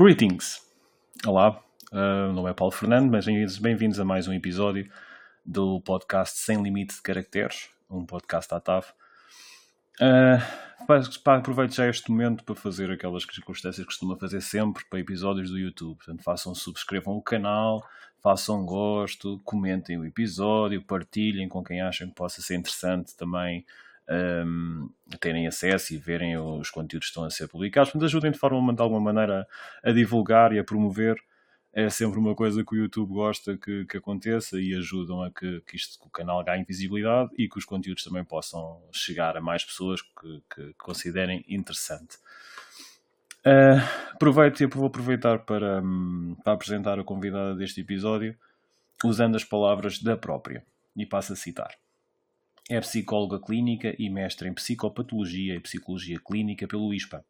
Greetings! Olá, uh, nome é Paulo Fernando, mas bem-vindos a mais um episódio do podcast Sem Limite de Caracteres, um podcast à TAV. Uh, aproveito já este momento para fazer aquelas circunstâncias que costuma fazer sempre para episódios do YouTube. Portanto, façam, subscrevam o canal, façam gosto, comentem o episódio, partilhem com quem acham que possa ser interessante também um, terem acesso e verem os conteúdos que estão a ser publicados. Portanto, ajudem de forma alguma maneira a, divulgar e a promover. É sempre uma coisa que o YouTube gosta que, que aconteça e ajudam a que, que, isto, que o canal ganhe visibilidade e que os conteúdos também possam chegar a mais pessoas que, que considerem interessante. Uh, aproveito e vou aproveitar para, para apresentar a convidada deste episódio usando as palavras da própria e passo a citar. É psicóloga clínica e mestre em psicopatologia e psicologia clínica pelo ISPA.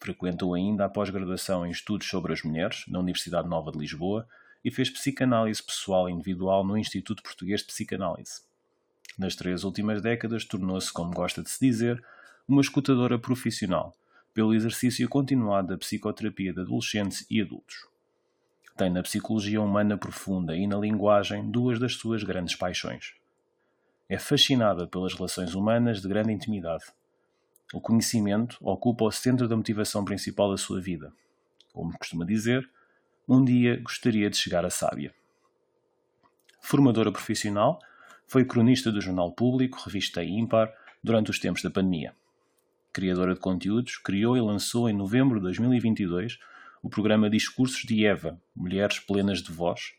Frequentou ainda a pós-graduação em estudos sobre as mulheres na Universidade Nova de Lisboa e fez psicanálise pessoal e individual no Instituto Português de Psicanálise. Nas três últimas décadas, tornou-se, como gosta de se dizer, uma escutadora profissional, pelo exercício continuado da psicoterapia de adolescentes e adultos. Tem na psicologia humana profunda e na linguagem duas das suas grandes paixões, é fascinada pelas relações humanas de grande intimidade. O conhecimento ocupa o centro da motivação principal da sua vida. Como costuma dizer, um dia gostaria de chegar a sábia. Formadora profissional, foi cronista do Jornal Público, revista Ímpar, durante os tempos da pandemia. Criadora de conteúdos, criou e lançou em novembro de 2022 o programa Discursos de Eva, Mulheres Plenas de Voz,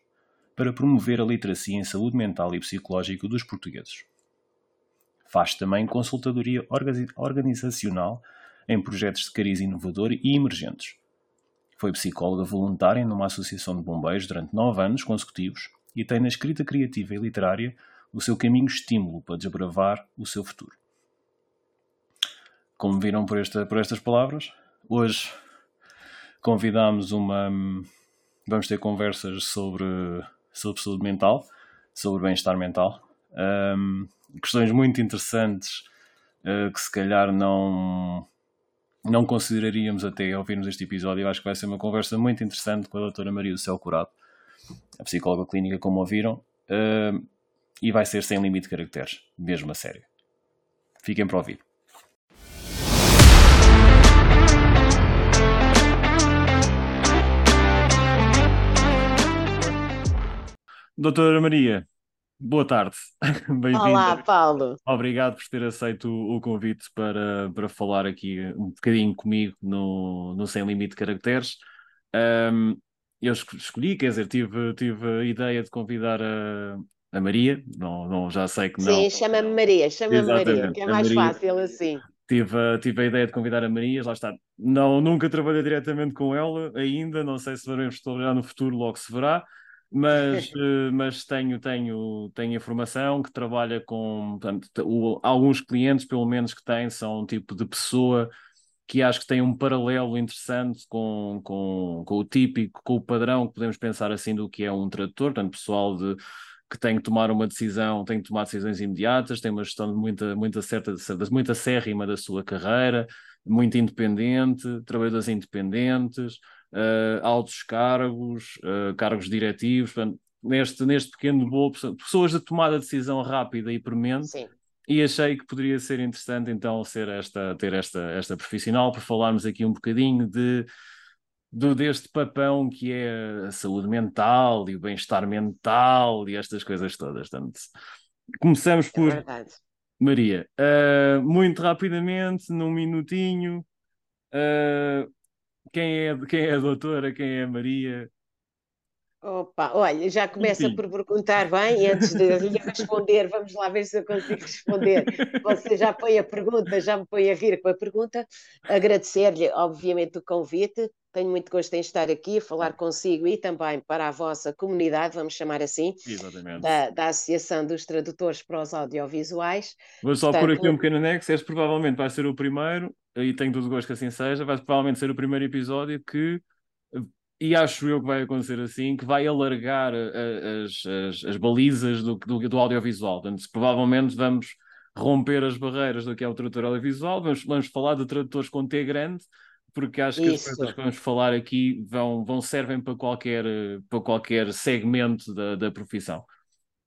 para promover a literacia em saúde mental e psicológica dos portugueses. Faz também consultadoria organizacional em projetos de cariz inovador e emergentes. Foi psicóloga voluntária numa associação de bombeiros durante nove anos consecutivos e tem na escrita criativa e literária o seu caminho estímulo para desbravar o seu futuro. Como viram por, esta, por estas palavras, hoje convidámos uma. Vamos ter conversas sobre sobre saúde mental, sobre bem-estar mental. Um, questões muito interessantes uh, que se calhar não, não consideraríamos até ouvirmos este episódio. Eu acho que vai ser uma conversa muito interessante com a doutora Maria do Céu Curado, a psicóloga clínica, como ouviram, uh, e vai ser sem limite de caracteres, mesmo a sério. Fiquem para ouvir. Doutora Maria, boa tarde. Bem-vinda. Olá, Paulo. Obrigado por ter aceito o, convite para, para falar aqui um bocadinho comigo no, no Sem Limite de Caracteres. Um, eu escolhi, quer dizer, tive, tive a ideia de convidar a, a Maria, não, não, já sei que não. Sim, chama-me Maria, chama-me Maria, que é mais Maria, fácil assim. Tive, tive a ideia de convidar a Maria, lá está. Não, nunca trabalhei diretamente com ela ainda, não sei se veremos trabalhar no futuro, logo se verá mas, eh, mas tenho, tenho, tenho informação que trabalha com portanto, o, alguns clientes, pelo menos, que têm, são um tipo de pessoa que acho que tem um paralelo interessante com, com, com o típico, com o padrão que podemos pensar assim do que é um tradutor, portanto, pessoal de que tem que tomar uma decisão, tem que tomar decisões imediatas, tem uma gestão de muita, muita certa, muita acérrima da sua carreira, muito independente, trabalhadores independentes, uh, altos cargos, uh, cargos diretivos, portanto, neste, neste pequeno bolo, pessoas de tomada de decisão rápida e premente. Sim. E achei que poderia ser interessante então ser esta, ter esta, esta profissional para falarmos aqui um bocadinho de, do, deste papão que é a saúde mental e o bem-estar mental e estas coisas todas. Portanto, começamos é por é Maria. Uh, muito rapidamente, num minutinho, uh, quem é, quem é a doutora, quem é a Maria? Opa, olha, já começa Enfim. por perguntar bem, e antes de lhe responder, vamos lá ver se eu consigo responder. Você já põe a pergunta, já me põe a rir com a pergunta. Agradecer-lhe, obviamente, o convite. Tenho muito gosto em estar aqui a falar consigo e também para a vossa comunidade, vamos chamar assim, da, da, Associação dos Tradutores para os Audiovisuais. Vou só Portanto, pôr aqui um pequeno anexo, este provavelmente vai ser o primeiro, e tenho todo o gosto que assim seja, vai provavelmente ser o primeiro episódio que e acho eu que vai acontecer assim, que vai alargar as, as, as balizas do, do, do, audiovisual. Portanto, provavelmente vamos romper as barreiras do que é o tradutor audiovisual, vamos, vamos falar de tradutores com T grande, porque acho que Isso. as coisas que vamos falar aqui vão, vão servem para qualquer, para qualquer segmento da, da profissão.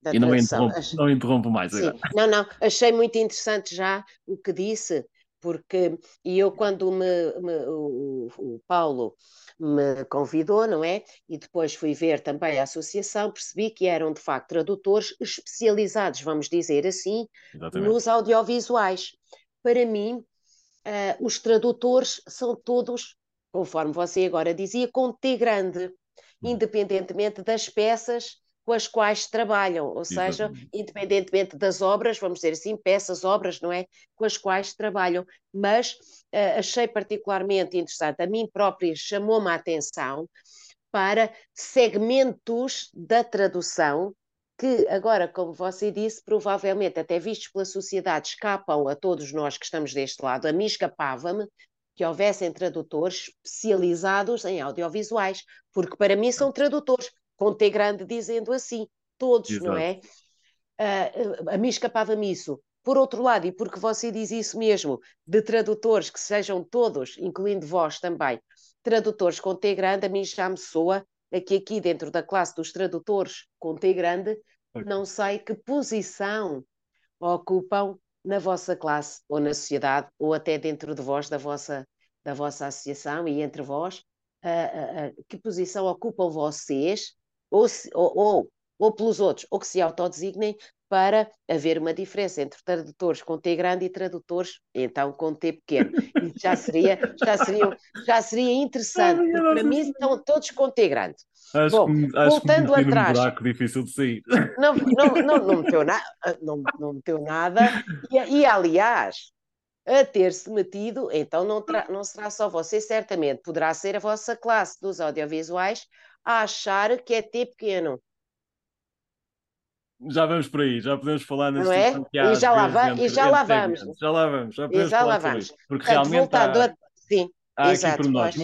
Da e não interrompo, não interrompo mais Sim. agora. Não, não, achei muito interessante já o que disse, porque e eu quando me, me o, o, Paulo me convidou, não é? E depois fui ver também a associação, percebi que eram de facto tradutores especializados, vamos dizer assim, Exatamente. nos audiovisuais. Para mim, uh, os tradutores são todos, conforme você agora dizia, com T grande, hum. independentemente das peças com as quais trabalham, ou seja, Exatamente. independentemente das obras, vamos dizer assim, peças, obras, não é? Com as quais trabalham. Mas achei particularmente interessante, a mim própria chamou-me a atenção para segmentos da tradução que agora, como você disse, provavelmente até vistos pela sociedade escapam a todos nós que estamos deste lado. A mim escapava-me que houvessem tradutores especializados em audiovisuais, porque para mim são tradutores com T grande dizendo assim, todos, Exato. não é? Uh, a mim escapava-me isso. Por outro lado, e porque você diz isso mesmo, de tradutores que sejam todos, incluindo vós também, tradutores com T grande, a mim já me soa que aqui dentro da classe dos tradutores com T grande, não sei que posição ocupam na vossa classe, ou na sociedade, ou até dentro de vós, da vossa, da vossa associação e entre vós, uh, uh, que posição ocupam vocês ou, se, ou, ou, ou pelos outros, ou que se autodesignem para haver uma diferença entre tradutores com T grande e tradutores, então, com T pequeno. Isso já seria, já seria, já seria interessante, porque para mim estão todos com T grande. Acho Bom, que, acho voltando que atrás. Um buraco difícil de sair. Não, não, não, não meteu, na, não, não meteu nada. E, e aliás, a ter-se metido, então não, não será só você, certamente, poderá ser a vossa classe dos audiovisuais a achar que é T pequeno. Já vamos por aí, já podemos falar nesse Não é? Tipo e já lá, va e já lá vamos. Já lá vamos, já podemos e já falar lá vamos. Isso, porque Portanto, realmente há, a... Sim, há exato, aqui por nós.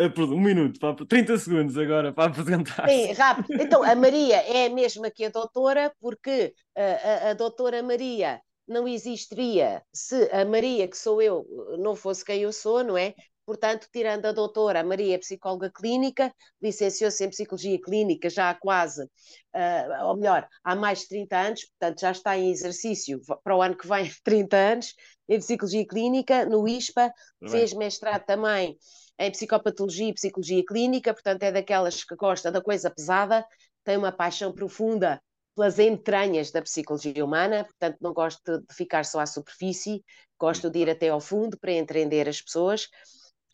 Um minuto, 30 segundos agora para apresentar. Sim, rápido. Então, a Maria é a mesma que a doutora, porque a, a, a doutora Maria não existiria se a Maria, que sou eu, não fosse quem eu sou, não é? Portanto, tirando a doutora Maria, psicóloga clínica, licenciou-se em Psicologia Clínica já há quase, uh, ou melhor, há mais de 30 anos, portanto já está em exercício para o ano que vem, 30 anos, em Psicologia Clínica, no ISPA, fez mestrado também em Psicopatologia e Psicologia Clínica, portanto é daquelas que gosta da coisa pesada, tem uma paixão profunda pelas entranhas da psicologia humana, portanto não gosto de ficar só à superfície, gosto de ir até ao fundo para entender as pessoas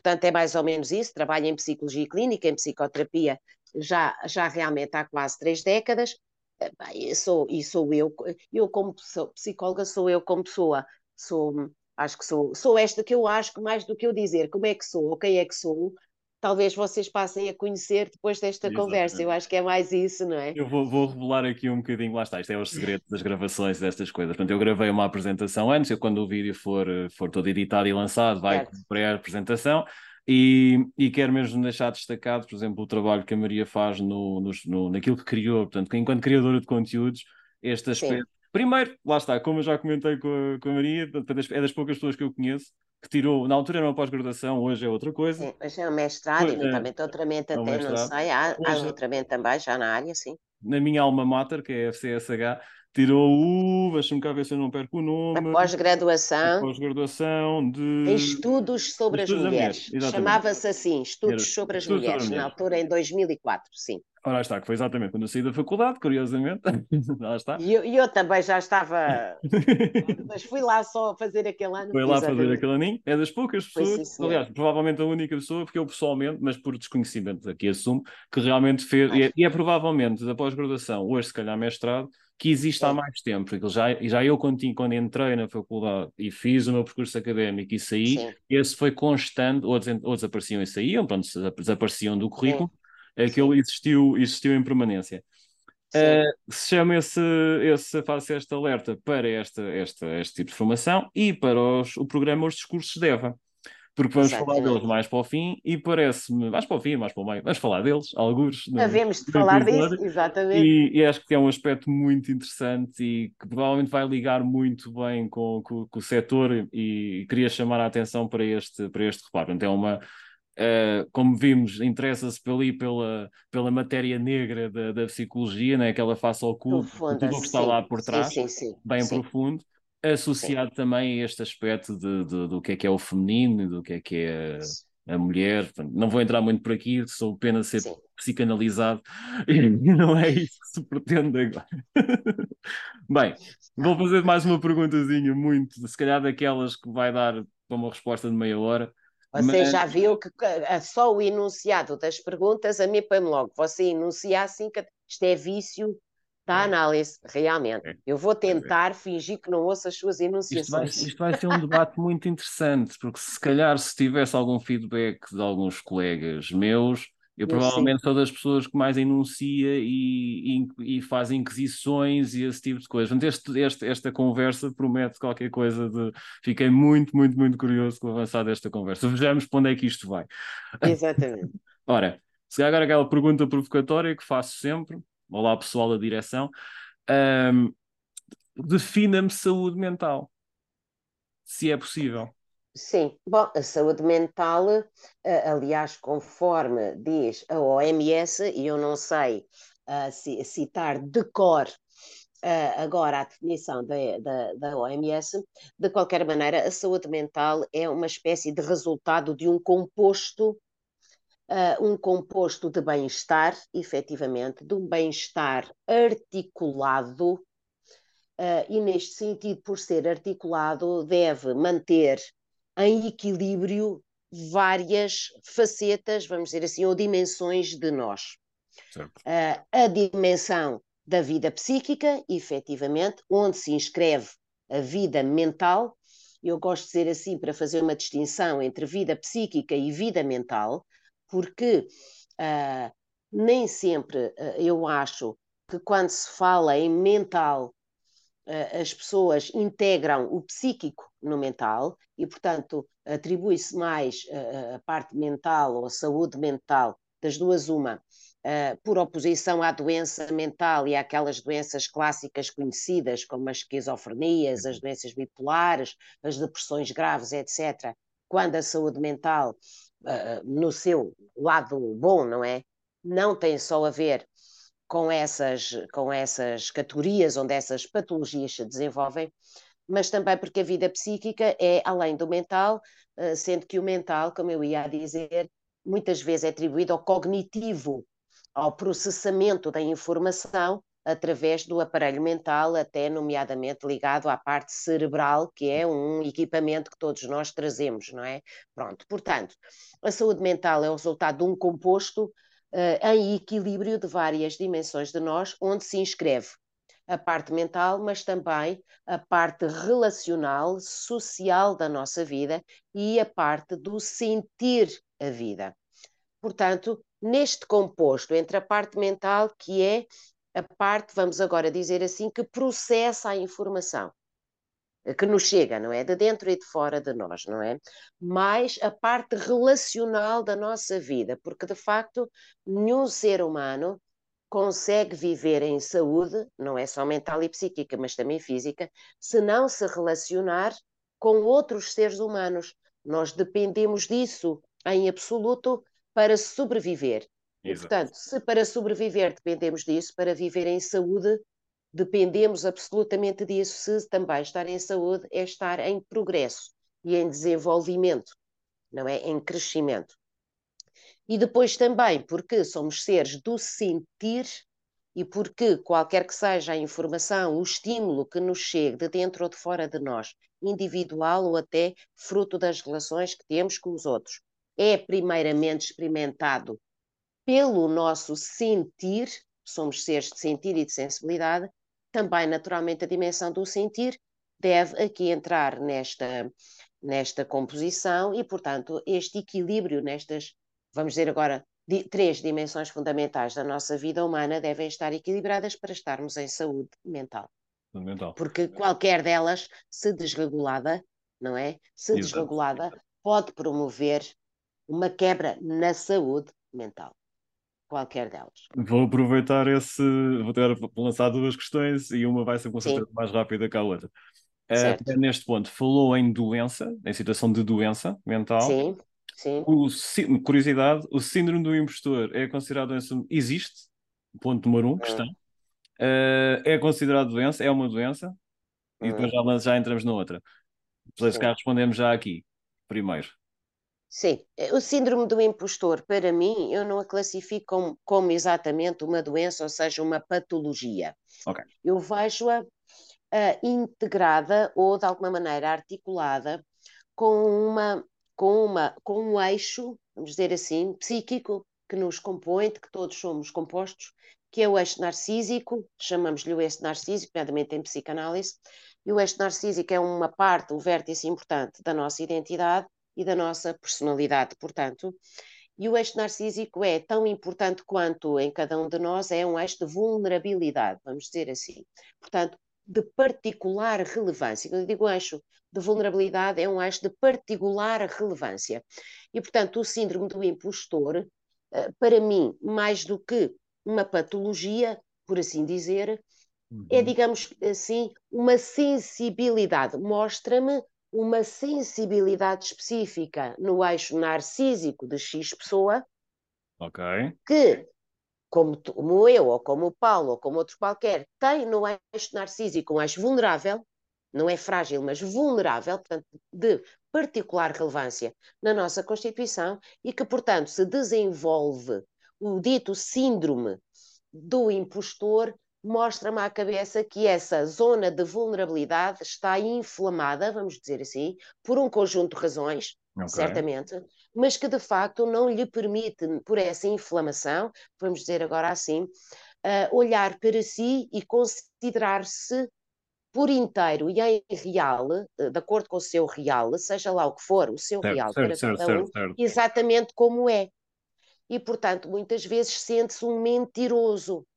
Portanto, é mais ou menos isso. Trabalho em psicologia clínica, em psicoterapia, já, já realmente há quase três décadas. Eh, e sou, e sou eu, eu como psicóloga, sou eu como pessoa. Sou, acho que sou, sou esta que eu acho que mais do que eu dizer como é que sou ou quem é que sou, talvez vocês passem a conhecer depois desta Exatamente. conversa. Eu acho que é mais isso, não é? Eu vou, vou revelar aqui um bocadinho, lá está, isto é os segredos das gravações destas coisas. Portanto, eu gravei uma apresentação antes, eu quando o vídeo for, for todo editado e lançado, vai certo. com pré-apresentação. E, e quero mesmo deixar destacado, por exemplo, o trabalho que a Maria faz no, no, no naquilo que criou, portanto, enquanto criadora de conteúdos, este aspecto. Primeiro, lá está, como eu já comentei com a, com a Maria, é das poucas pessoas que eu conheço que tirou, na altura era uma pós-graduação, hoje é outra coisa. Sim, hoje é um mestrado, eventualmente é, outramento é um até, mestrado. não sei, há, há outramento também já na área, sim. Na minha alma mater, que é a FCSH, tirou o, deixa-me cá ver se eu não perco o nome. A pós-graduação. Pós-graduação de. Em estudos sobre estudos as mulheres. Chamava-se assim, Estudos Era, sobre as estudos mulheres, sobre na altura em 2004, sim. Ora, está, que foi exatamente quando eu saí da faculdade, curiosamente. lá está. E eu, eu, também já estava. Mas fui lá só fazer aquele ano. Foi lá exatamente. fazer aquele aninho. É das poucas pessoas, foi, aliás, provavelmente a única pessoa, porque eu pessoalmente, mas por desconhecimento aqui assumo, que realmente fez. E é, e é provavelmente da pós-graduação, hoje se calhar mestrado, que existe há mais tempo, porque já, já eu quando, quando entrei na faculdade e fiz o meu percurso académico e saí, Sim. esse foi constante, ou, des, ou desapareciam e saíam, pronto, desapareciam do currículo, Sim aquilo existiu, existiu em permanência. Uh, se chama esse, esse, faz este alerta para esta, esta, este tipo de formação e para os, o programa Os Discursos de Eva. Porque vamos Exatamente. falar deles mais para o fim e parece-me, mais para o fim, mais para o meio, vamos falar deles, alguns. Havemos de falar disso, exatamente. E, e, acho que é um aspecto muito interessante e que provavelmente vai ligar muito bem com, com, com o setor e, e queria chamar a atenção para este, para este reparo. Então é uma, Uh, como vimos, interessa-se ali pela, pela matéria negra da, da psicologia, né? aquela face oculta, tudo o que está sim, lá por trás, sim, sim, bem profundo, associado também a este aspecto de, de, do que é que é o feminino, do que é que é a mulher. Não vou entrar muito por aqui, sou apenas ser psicanalizado e não é isso que se pretende agora. Bem, vou fazer mais uma perguntazinha, muito, se calhar daquelas que vai dar para uma resposta de meia hora. Você mas... já viu que só o enunciado das perguntas a mim põe-me logo. Você enuncia assim que isto é vício da é. análise, realmente. É. Eu vou é. tentar fingir que não ouço as suas enunciações. Isto vai, isto vai ser um debate muito interessante, porque se calhar se tivesse algum feedback de alguns colegas meus, eu, eu provavelmente sou das pessoas que mais enuncia e, e, e faz inquisições e esse tipo de coisas. Portanto, este, este, esta conversa promete qualquer coisa de. Fiquei muito, muito, muito curioso com o avançar desta conversa. Vejamos para onde é que isto vai. Exatamente. Ora, se agora aquela pergunta provocatória que faço sempre, olá pessoal da direção, um, defina-me saúde mental, se é possível. Sim, bom, a saúde mental, aliás, conforme diz a OMS, e eu não sei uh, citar de cor uh, agora a definição da, da, da, OMS, de qualquer maneira, a saúde mental é uma espécie de resultado de um composto uh, um composto de bem-estar, efetivamente, de um bem-estar articulado, uh, e neste sentido, por ser articulado, deve manter em equilíbrio várias facetas, vamos dizer assim, ou dimensões de nós. Uh, a dimensão da vida psíquica, efetivamente, onde se inscreve a vida mental. Eu gosto de dizer assim para fazer uma distinção entre vida psíquica e vida mental, porque uh, nem sempre uh, eu acho que quando se fala em mental, as pessoas integram o psíquico no mental e, portanto, atribui-se mais a parte mental ou a saúde mental, das duas, uma, por oposição à doença mental e àquelas doenças clássicas conhecidas, como as esquizofrenias, as doenças bipolares, as depressões graves, etc., quando a saúde mental no seu lado bom, não é? Não tem só a ver com essas, com essas categorias onde essas patologias se desenvolvem, mas também porque a vida psíquica é além do mental, uh, sendo que o mental, como eu ia dizer, muitas vezes é atribuído ao cognitivo, ao processamento da informação através do aparelho mental, até nomeadamente ligado à parte cerebral, que é um equipamento que todos nós trazemos, não é? Pronto, portanto, a saúde mental é o resultado de um composto uh, em equilíbrio de várias dimensões de nós, onde se inscreve a parte mental, mas também a parte relacional, social da nossa vida e a parte do sentir a vida. Portanto, neste composto entre a parte mental, que é a parte, vamos agora dizer assim, que processa a informação que nos chega, não é? De dentro e de fora de nós, não é? Mais a parte relacional da nossa vida, porque de facto nenhum ser humano consegue viver em saúde, não é só mental e psíquica, mas também física, se não se relacionar com outros seres humanos. Nós dependemos disso em absoluto para sobreviver. E, portanto, se para sobreviver dependemos disso, para viver em saúde, dependemos absolutamente disso. Se também estar em saúde é estar em progresso e em desenvolvimento, não é? Em crescimento. E depois também porque somos seres do sentir e porque qualquer que seja a informação, o estímulo que nos chegue de dentro ou de fora de nós, individual ou até fruto das relações que temos com os outros, é primeiramente experimentado pelo nosso sentir, somos seres de sentir e de sensibilidade, também naturalmente a dimensão do sentir deve aqui entrar nesta, nesta composição e, portanto, este equilíbrio nestas, vamos dizer agora, três dimensões fundamentais da nossa vida humana devem estar equilibradas para estarmos em saúde mental. mental. Porque qualquer delas, se desregulada, não é? Se Exato. desregulada, pode promover uma quebra na saúde mental qualquer delas. Vou aproveitar esse. Vou ter lançar duas questões e uma vai ser com certeza mais rápida que a outra. Uh, neste ponto, falou em doença, em situação de doença mental. Sim. Sim. O, curiosidade, o síndrome do impostor é considerado doença. Existe, ponto número um, questão. Uh, é considerado doença, é uma doença, e depois já, já entramos na outra. Se cá respondemos já aqui, primeiro. Sim, o síndrome do impostor, para mim, eu não a classifico como, como exatamente uma doença, ou seja, uma patologia. Okay. Eu vejo-a uh, integrada ou, de alguma maneira, articulada com, uma, com, uma, com um eixo, vamos dizer assim, psíquico, que nos compõe, de que todos somos compostos, que é o eixo narcísico, chamamos-lhe o eixo narcísico, nomeadamente em psicanálise, e o eixo narcísico é uma parte, um vértice importante da nossa identidade e da nossa personalidade, portanto, e o eixo narcísico é tão importante quanto em cada um de nós, é um eixo de vulnerabilidade, vamos dizer assim. Portanto, de particular relevância. Quando eu digo eixo de vulnerabilidade, é um eixo de particular relevância. E, portanto, o síndrome do impostor, eh, para mim, mais do que uma patologia, por assim dizer, é, uhum. é, digamos assim, uma sensibilidade. Mostra-me uma sensibilidade específica no eixo narcísico de X pessoa, okay. que, como, como eu, ou como o Paulo, ou como outro qualquer, tem no eixo narcísico um eixo vulnerável, não é frágil, mas vulnerável, portanto, de particular relevância na nossa Constituição e que, portanto, se desenvolve o dito síndrome do impostor mostra-me à cabeça que essa zona de vulnerabilidade está inflamada, vamos dizer assim, por um conjunto de razões, okay. certamente, mas que de facto não lhe permite, por essa inflamação, vamos dizer agora assim, uh, olhar para si e considerar-se por inteiro e em real, de acordo com o seu real, seja lá o que for, o seu certo, real certo, para certo, cada um, exatamente como é. E, portanto, muitas vezes sente-se um mentiroso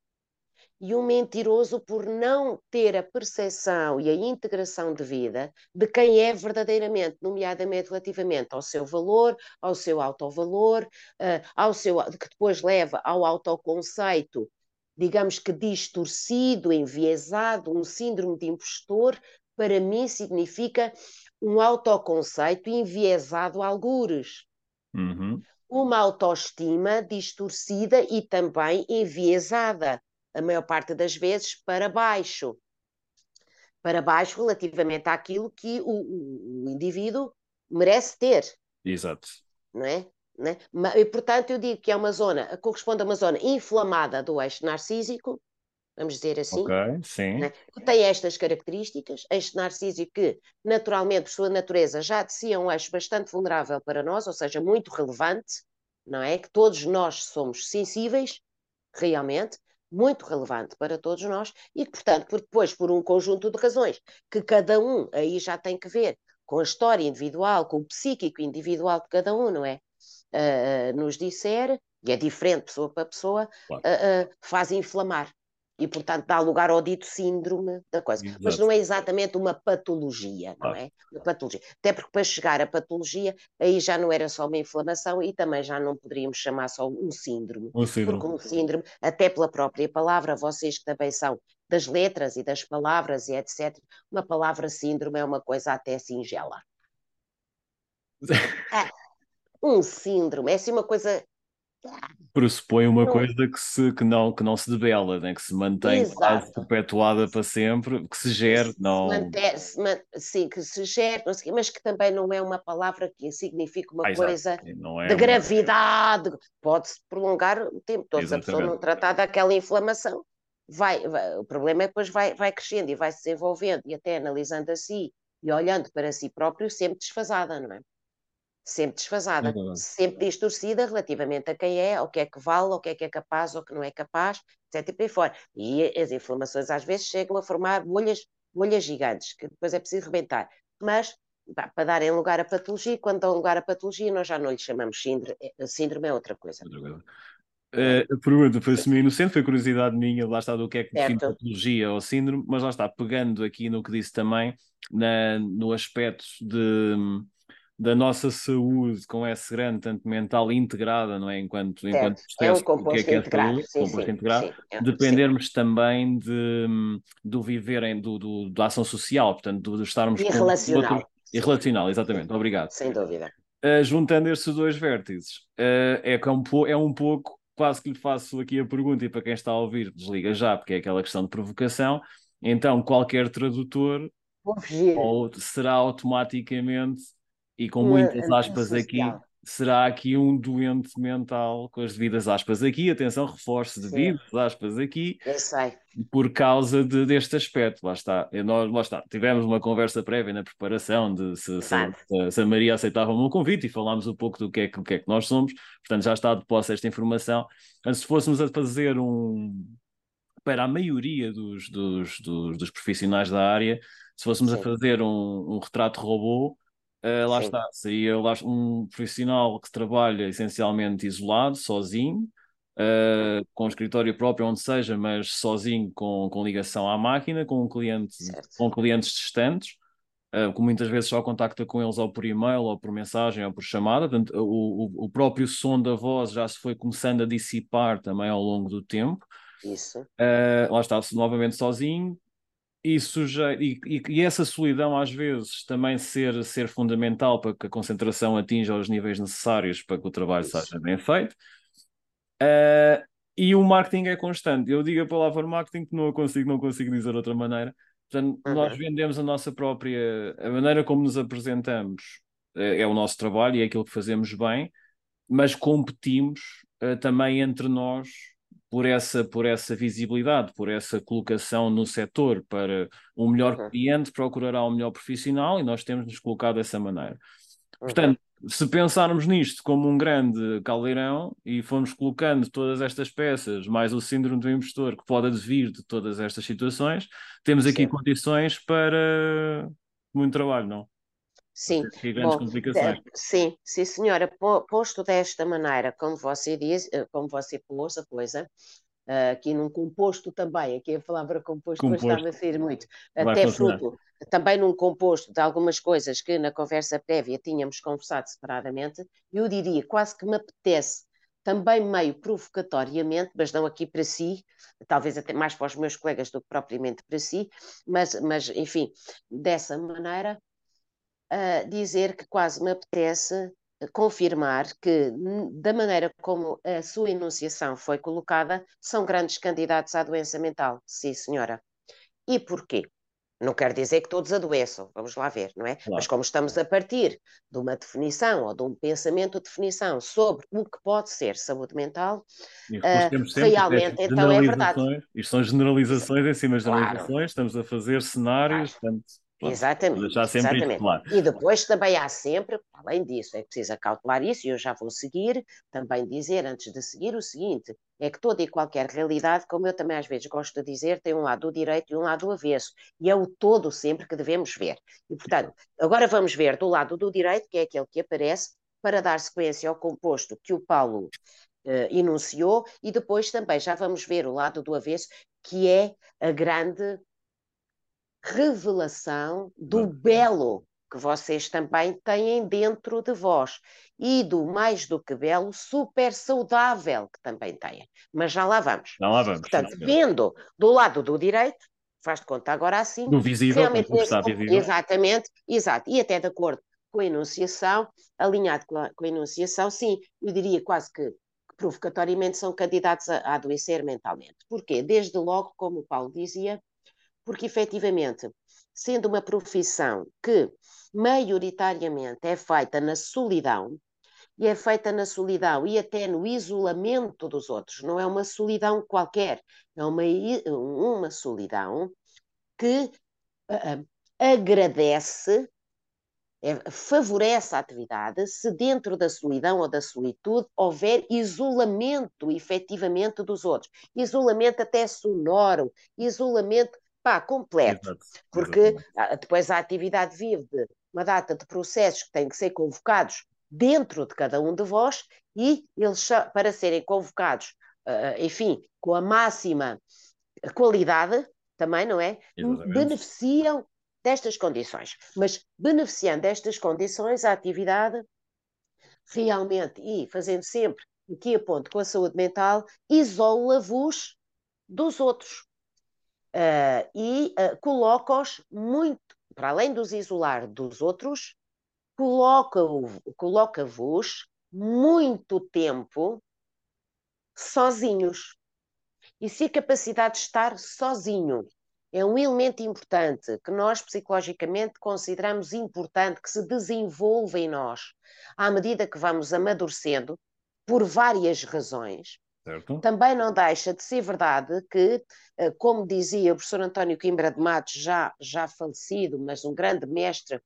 e um mentiroso por não ter a percepção e a integração de vida de quem é verdadeiramente, nomeadamente relativamente ao seu valor, ao seu autovalor, uh, ao seu, que depois leva ao autoconceito, digamos que distorcido, enviesado, um síndrome de impostor, para mim significa um autoconceito enviesado a algures. Uhum. Uma autoestima distorcida e também enviesada a maior parte das vezes, para baixo. Para baixo relativamente àquilo que o, o indivíduo merece ter. Exato. Não é? Não é? E, portanto, eu digo que é uma zona, corresponde a uma zona inflamada do eixo narcísico, vamos dizer assim. Sim. É? Tem estas características, eixo narcísico que, naturalmente, por sua natureza, já de si é um eixo bastante vulnerável para nós, ou seja, muito relevante, não é? Que todos nós somos sensíveis, realmente, muito relevante para todos nós e que, portanto, por, depois, por um conjunto de razões que cada um aí já tem que ver com a história individual, com o psíquico individual de cada um, não é? Uh, nos disser, e é diferente pessoa para pessoa, claro. uh, uh, faz inflamar e, portanto, dá lugar ao dito síndrome da coisa. Exato. Mas não é exatamente uma patologia, não é? Uma patologia. Até porque para chegar à patologia, aí já não era só uma inflamação e também já não poderíamos chamar só um síndrome. Um síndrome. Porque um síndrome, até pela própria palavra, vocês que também são das letras e das palavras e etc., uma palavra síndrome é uma coisa até singela. é, um síndrome, é assim uma coisa Pressupõe uma coisa que, se, que, não, que não se debela, né? que se mantém Exato. quase perpetuada para sempre, que se gere, se não. Manter, se man... Sim, que se gere, mas que também não é uma palavra que significa uma ah, coisa é de uma... gravidade, pode-se prolongar o tempo todo. Se a pessoa não tratar daquela inflamação, vai, vai, o problema é depois vai, vai crescendo e vai se desenvolvendo, e até analisando a si e olhando para si próprio, sempre desfasada, não é? Sempre desfasada, é sempre distorcida relativamente a quem é, ao que é que vale, ao que é que é capaz, ou que não é capaz, etc. E por aí fora. E as informações às vezes chegam a formar bolhas, bolhas gigantes, que depois é preciso rebentar. Mas, pá, para darem lugar à patologia, quando dão lugar à patologia, nós já não lhe chamamos síndrome, eh, síndrome é outra coisa. Uh, a pergunta foi semi inocente, foi curiosidade minha, lá está do que é que define patologia ou síndrome, mas lá está, pegando aqui no que disse também, na, no aspecto de da nossa saúde com essa grande, tanto mental integrada, não é? Enquanto, certo. enquanto é um composto que é, que é saúde, sim, composto sim, integrado, sim, é, dependermos também de, do viverem, do, do, da ação social, portanto, de estarmos e relacional. Outro, e relacional, exatamente, obrigado. Sem dúvida. uh, juntando estes dois vértices, uh, é, é, um, é um pouco, quase que lhe faço aqui a pergunta, e para quem está a ouvir, desliga já, porque é aquela questão de provocação. Então, qualquer tradutor ou será automaticamente, e com muitas aspas aqui, será aqui um doente mental, com as devidas aspas aqui, atenção, reforço devidas aspas aqui, por causa de, deste aspecto, lá está. Nós, lá está. Tivemos uma conversa prévia na preparação de se, se, se, a Maria aceitava o meu convite e falámos um pouco do que, é, do que é que nós somos, portanto já está de posse esta informação. Antes, se fôssemos a fazer um, para a maioria dos, dos, dos, dos profissionais da área, se fôssemos Sim. a fazer um, um retrato robô, Uh, lá Sim. está, seria um profissional que trabalha essencialmente isolado, sozinho, uh, com um escritório próprio, onde seja, mas sozinho com, com ligação à máquina, com, um cliente, com clientes distantes, uh, que muitas vezes só contacta com eles ou por e-mail, ou por mensagem, ou por chamada. Portanto, o, o, próprio som da voz já se foi começando a dissipar também ao longo do tempo. Isso. lá está, novamente sozinho, e, sujeito, e, e, e, essa solidão às vezes também ser, ser fundamental para que a concentração atinja os níveis necessários para que o trabalho Isso. seja bem feito. Uh, e o marketing é constante. Eu digo a palavra marketing que não consigo, não consigo dizer de outra maneira. Portanto, uhum. nós vendemos a nossa própria, a maneira como nos apresentamos é, é, o nosso trabalho e é aquilo que fazemos bem, mas competimos uh, também entre nós por essa, por essa visibilidade, por essa colocação no setor para um melhor uhum. cliente procurará um melhor profissional e nós temos nos colocado dessa maneira. Uhum. Portanto, se pensarmos nisto como um grande caldeirão e formos colocando todas estas peças, mais o síndrome do investidor que pode advir de todas estas situações, temos aqui Sim. condições para muito trabalho, não? Sim, Bom, complicações. sim, sim, senhora. Posto desta maneira, como você diz, eh, como você pôs a coisa, eh, aqui num composto também, aqui a palavra composto, composto. estava a sair muito, Vai até funcionar. fruto, também num composto de algumas coisas que na conversa prévia tínhamos conversado separadamente, eu diria quase que me apetece, também meio provocatoriamente, mas não aqui para si, talvez até mais para os meus colegas do que propriamente para si, mas, mas enfim, dessa maneira, uh, dizer que quase me apetece confirmar que, da maneira como a sua enunciação foi colocada, são grandes candidatos à doença mental. Sim, senhora. E porquê? Não quer dizer que todos adoeçam, vamos lá ver, não é? Claro. Mas como estamos a partir de uma definição ou de um pensamento de definição sobre o que pode ser saúde mental, uh, realmente então é verdade. Isto são generalizações em cima de generalizações, claro. estamos a fazer cenários, claro. portanto, Exatamente. exatamente. Claro. E depois também há sempre, além disso, é preciso acautelar isso, e eu já vou seguir, também dizer, antes de seguir, o seguinte: é que toda e qualquer realidade, como eu também às vezes gosto de dizer, tem um lado direito e um lado avesso, e é o todo sempre que devemos ver. E, portanto, agora vamos ver do lado do direito, que é aquele que aparece, para dar sequência ao composto que o Paulo Uh, enunciou, e depois também já vamos ver o lado do avesso, que é a grande revelação do belo que vocês também têm dentro de vós e do mais do que belo, super saudável que também têm. Mas já lá vamos. Já lá vamos. Portanto, vendo do lado do direito, faz de conta agora assim. Do visível, realmente nesse, está visível. Exatamente, exato. E até de acordo com a enunciação, alinhado com a, com a enunciação, sim, eu diria quase que provocatoriamente são candidatos a, a adoecer mentalmente. Porquê? Desde logo, como o Paulo dizia, porque efetivamente, sendo uma profissão que maioritariamente é feita na solidão, e é feita na solidão e até no isolamento dos outros, não é uma solidão qualquer, é uma, uma solidão que uh, agradece, é, favorece a atividade se dentro da solidão ou da solitude houver isolamento efetivamente dos outros. Isolamento até sonoro, isolamento pá, completo, Exato. porque Exatamente. depois a atividade vive de uma data de processos que têm que ser convocados dentro de cada um de vós e eles, para serem convocados, uh, enfim, com a máxima qualidade, também, não é? Exatamente. Beneficiam destas condições. Mas beneficiando destas condições, a atividade realmente e fazendo sempre o que aponto com a saúde mental, isola-vos dos outros uh, e uh, coloca-os muito, para além dos isolar dos outros, coloca-vos coloca muito tempo sozinhos. E se a capacidade de estar sozinho é um elemento importante que nós psicologicamente consideramos importante, que se desenvolve em nós à medida que vamos amadurecendo, por várias razões. Certo. Também não deixa de ser verdade que, eh, como dizia o professor António Coimbra de Matos, já, já falecido, mas um grande mestre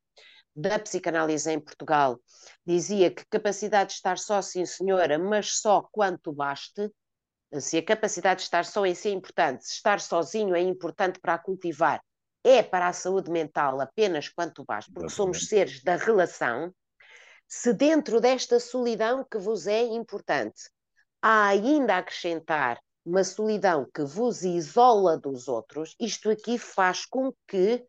da psicanálise em Portugal, dizia que capacidade de estar só, sim senhora, mas só quanto baste, se a capacidade de estar só em si é importante, se estar sozinho é importante para a cultivar, é para a saúde mental apenas quanto basta, porque Exatamente. somos seres da relação, se dentro desta solidão que vos é importante há ainda a acrescentar uma solidão que vos isola dos outros, isto aqui faz com que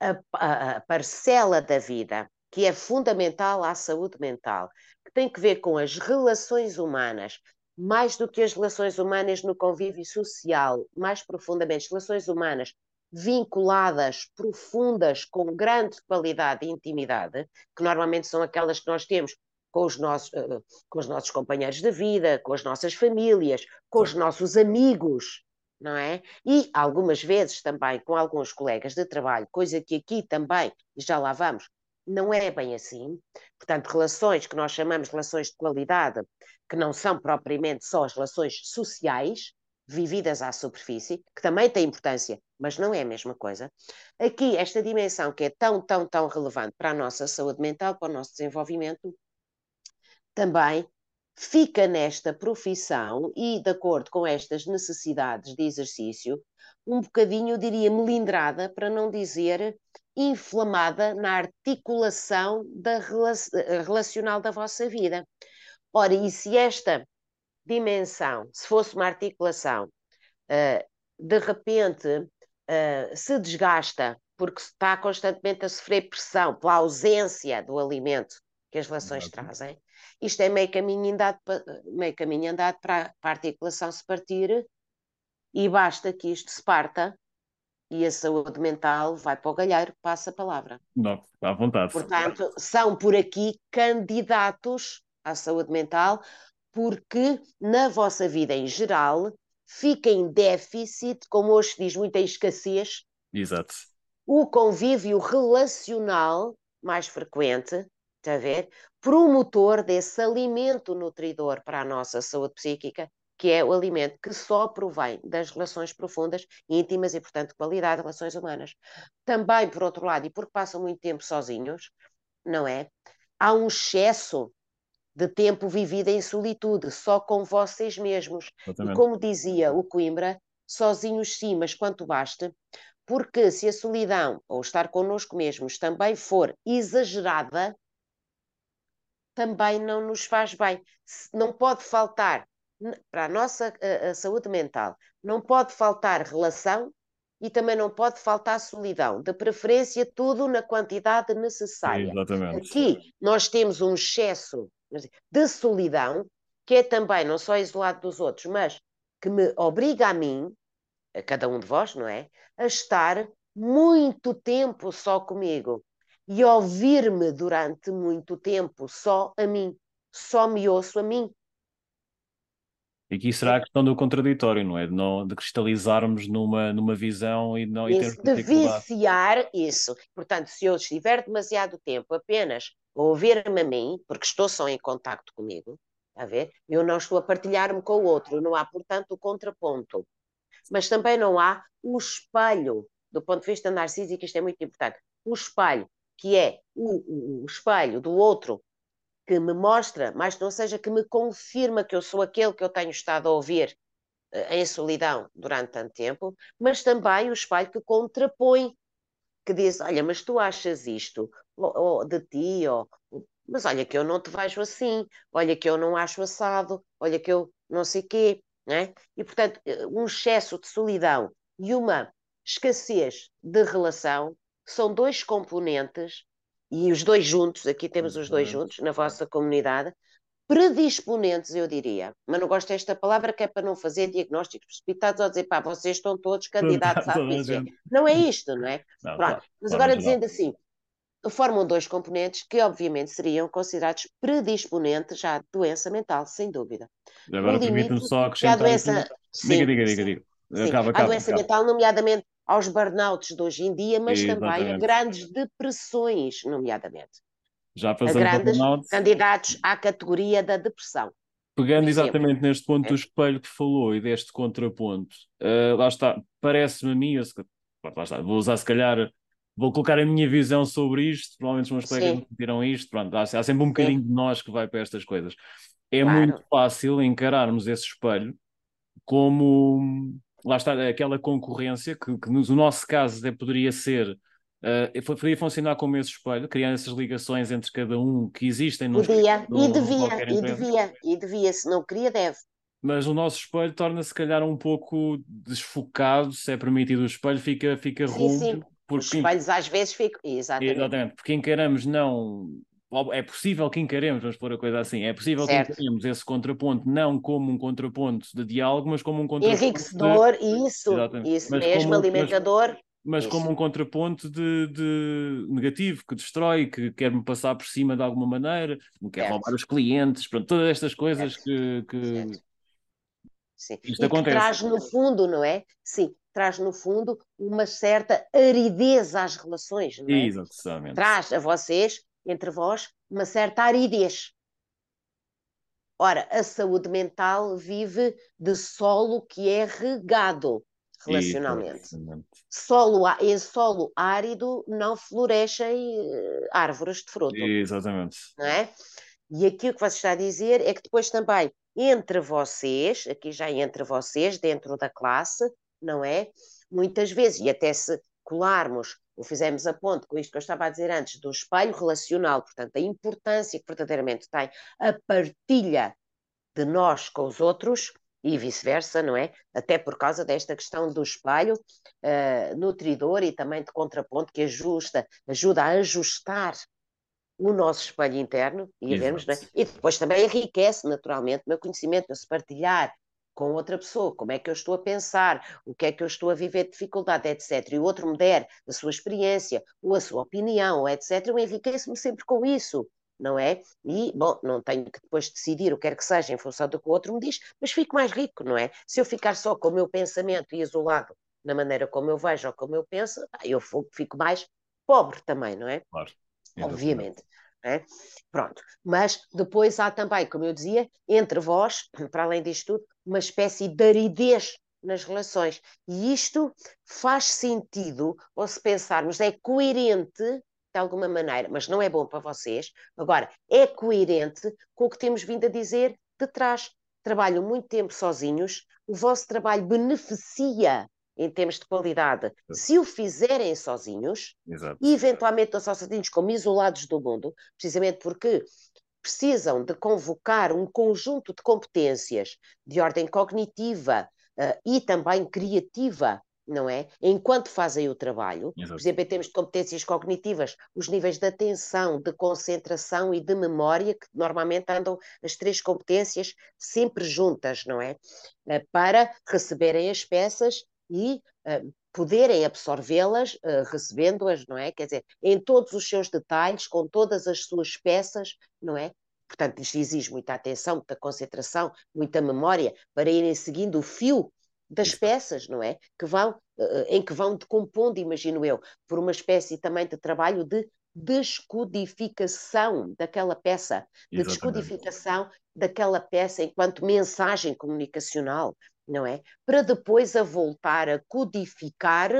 a, a, a parcela da vida que é fundamental à saúde mental, que tem que ver com as relações humanas, mais do que as relações humanas no convívio social, mais profundamente, as relações humanas vinculadas, profundas, com grande qualidade e intimidade, que normalmente são aquelas que nós temos com os nossos, uh, com os nossos companheiros de vida, com as nossas famílias, com os nossos amigos, não é? E algumas vezes também com alguns colegas de trabalho, coisa que aqui também, já lá vamos, não é bem assim. Portanto, relações que nós chamamos de relações de qualidade, que não são propriamente só as relações sociais, vividas à superfície, que também têm importância, mas não é a mesma coisa. Aqui, esta dimensão que é tão, tão, tão relevante para a nossa saúde mental, para o nosso desenvolvimento, também fica nesta profissão e, de acordo com estas necessidades de exercício, um bocadinho, eu diria, melindrada, para não dizer inflamada na articulação da relacional da vossa vida. Ora, e se esta dimensão, se fosse uma articulação, uh, de repente uh, se desgasta porque está constantemente a sofrer pressão pela ausência do alimento que as relações trazem, isto é meio caminho andado, meio caminho andado para, para a articulação se partir e basta que isto se parta e a saúde mental vai para o galheiro, passa a palavra. Não, à vontade. Portanto, são por aqui candidatos à saúde mental, porque na vossa vida em geral fica em déficit, como hoje se diz, muita escassez. Exato. O convívio relacional mais frequente, está a ver? Promotor desse alimento nutridor para a nossa saúde psíquica que é o alimento que só provém das relações profundas, íntimas e, portanto, de qualidade de relações humanas. Também, por outro lado, e porque passam muito tempo sozinhos, não é? Há um excesso de tempo vivido em solitude, só com vocês mesmos. E como dizia o Coimbra, sozinhos sim, mas quanto baste, porque se a solidão, ou estar connosco mesmos, também for exagerada, também não nos faz bem. Não pode faltar para a nossa a, a saúde mental, não pode faltar relação e também não pode faltar solidão. De preferência, tudo na quantidade necessária. Exatamente. Aqui nós temos um excesso de solidão, que é também não só isolado dos outros, mas que me obriga a mim, a cada um de vós, não é? A estar muito tempo só comigo e ouvir-me durante muito tempo só a mim. Só me ouço a mim. E aqui será a questão do contraditório, não é? De, não, de cristalizarmos numa, numa visão e não e isso, de viciar isso. Portanto, se eu estiver demasiado tempo apenas a ouvir-me a mim, porque estou só em contacto comigo, a ver? Eu não estou a partilhar-me com o outro, não há, portanto, o contraponto. Mas também não há o espelho, do ponto de vista narcísico, isto é muito importante. O espelho, que é o, o, espelho do outro que me mostra, mas não seja que me confirma que eu sou aquele que eu tenho estado a ouvir uh, em solidão durante tanto tempo, mas também o espelho que contrapõe, que diz: Olha, mas tu achas isto oh, oh, de ti, oh, mas olha que eu não te vejo assim, olha que eu não acho assado, olha que eu não sei quê. Né? E, portanto, eh, um excesso de solidão e uma escassez de relação são dois componentes e os dois juntos, aqui temos os dois juntos, na vossa comunidade, predisponentes, eu diria, mas não gosto desta palavra que é para não fazer diagnósticos precipitados ou dizer, pá, vocês estão todos candidatos à PC. Não é isto, não é? Não, Pronto. Claro, mas agora dizendo assim, formam dois componentes que, obviamente, seriam considerados predisponentes à doença mental, sem dúvida. Agora permite-me só acrescentar. Doença... Sim, diga, diga, diga. diga. Acaba, acaba, a doença acaba. mental, nomeadamente aos burnouts de hoje em dia, mas Exatamente. também a grandes depressões, nomeadamente. Já passando a grandes burnout, candidatos à categoria da depressão. Pegando exatamente neste ponto é. do espelho que falou e deste contraponto, uh, lá está, parece-me a mim, eu, lá está, vou usar se calhar vou colocar a minha visão sobre isto, provavelmente os meus colegas me dirão isto, pronto, há, há sempre um bocadinho Sim. de nós que vai para estas coisas. É claro. muito fácil encararmos esse espelho como, lá está, aquela concorrência que, que no nosso caso até poderia ser Uh, poderia funcionar como esse espelho, criando essas ligações entre cada um que existem no Podia, no, e devia, e devia, e devia, se não queria, deve mas o nosso espelho torna-se, calhar, um pouco desfocado, se é permitido o espelho, fica, fica sim. Sim. Porque... Os espelhos às vezes ficam. Exatamente. Exatamente, porque encaramos não. É possível que encaremos, vamos pôr a coisa assim, é possível certo. que encaremos esse contraponto não como um contraponto de diálogo, mas como um contraponto. Enriquecedor, de... isso, Exatamente. isso mas mesmo, como, alimentador. Mas, mas como um contraponto de, de, negativo, que destrói, que quer-me passar por cima de alguma maneira, me quer certo. roubar os clientes, pronto, todas estas coisas certo. que, que, Sim. Isto e acontece. traz no fundo, não é? Sim, traz no fundo uma certa aridez às relações, não é? Exatamente. Traz a vocês, entre vós, uma certa aridez. Ora, a saúde mental vive de solo que é regado relacionalmente. Solo, em solo árido não florescem eh, árvores de fruto. Exatamente. Não é? E aqui o que você está a dizer é que depois também entre vocês, aqui já entre vocês, dentro da classe, não é? Muitas vezes, e até se colarmos, ou fizemos a ponte com isto que eu estava a dizer antes, do espelho relacional, portanto, a importância que verdadeiramente tem a partilha de nós com os outros, e vice-versa, não é? Até por causa desta questão do espelho uh, nutridor e também de contraponto que ajusta, ajuda a ajustar o nosso espelho interno e, vemos, é? e depois também enriquece naturalmente o meu conhecimento, se partilhar com outra pessoa, como é que eu estou a pensar, o que é que eu estou a viver de dificuldade, etc. E o outro me der a sua experiência, ou a sua opinião, etc. Eu enriqueço-me sempre com isso, não é? E, bom, não tenho que depois decidir o que quer que seja em função do que o outro me diz, mas fico mais rico, não é? Se eu ficar só com o meu pensamento e isolado na maneira como eu vejo ou como eu penso, eu fico mais pobre também, não é? Claro obviamente. É? Pronto, mas depois há também, como eu dizia, entre vós, para além disto tudo, uma espécie de aridez nas relações. E isto faz sentido, ou se pensarmos, é coerente de alguma maneira, mas não é bom para vocês. Agora, é coerente com o que temos vindo a dizer de trás. Trabalham muito tempo sozinhos, o vosso trabalho beneficia em termos de qualidade, se o fizerem sozinhos, Exato. e eventualmente não só sozinhos, como isolados do mundo, precisamente porque precisam de convocar um conjunto de competências de ordem cognitiva uh, e também criativa, não é? Enquanto fazem o trabalho, Exato. por exemplo, em termos de competências cognitivas, os níveis de atenção, de concentração e de memória, que normalmente andam as três competências sempre juntas, não é? Uh, para receberem as peças e uh, poderem absorvê-las, uh, recebendo-as, não é? Quer dizer, em todos os seus detalhes, com todas as suas peças, não é? Portanto, isto exige muita atenção, muita concentração, muita memória para irem seguindo o fio das peças, não é? Que vão, uh, em que vão decompondo, imagino eu, por uma espécie também de trabalho de descodificação daquela peça, de Exatamente. descodificação daquela peça enquanto mensagem comunicacional, não é? Para depois a voltar a codificar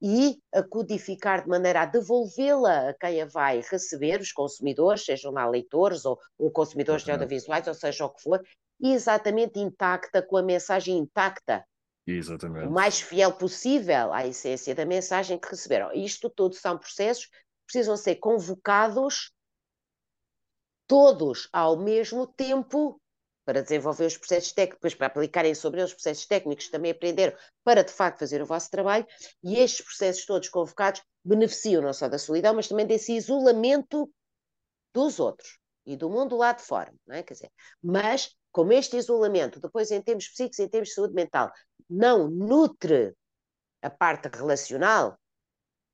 e a codificar de maneira a devolvê-la a quem a vai receber, os consumidores, sejam lá leitores ou, ou consumidores de audiovisuais, ou seja o que for, exatamente intacta, com a mensagem intacta. Exatamente. O mais fiel possível à essência da mensagem que receberam. Isto tudo são processos que precisam ser convocados todos ao mesmo tempo para desenvolver os processos técnicos, para aplicarem sobre eles os processos técnicos, também aprenderam para de facto fazer o vosso trabalho, e estes processos todos convocados beneficiam não só da solidão, mas também desse isolamento dos outros e do mundo lá de fora, não é? Quer dizer, mas como este isolamento, depois em termos psíquicos, em termos de saúde mental, não nutre a parte relacional,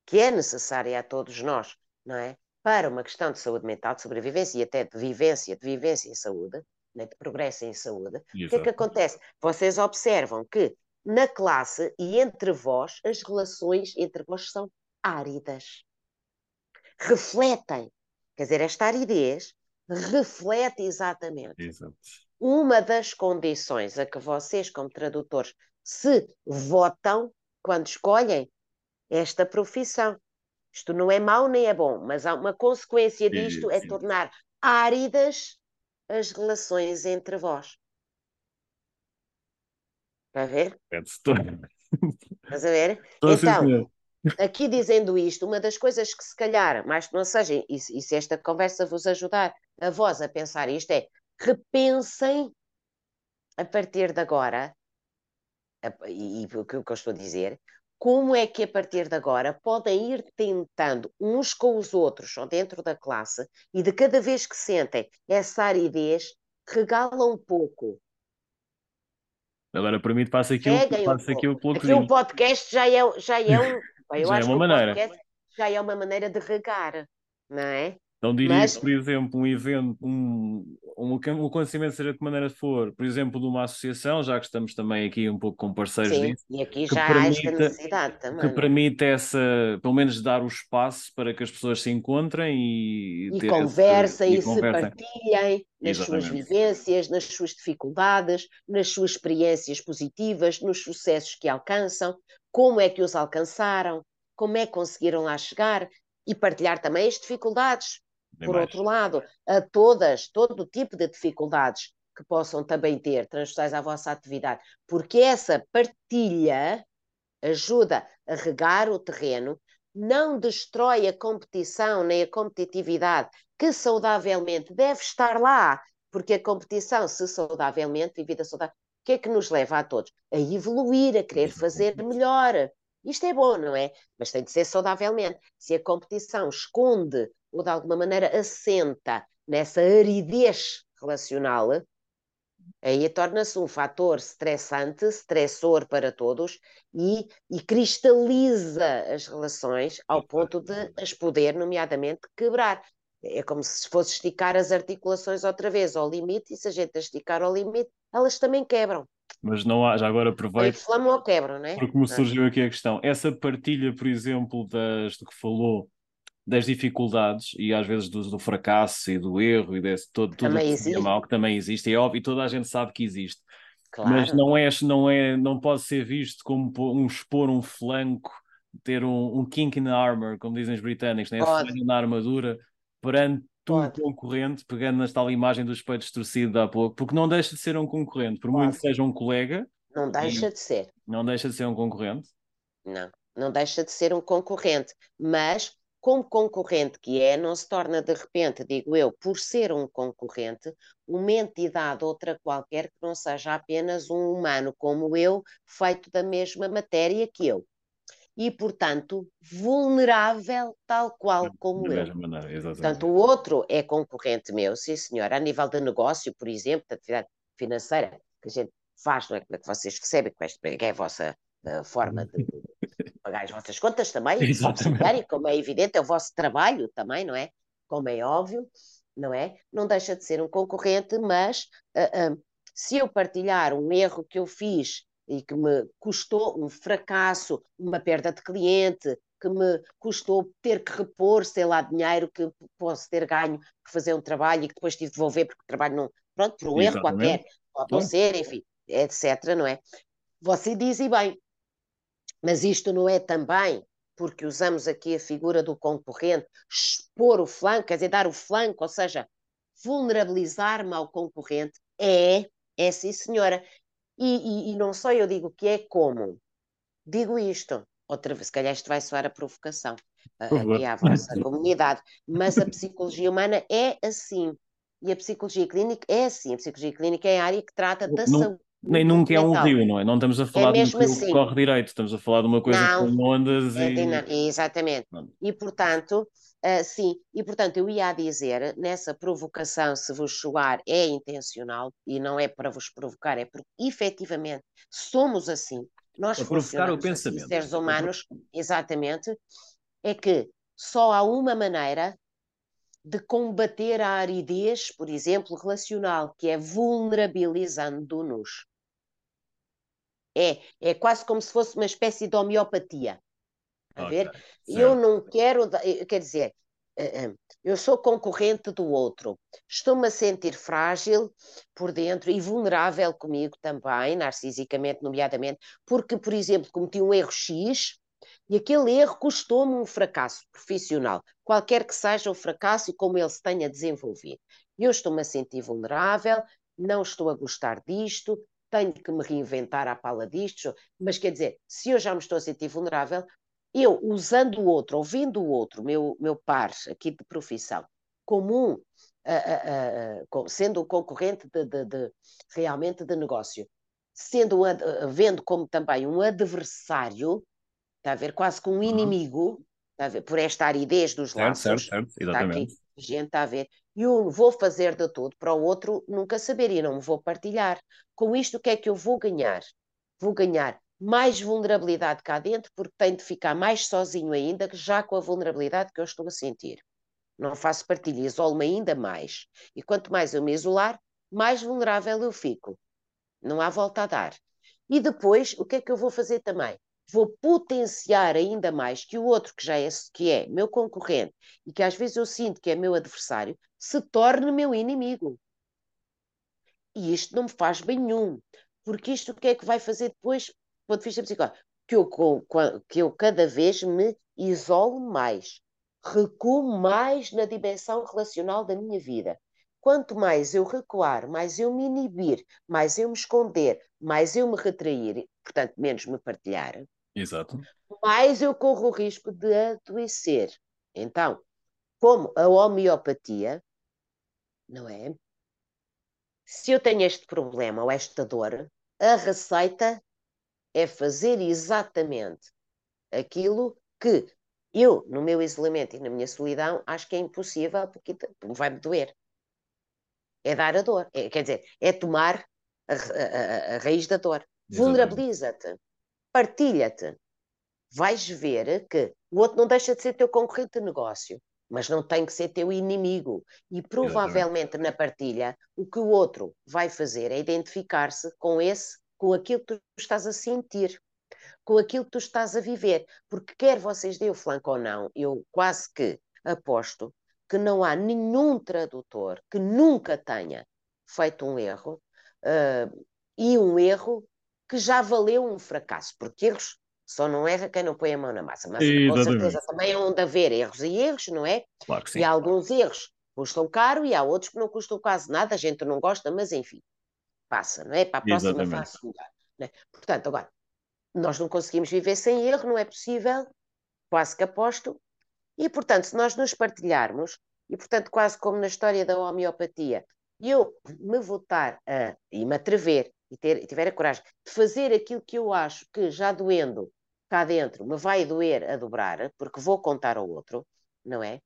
que é necessária a todos nós, não é? Para uma questão de saúde mental, de sobrevivência e até de vivência, de vivência em saúde, né? de progresso em saúde, Exato. o que é que acontece? Vocês observam que na classe e entre vós, as relações entre vós são áridas. Refletem. Quer dizer, esta aridez reflete exatamente Exato. uma das condições a que vocês, como tradutores, se votam quando escolhem esta profissão. Isto não é mau nem é bom, mas há uma consequência disto sim, sim. é tornar áridas as relações entre vós. Está a ver? Estás a ver? então, aqui dizendo isto, uma das coisas que se calhar, mais que não seja, e, e se esta conversa vos ajudar a vós a pensar isto, é repensem a partir de agora, e, e o que eu estou a dizer, como é que a partir de agora podem ir tentando uns com os outros ou dentro da classe e de cada vez que sentem essa aridez, regalam um pouco. Agora, para mim, passa aquilo, passa um pelo Aqui o podcast já é, já é um. já é uma maneira. já é uma maneira de regar, não é? Então diria Mas... por exemplo, um evento, um, um, um acontecimento, seja de que maneira for, por exemplo, de uma associação, já que estamos também aqui um pouco com parceiros Sim, disso. E aqui já permita, há esta necessidade também. Que permite essa, pelo menos dar o espaço para que as pessoas se encontrem e, e conversem e, e se partilhem nas Exatamente. suas vivências, nas suas dificuldades, nas suas experiências positivas, nos sucessos que alcançam, como é que os alcançaram, como é que conseguiram lá chegar e partilhar também as dificuldades Por mais. outro lado, a todas, todo tipo de dificuldades que possam também ter transversais à vossa atividade, porque essa partilha ajuda a regar o terreno, não destrói a competição nem a competitividade, que saudavelmente deve estar lá, porque a competição, se saudavelmente, e vida saudável, o que é que nos leva a todos? A evoluir, a querer fazer melhor. Isto é bom, não é? Mas tem de ser saudavelmente. Se a competição esconde ou de alguma maneira assenta nessa aridez relacional, aí torna-se um fator estressante, estressor para todos e, e, cristaliza as relações ao ponto de as poder, nomeadamente, quebrar. É como se fosse esticar as articulações outra vez ao limite, e se a gente esticar ao limite, elas também quebram. Mas não há, já agora aproveito. Inflamam ou quebram, não é? Porque me surgiu aqui a questão. Essa partilha, por exemplo, das, do que falou, das dificuldades e às vezes do, do fracasso e do erro e desse todo tudo que mal que também existe, é óbvio, e toda a gente sabe que existe. Claro. Mas não é, não é, não pode ser visto como um expor um flanco, ter um, um kink in the armor, como dizem os britânicos, né? a na armadura perante um concorrente, pegando na tal imagem do espelho distorcido de há pouco, porque não deixa de ser um concorrente, por Pode. muito que seja um colega. Não deixa de ser. Não deixa de ser um concorrente. Não, não deixa de ser um concorrente, mas como concorrente que é, não se torna de repente, digo eu, por ser um concorrente, uma entidade outra qualquer que não seja apenas um humano como eu, feito da mesma matéria que eu. E, portanto, vulnerável tal qual como eu. Maneira, portanto, o outro é concorrente meu, sim senhor, a nível de negócio, por exemplo, de atividade financeira, que a gente faz, não é? Como é que vocês recebem, que é a vossa uh, forma de, pagar as vossas contas também, subsidiário, como é evidente, é o vosso trabalho também, não é? Como é óbvio, não é? Não deixa de ser um concorrente, mas uh, uh, se eu partilhar um erro que eu fiz e que me custou um fracasso, uma perda de cliente, que me custou ter que repor, sei lá, dinheiro que posso ter ganho por fazer um trabalho e que depois tive de devolver porque o trabalho não. Pronto, por um Exatamente. erro qualquer, pode ser, enfim, etc. Não é? Você diz e bem, mas isto não é também porque usamos aqui a figura do concorrente, expor o flanco, quer dizer, dar o flanco, ou seja, vulnerabilizar-me ao concorrente, é, é sim senhora. E, e, e, não só eu digo que é como, digo isto, outra vez, se calhar isto vai soar a provocação aqui à vossa comunidade, mas a psicologia humana é assim. E a psicologia clínica é assim. A psicologia clínica é a área que trata da não, saúde nem nunca é um rio, não é? Não estamos a falar é de um rio assim. que corre direito, estamos a falar de uma coisa não, com ondas é, e... Não, exatamente. Não. E portanto, uh, sim, e portanto eu ia dizer, nessa provocação, se vos soar, é intencional e não é para vos provocar, é porque efetivamente somos assim. Nós para provocar o assim, pensamento. seres humanos, exatamente, é que só há uma maneira de combater a aridez, por exemplo, relacional, que é vulnerabilizando-nos. É, é quase como se fosse uma espécie de homeopatia. A okay, ver? Eu não quero, quer dizer, eh, eh, eu sou concorrente do outro, estou-me a sentir frágil por dentro e vulnerável comigo também, narcisicamente, nomeadamente, porque, por exemplo, cometi um erro X e aquele erro custou-me um fracasso profissional, qualquer que seja o fracasso e como ele se tenha desenvolvido. Eu estou-me a sentir vulnerável, não estou a gostar disto, tenho que me reinventar à pala disto, mas quer dizer, se eu já me estou a sentir vulnerável, eu usando o outro, ouvindo o outro, meu, meu par aqui de profissão, como um, uh, uh, uh, sendo um concorrente de, de, de, realmente de negócio, sendo um, vendo como também um adversário, está a ver, quase com um uhum. inimigo, está a ver, por esta aridez dos certo, laços. Certo, certo, exatamente. Está aqui, gente está a ver. E eu vou fazer de tudo para o outro nunca saber e não me vou partilhar. Com isto, o que é que eu vou ganhar? Vou ganhar mais vulnerabilidade cá dentro, porque tenho de ficar mais sozinho ainda, já com a vulnerabilidade que eu estou a sentir. Não faço partilha, isolo-me ainda mais. E quanto mais eu me isolar, mais vulnerável eu fico. Não há volta a dar. E depois, o que é que eu vou fazer também? Vou potenciar ainda mais que o outro, que já é, que é meu concorrente e que às vezes eu sinto que é meu adversário, se torne meu inimigo. E isto não me faz bem nenhum, porque isto o que é que vai fazer depois? ponto de vista psicológico, que eu, que eu cada vez me isolo mais, recuo mais na dimensão relacional da minha vida. Quanto mais eu recuar, mais eu me inibir, mais eu me esconder, mais eu me retrair, portanto, menos me partilhar, Exato. mais eu corro o risco de adoecer. Então, como a homeopatia, não é? Se eu tenho este problema ou esta dor, a receita é fazer exatamente aquilo que eu, no meu isolamento e na minha solidão, acho que é impossível porque vai-me doer. É dar a dor. É, quer dizer, é tomar a, a, a raiz da dor. Vulnerabiliza-te. Partilha-te. Vais ver que o outro não deixa de ser teu concorrente de negócio, mas não tem que ser teu inimigo. E provavelmente na partilha, o que o outro vai fazer é identificar-se com esse com aquilo que tu estás a sentir, com aquilo que tu estás a viver. Porque quer vocês dêem o flanco ou não, eu quase que aposto que não há nenhum tradutor que nunca tenha feito um erro uh, e um erro que já valeu um fracasso, porque erros só não erra quem não põe a mão na massa, mas com certeza também é onde haver erros e erros, não é? Claro que sim. E há alguns erros custam caro e há outros que não custam quase nada, a gente não gosta, mas enfim passa, não é? Para a próxima Exatamente. fase. É? Portanto, agora, nós não conseguimos viver sem erro, não é possível, quase que aposto, e portanto, se nós nos partilharmos, e portanto, quase como na história da homeopatia, eu me votar a, e me atrever e, ter, e tiver a coragem de fazer aquilo que eu acho que já doendo cá dentro me vai doer a dobrar, porque vou contar ao outro, não é?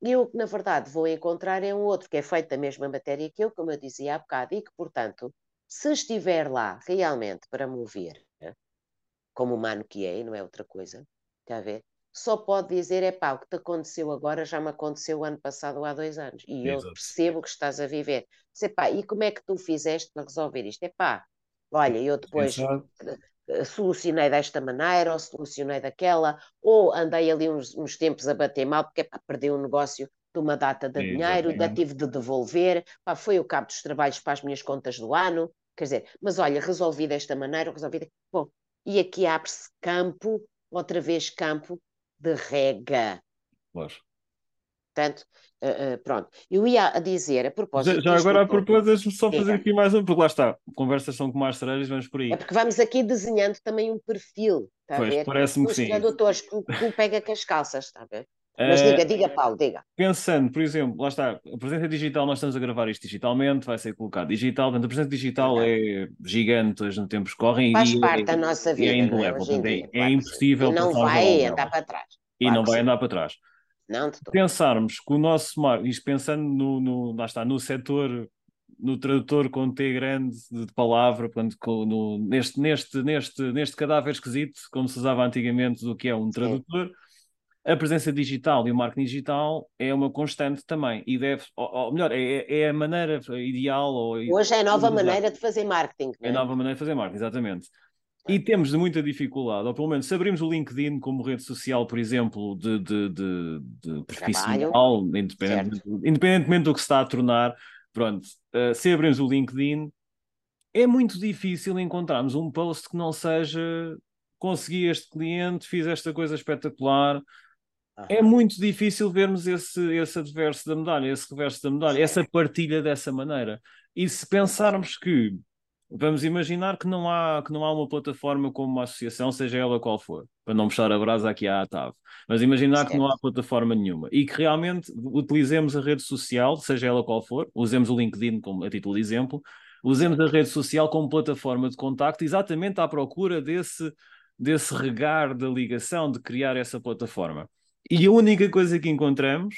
E eu, na verdade, vou encontrar é um outro que é feito da mesma matéria que eu, como eu dizia há bocado, e que, portanto, se estiver lá realmente para me ouvir, né? como humano que é, e não é outra coisa, está a ver? Só pode dizer, é pá, o que te aconteceu agora já me aconteceu ano passado ou há dois anos. E Exato. eu percebo que estás a viver. Sei pá, e como é que tu fizeste para resolver isto? É pá, olha, eu depois eh, solucionei desta maneira, ou solucionei daquela, ou andei ali uns, uns tempos a bater mal, porque pá, perdi um negócio de uma data de dinheiro, ainda tive de devolver, pá, foi o cabo dos trabalhos para as minhas contas do ano, quer dizer, mas olha, resolvi desta maneira, resolvi. Bom, e aqui abre-se campo, outra vez campo de rega. Claro. Portanto, uh, uh, pronto. Eu ia a dizer, a propósito. Já, já agora, a propósito, deixa-me só fazer aqui mais um, porque lá está, conversas são como as cerejas, vamos por aí. É porque vamos aqui desenhando também um perfil, está pois, a ver? Parece-me que sim. Os tradutores que, que pega com as calças, está a ver? Mas diga, uh, diga, Paulo, diga. Pensando, por exemplo, lá está, a presença digital, nós estamos a gravar isto digitalmente, vai ser colocado digital, portanto, a presença digital é gigante hoje no tempo que correm. Faz e parte é, da nossa vida. É é, é, é impossível. E não vai andar para trás. E claro não vai sim. andar para trás. Não, Pensarmos que o nosso mar, isto pensando no, no, lá está, no setor, no tradutor com T grande de palavra, portanto, no, neste, neste, neste, neste cadáver esquisito, como se usava antigamente do que é um tradutor. Sim a presença digital e o marketing digital é uma constante também e deve, ou, ou melhor, é, é, a maneira ideal. Ou, Hoje é a nova maneira de fazer marketing. É? é a nova maneira de fazer marketing, exatamente. E temos muita dificuldade, ou pelo menos se abrimos o LinkedIn como rede social, por exemplo, de, de, de, de profissional, independentemente, independentemente, do que se está a tornar, pronto, uh, se abrimos o LinkedIn, é muito difícil encontrarmos um post que não seja consegui este cliente, fiz esta coisa espetacular. É muito difícil vermos esse, esse adverso da medalha, esse reverso da medalha, essa partilha dessa maneira. E se pensarmos que, vamos imaginar que não há, que não há uma plataforma como uma associação, seja ela qual for, para não puxar a brasa aqui à ATAV, mas imaginar certo. que não há plataforma nenhuma e que realmente utilizemos a rede social, seja ela qual for, usemos o LinkedIn como, a título de exemplo, usemos a rede social como plataforma de contacto exatamente à procura desse desse regar da ligação, de criar essa plataforma. E a única coisa que encontramos,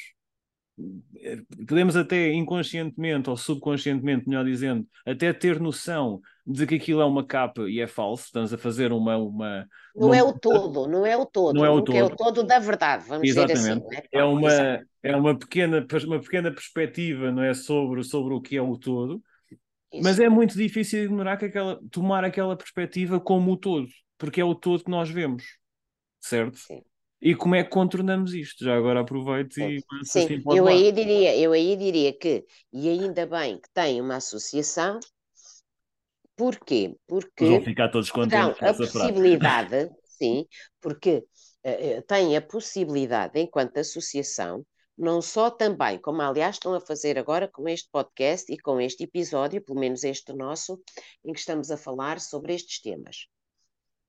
podemos até inconscientemente ou subconscientemente, melhor dizendo, até ter noção de que aquilo é uma capa e é falso, estamos a fazer uma. uma não é o todo, não é o todo, não é o todo, é o todo da verdade, vamos Exatamente. dizer assim. É? é, uma, é uma, pequena, uma pequena perspectiva não é, sobre, sobre o que é o todo, Isso. mas é muito difícil ignorar que aquela, tomar aquela perspectiva como o todo porque é o todo que nós vemos, certo? Sim. E como é que contornamos isto? Já agora aproveito e Sim, assim eu aí diria, eu aí diria que, e ainda bem que tem uma associação, porquê? Porque vão ficar todos contentes a possibilidade, sim, porque uh, tem a possibilidade, enquanto associação, não só também, como aliás estão a fazer agora com este podcast e com este episódio, pelo menos este nosso, em que estamos a falar sobre estes temas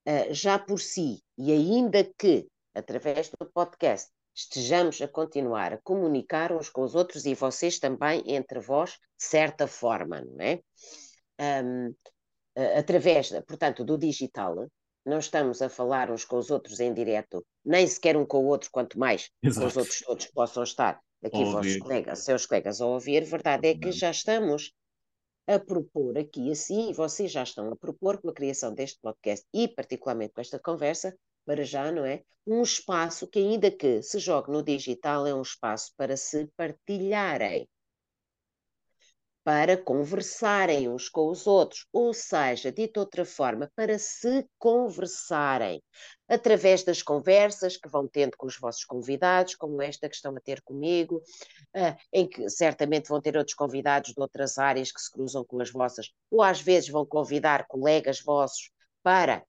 uh, já por si, e ainda que através do podcast estejamos a continuar a comunicar uns com os outros e vocês também entre vós, de certa forma, não é? Um, através, portanto, do digital, não estamos a falar uns com os outros em direto, nem sequer um com o outro, quanto mais Exato. os outros todos possam estar aqui, vossos colegas, seus colegas, a ouvir. Verdade é que já estamos a propor aqui assim, vocês já estão a propor com a criação deste podcast e particularmente com esta conversa, para já, não é? Um espaço que ainda que se jogue no digital é um espaço para se partilharem para conversarem uns com os outros, ou seja, dito outra forma, para se conversarem através das conversas que vão tendo com os vossos convidados, como esta que estão a ter comigo, uh, em que certamente vão ter outros convidados de outras áreas que se cruzam com as vossas, ou às vezes vão convidar colegas vossos para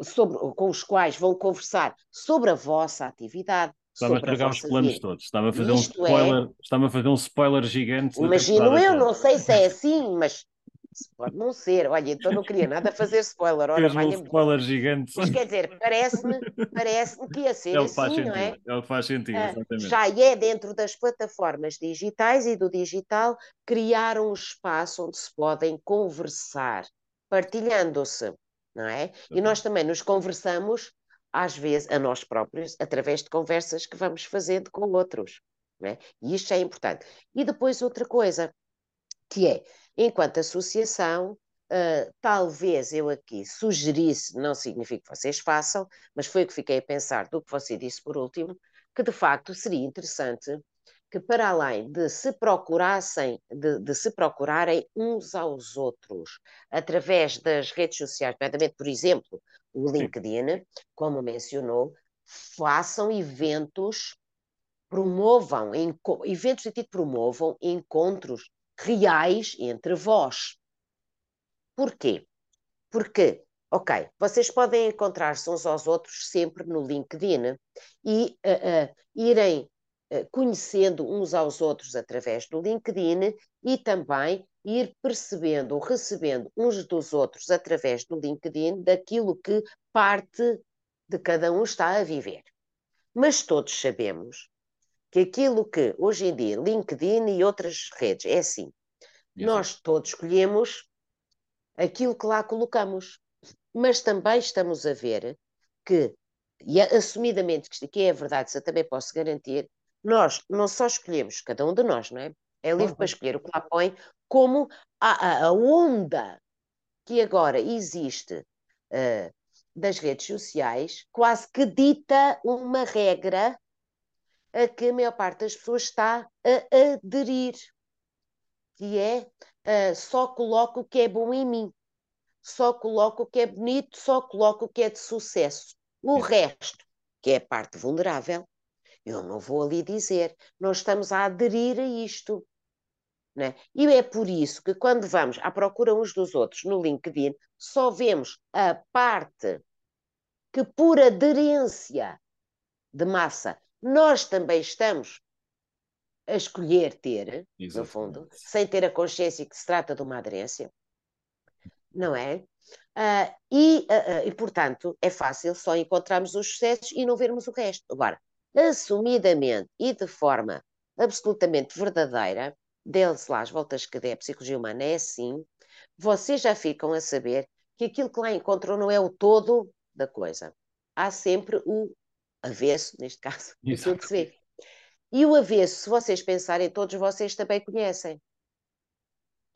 sobre, com os quais vão conversar sobre a vossa atividade, Estava a estragar os planos vida. todos. Estava a fazer um é spoiler, é... estava a fazer um spoiler gigante. Imagino eu, não sei se é assim, mas pode não ser. Olha, então não queria nada fazer spoiler. Ora, um spoiler gigante. Mas quer dizer, parece-me parece que ia ser é assim, sentido, não é? É o que faz sentido, exatamente. Já é dentro das plataformas digitais e do digital criar um espaço onde se podem conversar, partilhando-se, não é? E nós também nos conversamos às vezes, a nós próprios, através de conversas que vamos fazendo com outros. É? E isto é importante. E depois outra coisa, que é, enquanto associação, uh, talvez eu aqui sugerisse, não significa que vocês façam, mas foi o que fiquei a pensar do que você disse por último, que de facto seria interessante que para além de se procurassem, de, de, se procurarem uns aos outros através das redes sociais, nomeadamente, por exemplo, o LinkedIn, como mencionou, façam eventos, promovam, eventos de tipo promovam encontros reais entre vós. Porquê? Porque, ok, vocês podem encontrar-se uns aos outros sempre no LinkedIn e uh, uh, irem conhecendo uns aos outros através do LinkedIn e também ir percebendo, recebendo uns dos outros através do LinkedIn daquilo que parte de cada um está a viver. Mas todos sabemos que aquilo que hoje em dia LinkedIn e outras redes é assim. Nós todos escolhemos aquilo que lá colocamos, mas também estamos a ver que, e assumidamente que isto aqui é a verdade, isso eu também posso garantir, nós não só escolhemos, cada um de nós, não é? É livre uhum. para escolher o que lá põe, como a, a, onda que agora existe uh, das redes sociais quase que dita uma regra a que a maior parte das pessoas está a aderir, que é uh, só coloco o que é bom em mim, só coloco o que é bonito, só coloco o que é de sucesso. O resto, que é a parte vulnerável, eu não vou ali dizer. Nós estamos a aderir a isto. Né? E é por isso que, quando vamos à procura uns dos outros no LinkedIn, só vemos a parte que, por aderência de massa, nós também estamos a escolher ter, Exatamente. no fundo, sem ter a consciência que se trata de uma aderência, não é? Uh, e, uh, uh, e, portanto, é fácil só encontrarmos os sucessos e não vermos o resto. Agora, assumidamente e de forma absolutamente verdadeira, deles lá as voltas que der, a psicologia humana é assim, vocês já ficam a saber que aquilo que lá encontram não é o todo da coisa. Há sempre o avesso, neste caso, aquilo que se vê. E o avesso, se vocês pensarem, todos vocês também conhecem.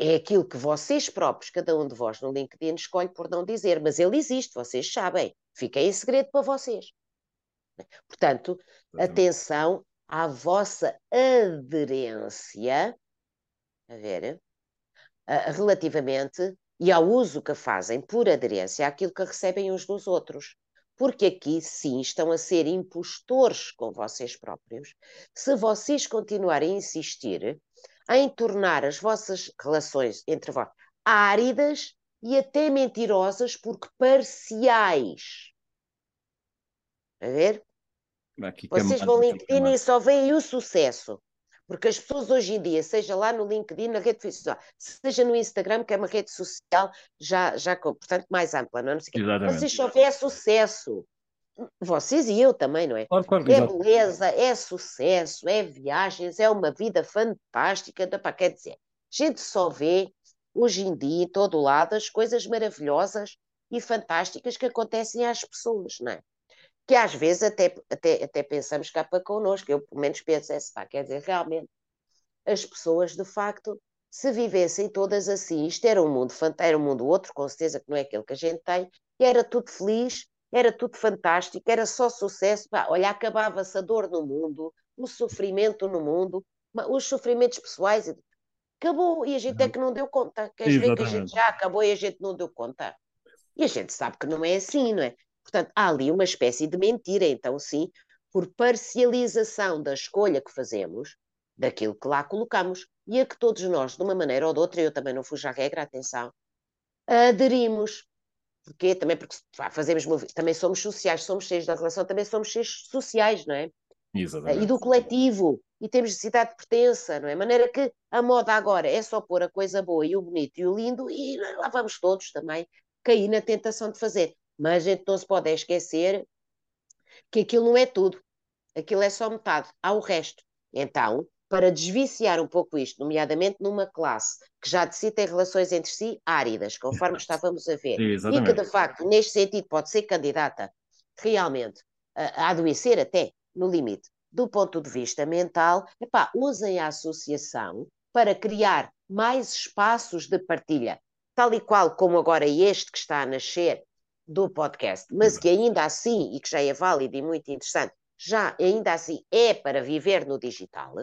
É aquilo que vocês próprios, cada um de vós no LinkedIn, escolhe por não dizer, mas ele existe, vocês sabem. Fica em segredo para vocês. Portanto, atenção à vossa aderência, a ver, relativamente e ao uso que fazem por aderência àquilo que recebem uns dos outros porque aqui sim estão a ser impostores com vocês próprios. Se vocês continuarem a insistir em tornar as vossas relações entre vós áridas e até mentirosas, porque parciais. A ver? Vocês vão LinkedIn e só veem o sucesso. Porque as pessoas hoje em dia, seja lá no LinkedIn, na rede social, seja no Instagram, que é uma rede social já, já portanto, mais ampla, não é? Vocês só vêem sucesso. Vocês e eu também, não é? Claro, claro, é beleza, é sucesso, é viagens, é uma vida fantástica. Pá, quer dizer, a gente só vê hoje em dia, em todo lado, as coisas maravilhosas e fantásticas que acontecem às pessoas, não é? Que às vezes até, até, até pensamos cá para connosco, eu pelo menos penso essa, pá, quer dizer, realmente, as pessoas de facto, se vivessem todas assim, isto era um mundo era um mundo outro, com certeza que não é aquele que a gente tem, e era tudo feliz, era tudo fantástico, era só sucesso, pá, olha, acabava-se a dor no mundo, o sofrimento no mundo, os sofrimentos pessoais, acabou, e a gente é que não deu conta, queres ver que a gente já acabou e a gente não deu conta? E a gente sabe que não é assim, não é? Portanto, há ali uma espécie de mentira, então, sim, por parcialização da escolha que fazemos daquilo que lá colocamos e a que todos nós, de uma maneira ou de outra, eu também não fujo à regra, atenção, aderimos. Porquê? Também porque fazemos, também somos sociais, somos cheios da relação, também somos cheios sociais, não é? Exatamente. E do coletivo, e temos necessidade de pertença, não é? De maneira que a moda agora é só pôr a coisa boa e o bonito e o lindo, e lá vamos todos também cair na tentação de fazer. Mas a gente não se pode esquecer que aquilo não é tudo. Aquilo é só metade. Há o resto. Então, para desviciar um pouco isto, nomeadamente numa classe que já de si tem relações entre si áridas, conforme estávamos a ver, Exatamente. e que de facto, neste sentido, pode ser candidata realmente a, adoecer até no limite do ponto de vista mental, epá, usem a associação para criar mais espaços de partilha, tal e qual como agora este que está a nascer do podcast, mas que ainda assim, e que já é válido e muito interessante, já ainda assim é para viver no digital.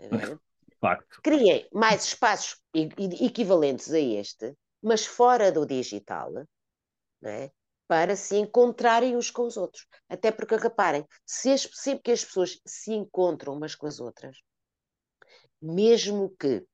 Facto. Criem mais espaços equivalentes a este, mas fora do digital, é? para se encontrarem uns com os outros. Até porque, reparem, se as, sempre que as pessoas se encontram umas com as outras, mesmo que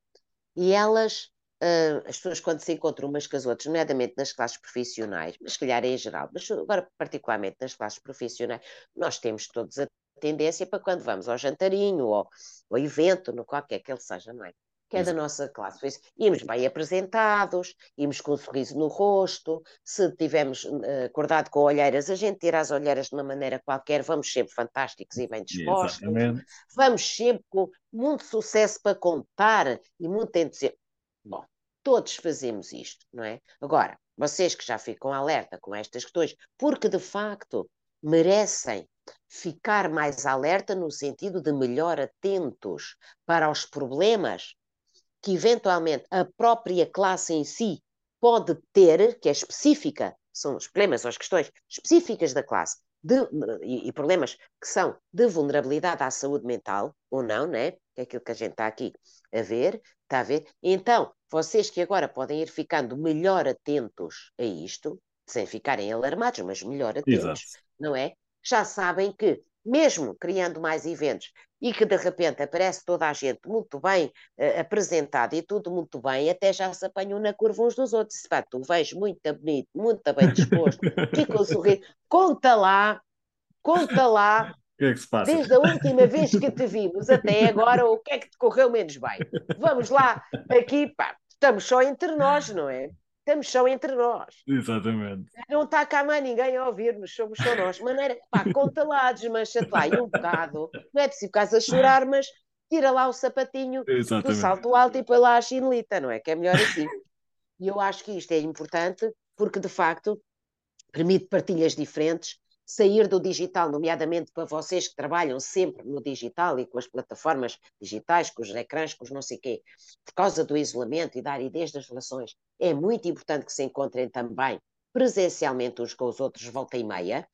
e elas uh, as pessoas quando se encontram umas com as outras, nomeadamente nas classes profissionais, mas se calhar em geral, mas agora particularmente nas classes profissionais, nós temos todos a tendência para quando vamos ao jantarinho ou ao evento, no qualquer que ele seja, não é? que é da nossa classe. Íamos bem apresentados, íamos com um sorriso no rosto, se tivermos uh, acordado com olheiras, a gente tira as olheiras de uma maneira qualquer, vamos sempre fantásticos e bem dispostos, Exatamente. vamos sempre com muito sucesso para contar e muito entusiasmo. Bom, Todos fazemos isto, não é? Agora, vocês que já ficam alerta com estas questões, porque de facto merecem ficar mais alerta no sentido de melhor atentos para os problemas que eventualmente a própria classe em si pode ter, que é específica são os problemas ou as questões específicas da classe de, e, e, problemas que são de vulnerabilidade à saúde mental, ou não, né? É aquilo que a gente está aqui a ver, está a ver? Então, vocês que agora podem ir ficando melhor atentos a isto, sem ficarem alarmados, mas melhor atentos, Exato. não é? Já sabem que, mesmo criando mais eventos e que de repente aparece toda a gente muito bem uh, apresentada e tudo muito bem, até já se apanham na curva uns dos outros. Se pá, tu vejo muito bonito, muito bem disposto, fica a sorrir, conta lá, conta lá. Que é que se passa? Desde a última vez que te vimos até agora, o que é que te correu menos bem? Vamos lá, aqui, pá, estamos só entre nós, não é? Estamos só entre nós. Exatamente. Não está cá mais ninguém a ouvir-nos, somos só nós. Maneira, pá, conta lá, desmancha-te lá e um bocado. Não é preciso ficar a chorar, mas tira lá o sapatinho Exatamente. do salto alto e põe lá a chinelita, não é? Que é melhor assim. E eu acho que isto é importante porque, de facto, permite partilhas diferentes, sair do digital, nomeadamente para vocês que trabalham sempre no digital e com as plataformas digitais, com os ecrãs, com os não sei quê, por causa do isolamento e da aridez das relações, é muito importante que se encontrem também presencialmente uns com os outros, volta e meia,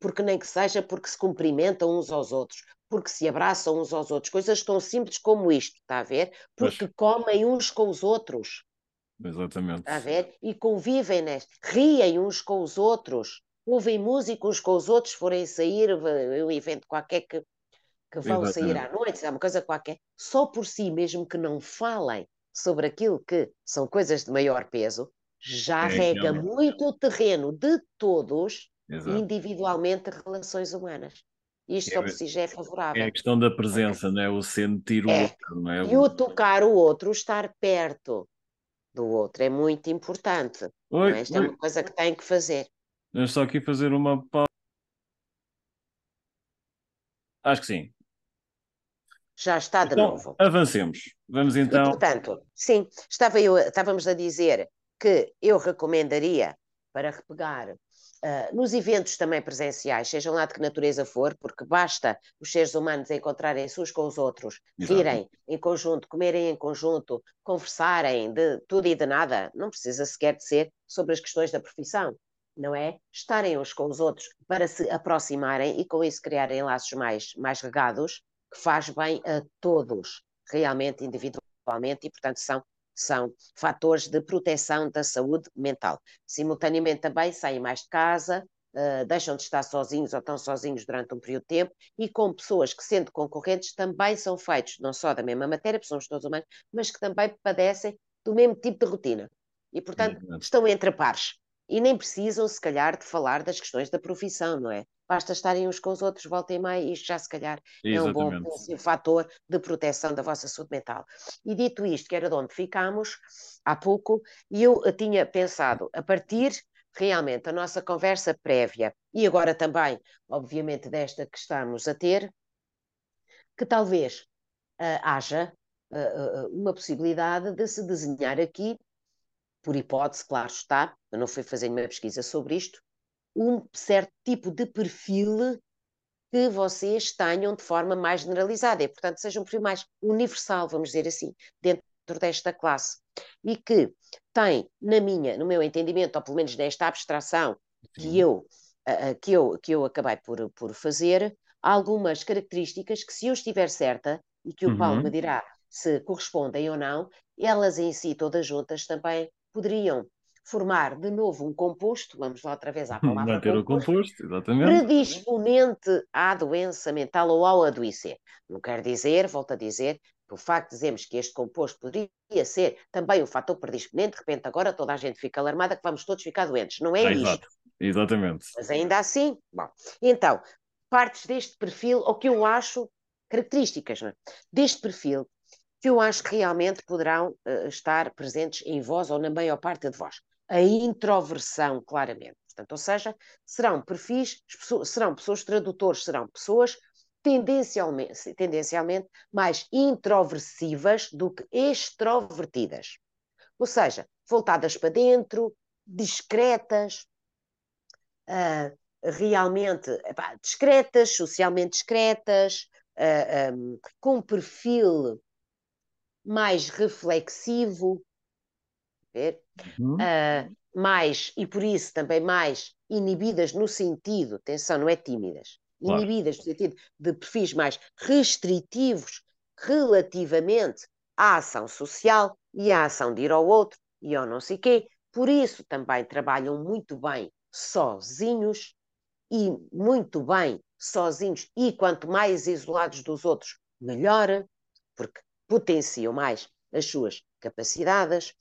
porque nem que seja porque se cumprimentam uns aos outros, porque se abraçam uns aos outros, coisas tão simples como isto, está a ver? Porque Mas... comem uns com os outros. Exatamente. Está a ver? E convivem riem uns com os outros ouvem música uns com os outros, forem sair, um evento qualquer que, que vão Exatamente. sair à noite, é uma coisa qualquer, só por si, mesmo que não falem sobre aquilo que são coisas de maior peso, já é, rega é. muito o terreno de todos, Exato. individualmente, relações humanas. Isto é, só por si já é favorável. É a questão da presença, não é? O sentir o é. outro, não é? E o tocar o outro, o estar perto do outro, é muito importante. Oi, é? Isto oi. é uma coisa que tem que fazer. Vamos só aqui fazer uma pausa. Acho que sim. Já está de então, novo. Avancemos. Vamos então. E, portanto, sim, estava eu, estávamos a dizer que eu recomendaria para repegar Uh, nos eventos também presenciais, sejam lá de que natureza for, porque basta os seres humanos encontrarem-se uns com os outros, rirem em conjunto, comerem em conjunto, conversarem de tudo e de nada, não precisa sequer de ser sobre as questões da profissão não é? Estarem uns com os outros para se aproximarem e com isso criarem laços mais, mais regados, que faz bem a todos, realmente, individualmente, e portanto são, são fatores de proteção da saúde mental. Simultaneamente também saem mais de casa, uh, deixam de estar sozinhos ou estão sozinhos durante um período de tempo, e com pessoas que, sendo concorrentes, também são feitos não só da mesma matéria, porque somos todos humanos, mas que também padecem do mesmo tipo de rotina. E, portanto, estão entre pares e nem precisam, se calhar, de falar das questões da profissão, não é? Basta estarem uns com os outros, voltem mais, e isto já, se calhar, Exatamente. é um bom um fator de proteção da vossa saúde mental. E dito isto, que era de onde ficámos há pouco, e eu tinha pensado, a partir realmente da nossa conversa prévia, e agora também, obviamente, desta que estamos a ter, que talvez uh, haja uh, uma possibilidade de se desenhar aqui por hipótese, claro está, eu não fui fazer nenhuma pesquisa sobre isto, um certo tipo de perfil que vocês tenham de forma mais generalizada e, portanto, seja um perfil mais universal, vamos dizer assim, dentro desta classe. E que tem, na minha, no meu entendimento, ou pelo menos nesta abstração que eu, que eu, que eu acabei por, por fazer, algumas características que, se eu estiver certa, e que o Paulo uhum. me dirá se correspondem ou não, elas em si, todas juntas, também poderiam formar de novo um composto, vamos lá outra vez à palavra Manter composto, o composto, exatamente. predisponente à doença mental ou ao adoecer. Não quer dizer, volto a dizer, que o facto de dizermos que este composto poderia ser também um fator predisponente, de repente agora toda a gente fica alarmada que vamos todos ficar doentes. Não é isto. Exato. Exatamente. Mas ainda assim, bom, então, partes deste perfil, ou que eu acho, características é? deste perfil, que eu acho que realmente poderão uh, estar presentes em vós ou na maior parte de vós. A introversão, claramente. Portanto, ou seja, serão perfis, serão pessoas tradutores, serão pessoas tendencialmente, tendencialmente mais introversivas do que extrovertidas. Ou seja, voltadas para dentro, discretas, uh, realmente epá, discretas, socialmente discretas, uh, um, com perfil mais reflexivo? Uhum. Uh, mais, e por isso também mais inibidas no sentido, atenção, não é tímidas, claro. inibidas no sentido de perfis mais restritivos relativamente à ação social e à ação de ir ao outro e ao não sei quê. Por isso também trabalham muito bem sozinhos e muito bem sozinhos e quanto mais isolados dos outros, melhor, porque potenciam mais as suas capacidades.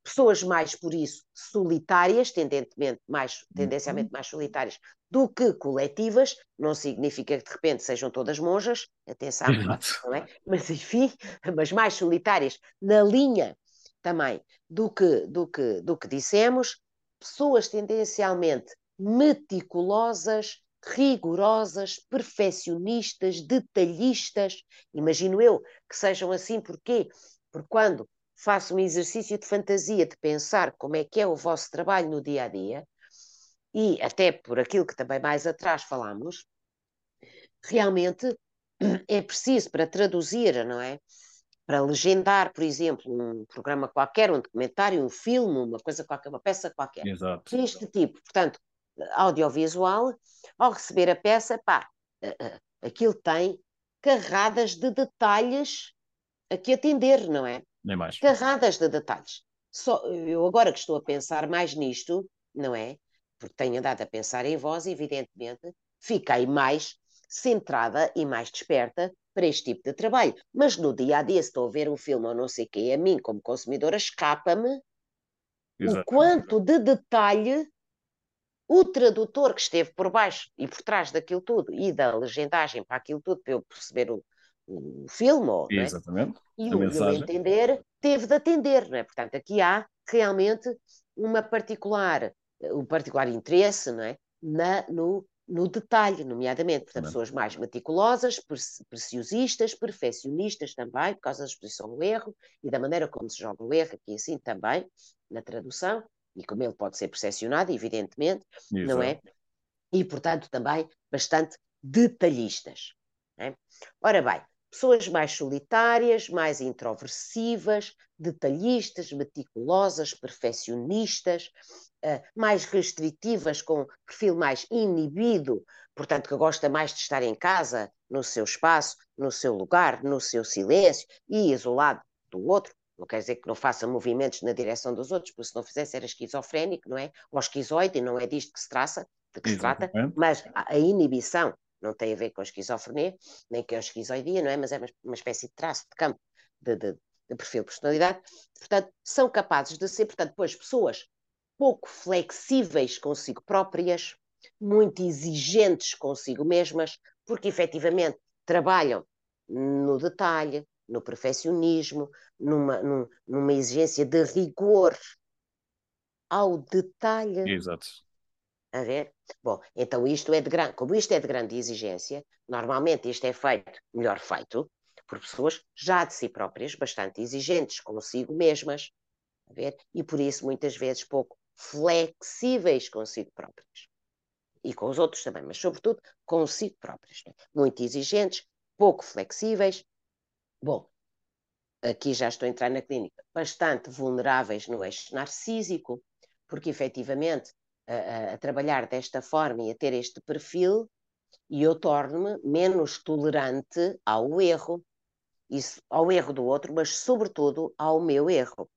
Pessoas mais, por isso, solitárias, tendentemente mais, tendencialmente uhum. mais solitárias do que coletivas, não significa que de repente sejam todas monjas, atenção, não é? Mas enfim, mas mais solitárias na linha também do que, do que, do que dissemos, pessoas tendencialmente meticulosas, rigorosas, perfeccionistas, detalhistas. Imagino eu que sejam assim, porquê? Porque quando faço um exercício de fantasia de pensar como é que é o vosso trabalho no dia a dia, e até por aquilo que também mais atrás falámos, realmente é preciso para traduzir, não é? Para legendar, por exemplo, um programa qualquer, um documentário, um filme, uma coisa qualquer, uma peça qualquer. Exato. Deste tipo, portanto, audiovisual, ao receber a peça, pá, aquilo tem carradas de detalhes a que atender, não é? Nem mais. Carradas de detalhes. Só, eu agora que estou a pensar mais nisto, não é? Porque tenho andado a pensar em vós, evidentemente, fiquei mais centrada e mais desperta para este tipo de trabalho. Mas no dia a dia, se estou a ver um filme ou não sei o quê, a mim, como consumidora, escapa-me o quanto de detalhe o tradutor que esteve por baixo e por trás daquilo tudo e da legendagem para aquilo tudo, para eu perceber o, o filme, ou, é? Exatamente. E o meu entender teve de atender, não é? Portanto, aqui há realmente uma particular, um particular interesse, não é? Na, no, no detalhe, nomeadamente, portanto, pessoas mais meticulosas, preciosistas, perfeccionistas também, por causa da exposição ao erro e da maneira como se joga o erro, aqui assim também, na tradução, e como ele pode ser percepcionado, evidentemente, Exato. não é? E, portanto, também bastante detalhistas. É? Ora bem, pessoas mais solitárias, mais introversivas, detalhistas, meticulosas, perfeccionistas, uh, mais restritivas, com perfil mais inibido, portanto, que gosta mais de estar em casa, no seu espaço, no seu lugar, no seu silêncio e isolado do outro, não quer dizer que não faça movimentos na direção dos outros, porque se não fizesse era esquizofrénico, não é? Ou esquizoide, não é disto que se traça, de que se trata, mas a, inibição não tem a ver com a esquizofrenia, nem com a esquizoidia, não é? Mas é uma, espécie de traço de campo de, de, de, perfil de personalidade. Portanto, são capazes de ser, portanto, depois pessoas pouco flexíveis consigo próprias, muito exigentes consigo mesmas, porque efetivamente trabalham no detalhe, no perfeccionismo, numa, num, numa exigência de rigor ao detalhe. Exato. A ver? Bom, então isto é de grande, como isto é de grande exigência, normalmente isto é feito, melhor feito, por pessoas já de si próprias, bastante exigentes consigo mesmas, a ver? E por isso muitas vezes pouco flexíveis consigo próprias. E com os outros também, mas sobretudo consigo próprias. Né? Muito exigentes, pouco flexíveis, Bom, aqui já estou a entrar na clínica, bastante vulneráveis no eixo narcísico, porque efetivamente a, a, trabalhar desta forma e a ter este perfil, e eu torno-me menos tolerante ao erro, isso, ao erro do outro, mas sobretudo ao meu erro.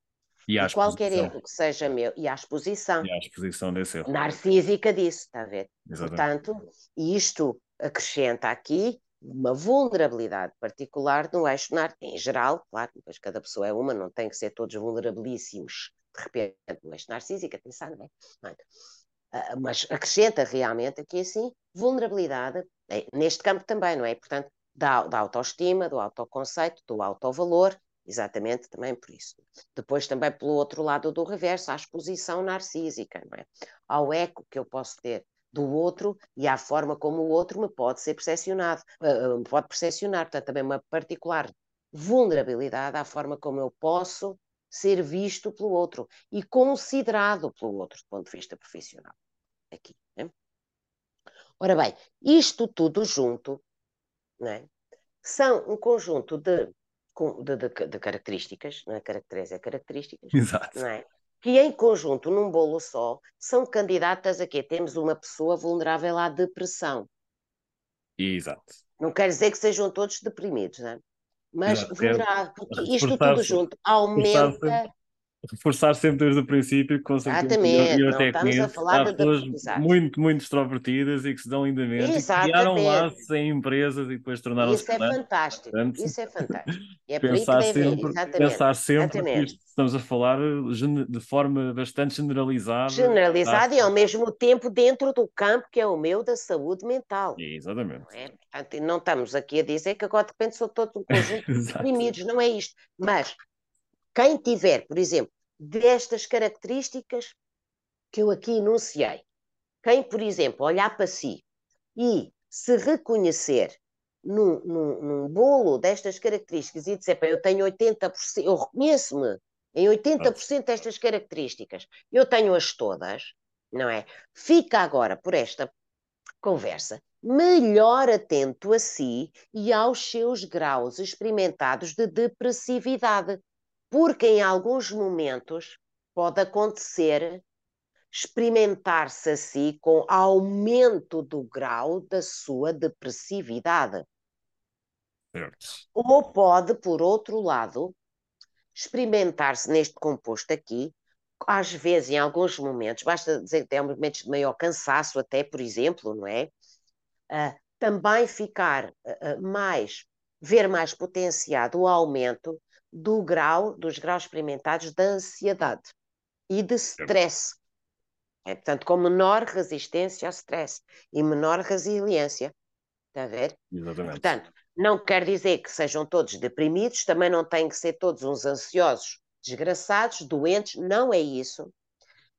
E, e qualquer erro que seja meu, e à exposição. E à exposição desse erro. Narcísica disso, está a ver? Exatamente. Portanto, isto acrescenta aqui uma vulnerabilidade particular no eixo NAR, em geral, claro, depois cada pessoa é uma, não tem que ser todos vulnerabilíssimos, de repente, no eixo narcísico, atenção, não é? Uh, mas acrescenta realmente aqui assim vulnerabilidade, é, neste campo também, não é? Portanto, da, da autoestima, do autoconceito, do autovalor, exatamente também por isso. Depois também pelo outro lado do reverso, à exposição narcísica, não é? Ao eco que eu posso ter do outro e à forma como o outro me pode ser percepcionado, uh, pode percepcionar, portanto, também uma particular vulnerabilidade à forma como eu posso ser visto pelo outro e considerado pelo outro do ponto de vista profissional. Aqui. Né? Ora bem, isto tudo junto né, são um conjunto de, de, de, de características, não é? Caracteriza características, Exato. Não é? Que em conjunto, num bolo só, são candidatas a quê? Temos uma pessoa vulnerável à depressão. Exato. Não quer dizer que sejam todos deprimidos, não é? Mas vulnerável, porque isto tudo junto aumenta reforçar sempre desde o princípio que com Exatamente, eu, eu até conheço, a falar há pessoas muito, muito extrovertidas e que se dão lindamente Exatamente. e criaram laços em empresas e depois tornaram-se Isso é fantástico, Portanto, isso é fantástico. É pensar, sempre, pensar sempre que isto, estamos a falar de forma bastante generalizada. Generalizada tá? e ao mesmo tempo dentro do campo que é o meu da saúde mental. Exatamente. Não, é? Portanto, não estamos aqui a dizer que agora de repente sou todo um conjunto de deprimidos, não é isto. Mas quem tiver, por exemplo, destas características que eu aqui enunciei. Quem, por exemplo, olhar para si e se reconhecer num, num, num bolo destas características e dizer, eu tenho 80%, eu reconheço-me em 80% destas características, eu tenho-as todas, não é? Fica agora por esta conversa melhor atento a si e aos seus graus experimentados de depressividade porque em alguns momentos pode acontecer experimentar-se a si com aumento do grau da sua depressividade. Certo. Ou pode, por outro lado, experimentar-se neste composto aqui, às vezes, em alguns momentos, basta dizer que tem momentos de maior cansaço, até, por exemplo, não é? Uh, também ficar uh, mais, ver mais potenciado o aumento do grau, dos graus experimentados de ansiedade e de stress. É, portanto, com menor resistência ao stress e menor resiliência. Está a ver? Exatamente. Portanto, não quer dizer que sejam todos deprimidos, também não têm que ser todos uns ansiosos, desgraçados, doentes, não é isso.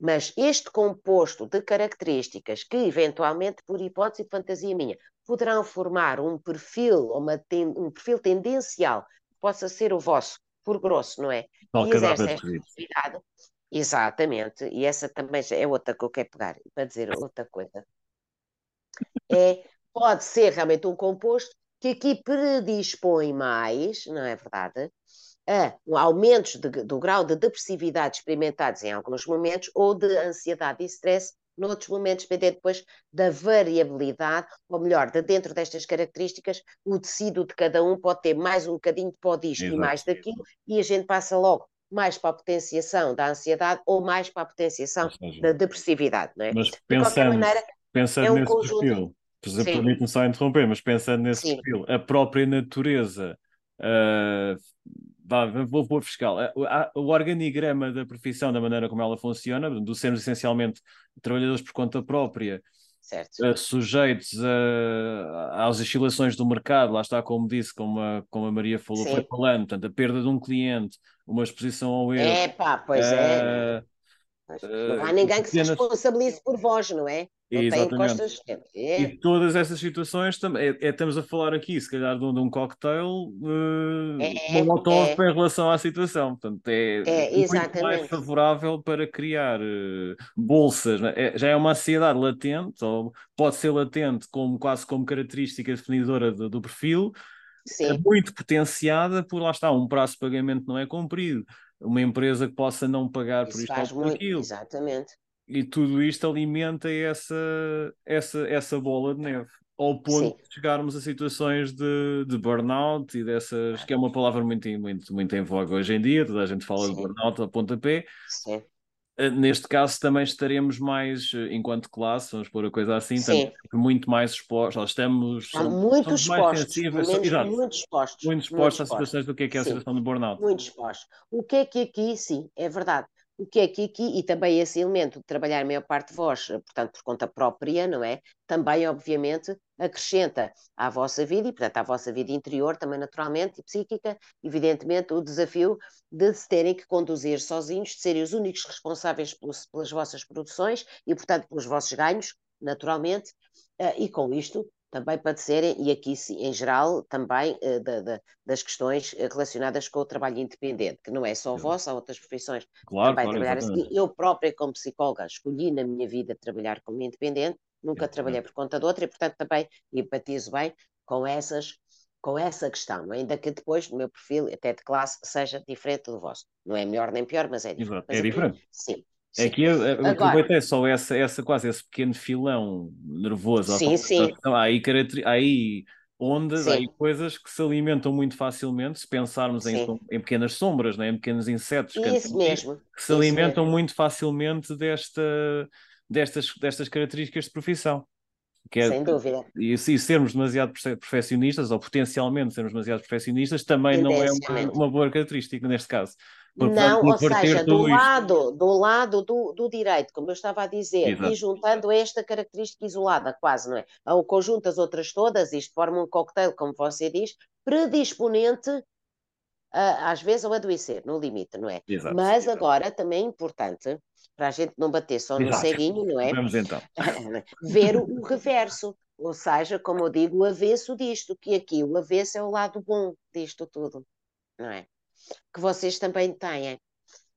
Mas este composto de características que, eventualmente, por hipótese e fantasia minha, poderão formar um perfil, uma um perfil tendencial que possa ser o vosso por grosso, não é? Tal e exerce esta atividade. Exatamente, e essa também é outra que eu quero pegar para dizer outra coisa. É, pode ser realmente um composto que aqui predispõe mais, não é verdade? A um aumentos de, do grau de depressividade experimentados em alguns momentos ou de ansiedade e stress noutros momentos, depender depois da variabilidade, ou melhor, de dentro destas características, o tecido de cada um pode ter mais um bocadinho de pó disto e mais daquilo, e a gente passa logo mais para a potenciação da ansiedade ou mais para a potenciação seja, da depressividade, não é? Mas pensando, maneira, pensando é um nesse conjunto... perfil, permite-me só interromper, mas pensando nesse Sim. perfil, a própria natureza uh, vou pôr fiscal. O organigrama da profissão, da maneira como ela funciona, do sermos essencialmente trabalhadores por conta própria, uh, sujeitos a, às oscilações do mercado, lá está, como disse, como a, como a Maria falou, Sim. foi falando, portanto, a perda de um cliente, uma exposição ao erro. É pá, pois é. Não há ninguém que se responsabilize por vós, não é? Não Exatamente. costas. É. E todas essas situações também. É, é, estamos a falar aqui, se calhar, de um, de um cocktail uh, é, molotov é. em relação à situação. Portanto, é, é muito mais favorável para criar uh, bolsas. Já é uma ansiedade latente, ou pode ser latente como, quase como característica definidora do, do perfil, Sim. É muito potenciada por lá está, um prazo de pagamento não é cumprido, uma empresa que possa não pagar Isso por isto ou por muito, aquilo. Exatamente e tudo isto alimenta essa, essa, essa bola de neve. Ao ponto Sim. de chegarmos a situações de, de burnout e dessas, que é uma palavra muito, muito, muito em voga hoje em dia, toda a gente fala Sim. de burnout a pontapé. Sim. Eh, neste caso também estaremos mais, eh, enquanto classe, vamos pôr a coisa assim, Sim. muito mais expostos, estamos, muito expostos, mais sensíveis, menos, exato, muito expostos, muito expostos às situações do que é, que é a situação de burnout. Muito expostos. O que é que aqui, sim, é verdade, o que é que aqui, e também esse elemento de trabalhar a maior parte de vós, portanto, por conta própria, não é? Também, obviamente, acrescenta à vossa vida, e portanto à vossa vida interior, também naturalmente, e psíquica, evidentemente, o desafio de se terem que conduzir sozinhos, de serem os únicos responsáveis pelos, pelas vossas produções e, portanto, pelos vossos ganhos, naturalmente, uh, e com isto também padecerem, e aqui em geral também uh, da, da, das questões eh, relacionadas com o trabalho independente, que não é só o vosso, há outras profissões claro, também claro, trabalhar assim. Eu própria, como psicóloga, escolhi na minha vida trabalhar como independente, nunca trabalhei por conta de outra, e portanto também empatizo bem com essas com essa questão, ainda que depois no meu perfil, até de classe, seja diferente do vosso. Não é melhor nem pior, mas é diferente. Exato, é diferente. Sim. É que eu, eu aproveitei só essa, essa, quase esse pequeno filão nervoso. Sim, sim. Há aí, há aí ondas, há aí coisas que se alimentam muito facilmente, se pensarmos em, em, pequenas sombras, né? em pequenos insetos Isso que, mesmo. que se Isso alimentam mesmo. muito facilmente desta, destas, destas características de profissão. É, Sem dúvida. E, e sermos demasiado perfeccionistas, ou potencialmente sermos demasiado perfeccionistas, também não é uma, uma boa característica neste caso. Porque, não, ou seja, do lado, do lado do, do direito, como eu estava a dizer, Exato. e juntando esta característica isolada, quase, não é? Ao conjunto das outras todas, isto forma um coquetel, como você diz, predisponente a, às vezes ao adoecer, no limite, não é? Exato. Mas agora também é importante, para a gente não bater só no Exato. ceguinho, não é? Vamos então. Ver o, o reverso, ou seja, como eu digo, o avesso disto, que aqui o avesso é o lado bom disto tudo, não é? Que vocês também têm.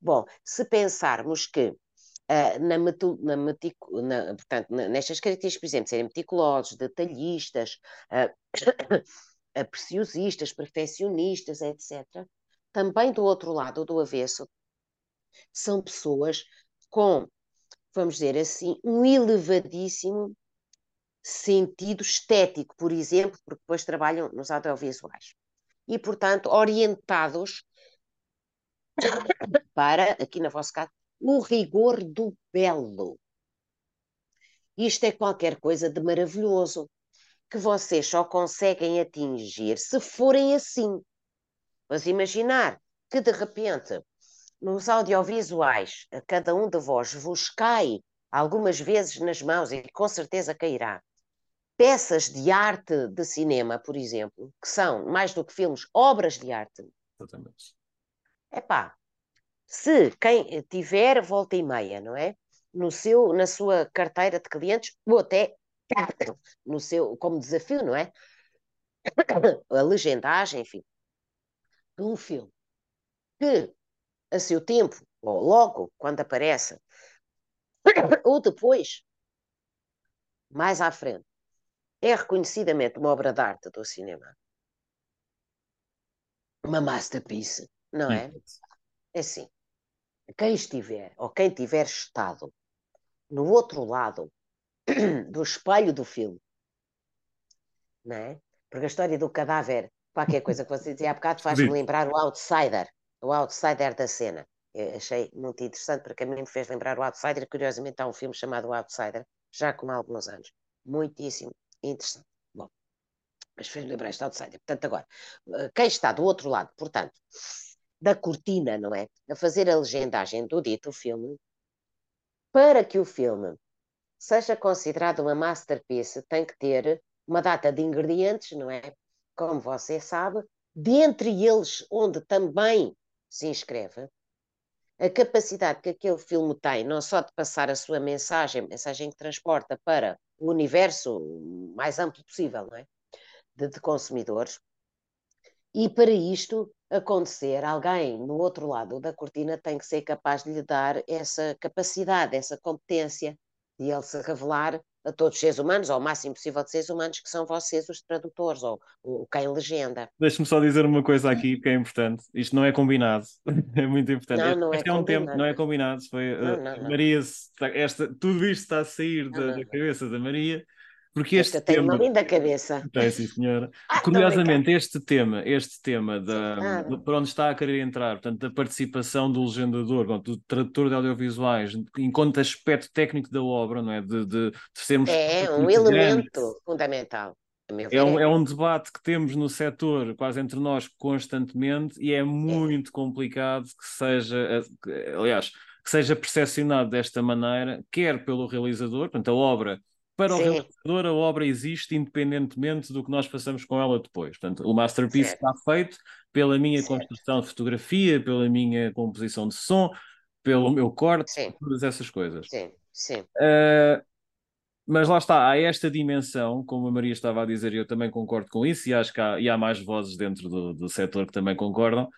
Bom, se pensarmos que uh, na, metu, na, metico, na, portanto, nestas características, por exemplo, serem meticulosos, detalhistas, uh, preciosistas, perfeccionistas, etc., também do outro lado, do avesso, são pessoas com, vamos dizer assim, um elevadíssimo sentido estético, por exemplo, porque depois trabalham nos audiovisuais. E, portanto, orientados para, aqui na vossa casa, o rigor do belo. Isto é qualquer coisa de maravilhoso que vocês só conseguem atingir se forem assim. Mas imaginar que de repente nos audiovisuais a cada um de vós vos cai algumas vezes nas mãos e com certeza cairá peças de arte de cinema, por exemplo, que são mais do que filmes, obras de arte. Exatamente. Epá, se quem tiver volta e meia, não é? No seu, na sua carteira de clientes, ou até no seu, como desafio, não é? A legendagem, enfim, de um filme que a seu tempo, ou logo quando aparece, ou depois, mais à frente, é reconhecidamente uma obra de arte do cinema. Uma masterpiece, não é? É assim. Quem estiver, ou quem tiver estado no outro lado do espelho do filme, não é? Porque a história do cadáver, qualquer coisa que você dizia há bocado, faz-me lembrar o Outsider, o Outsider da cena. Eu achei muito interessante porque a mim me fez lembrar o Outsider. Curiosamente, há um filme chamado o Outsider, já com alguns anos. Muitíssimo interessante. Bom, mas fez-me lembrar este Outsider. Portanto, agora, eh, quem está do outro lado, portanto, da cortina, não é? A fazer a legendagem do dito filme, para que o filme seja considerado uma masterpiece, tem que ter uma data de ingredientes, não é? Como você sabe, dentre eles, onde também se inscreve, a capacidade que aquele filme tem, não só de passar a sua mensagem, mensagem que transporta para o universo mais amplo possível, não é? De, de consumidores, e para isto acontecer, alguém no outro lado da cortina tem que ser capaz de lhe dar essa capacidade, essa competência, de ele se revelar a todos os seres humanos, ou ao máximo possível de seres humanos, que são vocês os tradutores, ou, ou quem legenda. Deixe-me só dizer uma coisa aqui que é importante. Isto não é combinado. é muito importante. Não, não este é, é um combinado. tempo, não é combinado. Foi, não, não, não. Maria, esta, tudo isto está a sair da, da cabeça da Maria porque este Esta tema... tem uma linda cabeça. Tem, sim, senhora. Ah, Curiosamente, este tema, este tema da, sim, para onde está a querer entrar, portanto, da participação do legendador, do tradutor de audiovisuais, enquanto aspecto técnico da obra, não é? De, de, de sermos. É um elemento fundamental. É um, é um debate que temos no setor, quase entre nós, constantemente, e é muito é. complicado que seja, aliás, que seja percepcionado desta maneira, quer pelo realizador, portanto, a obra para Sim. o realizador, a obra existe independentemente do que nós façamos com ela depois. Portanto, o masterpiece certo. está feito pela minha certo. construção de fotografia, pela minha composição de som, pelo meu corte, Sim. todas essas coisas. Sim, Sim. Uh, mas lá está, há esta dimensão, como a Maria estava a dizer, e eu também concordo com isso, e acho que há, e há mais vozes dentro do, do setor que também concordam,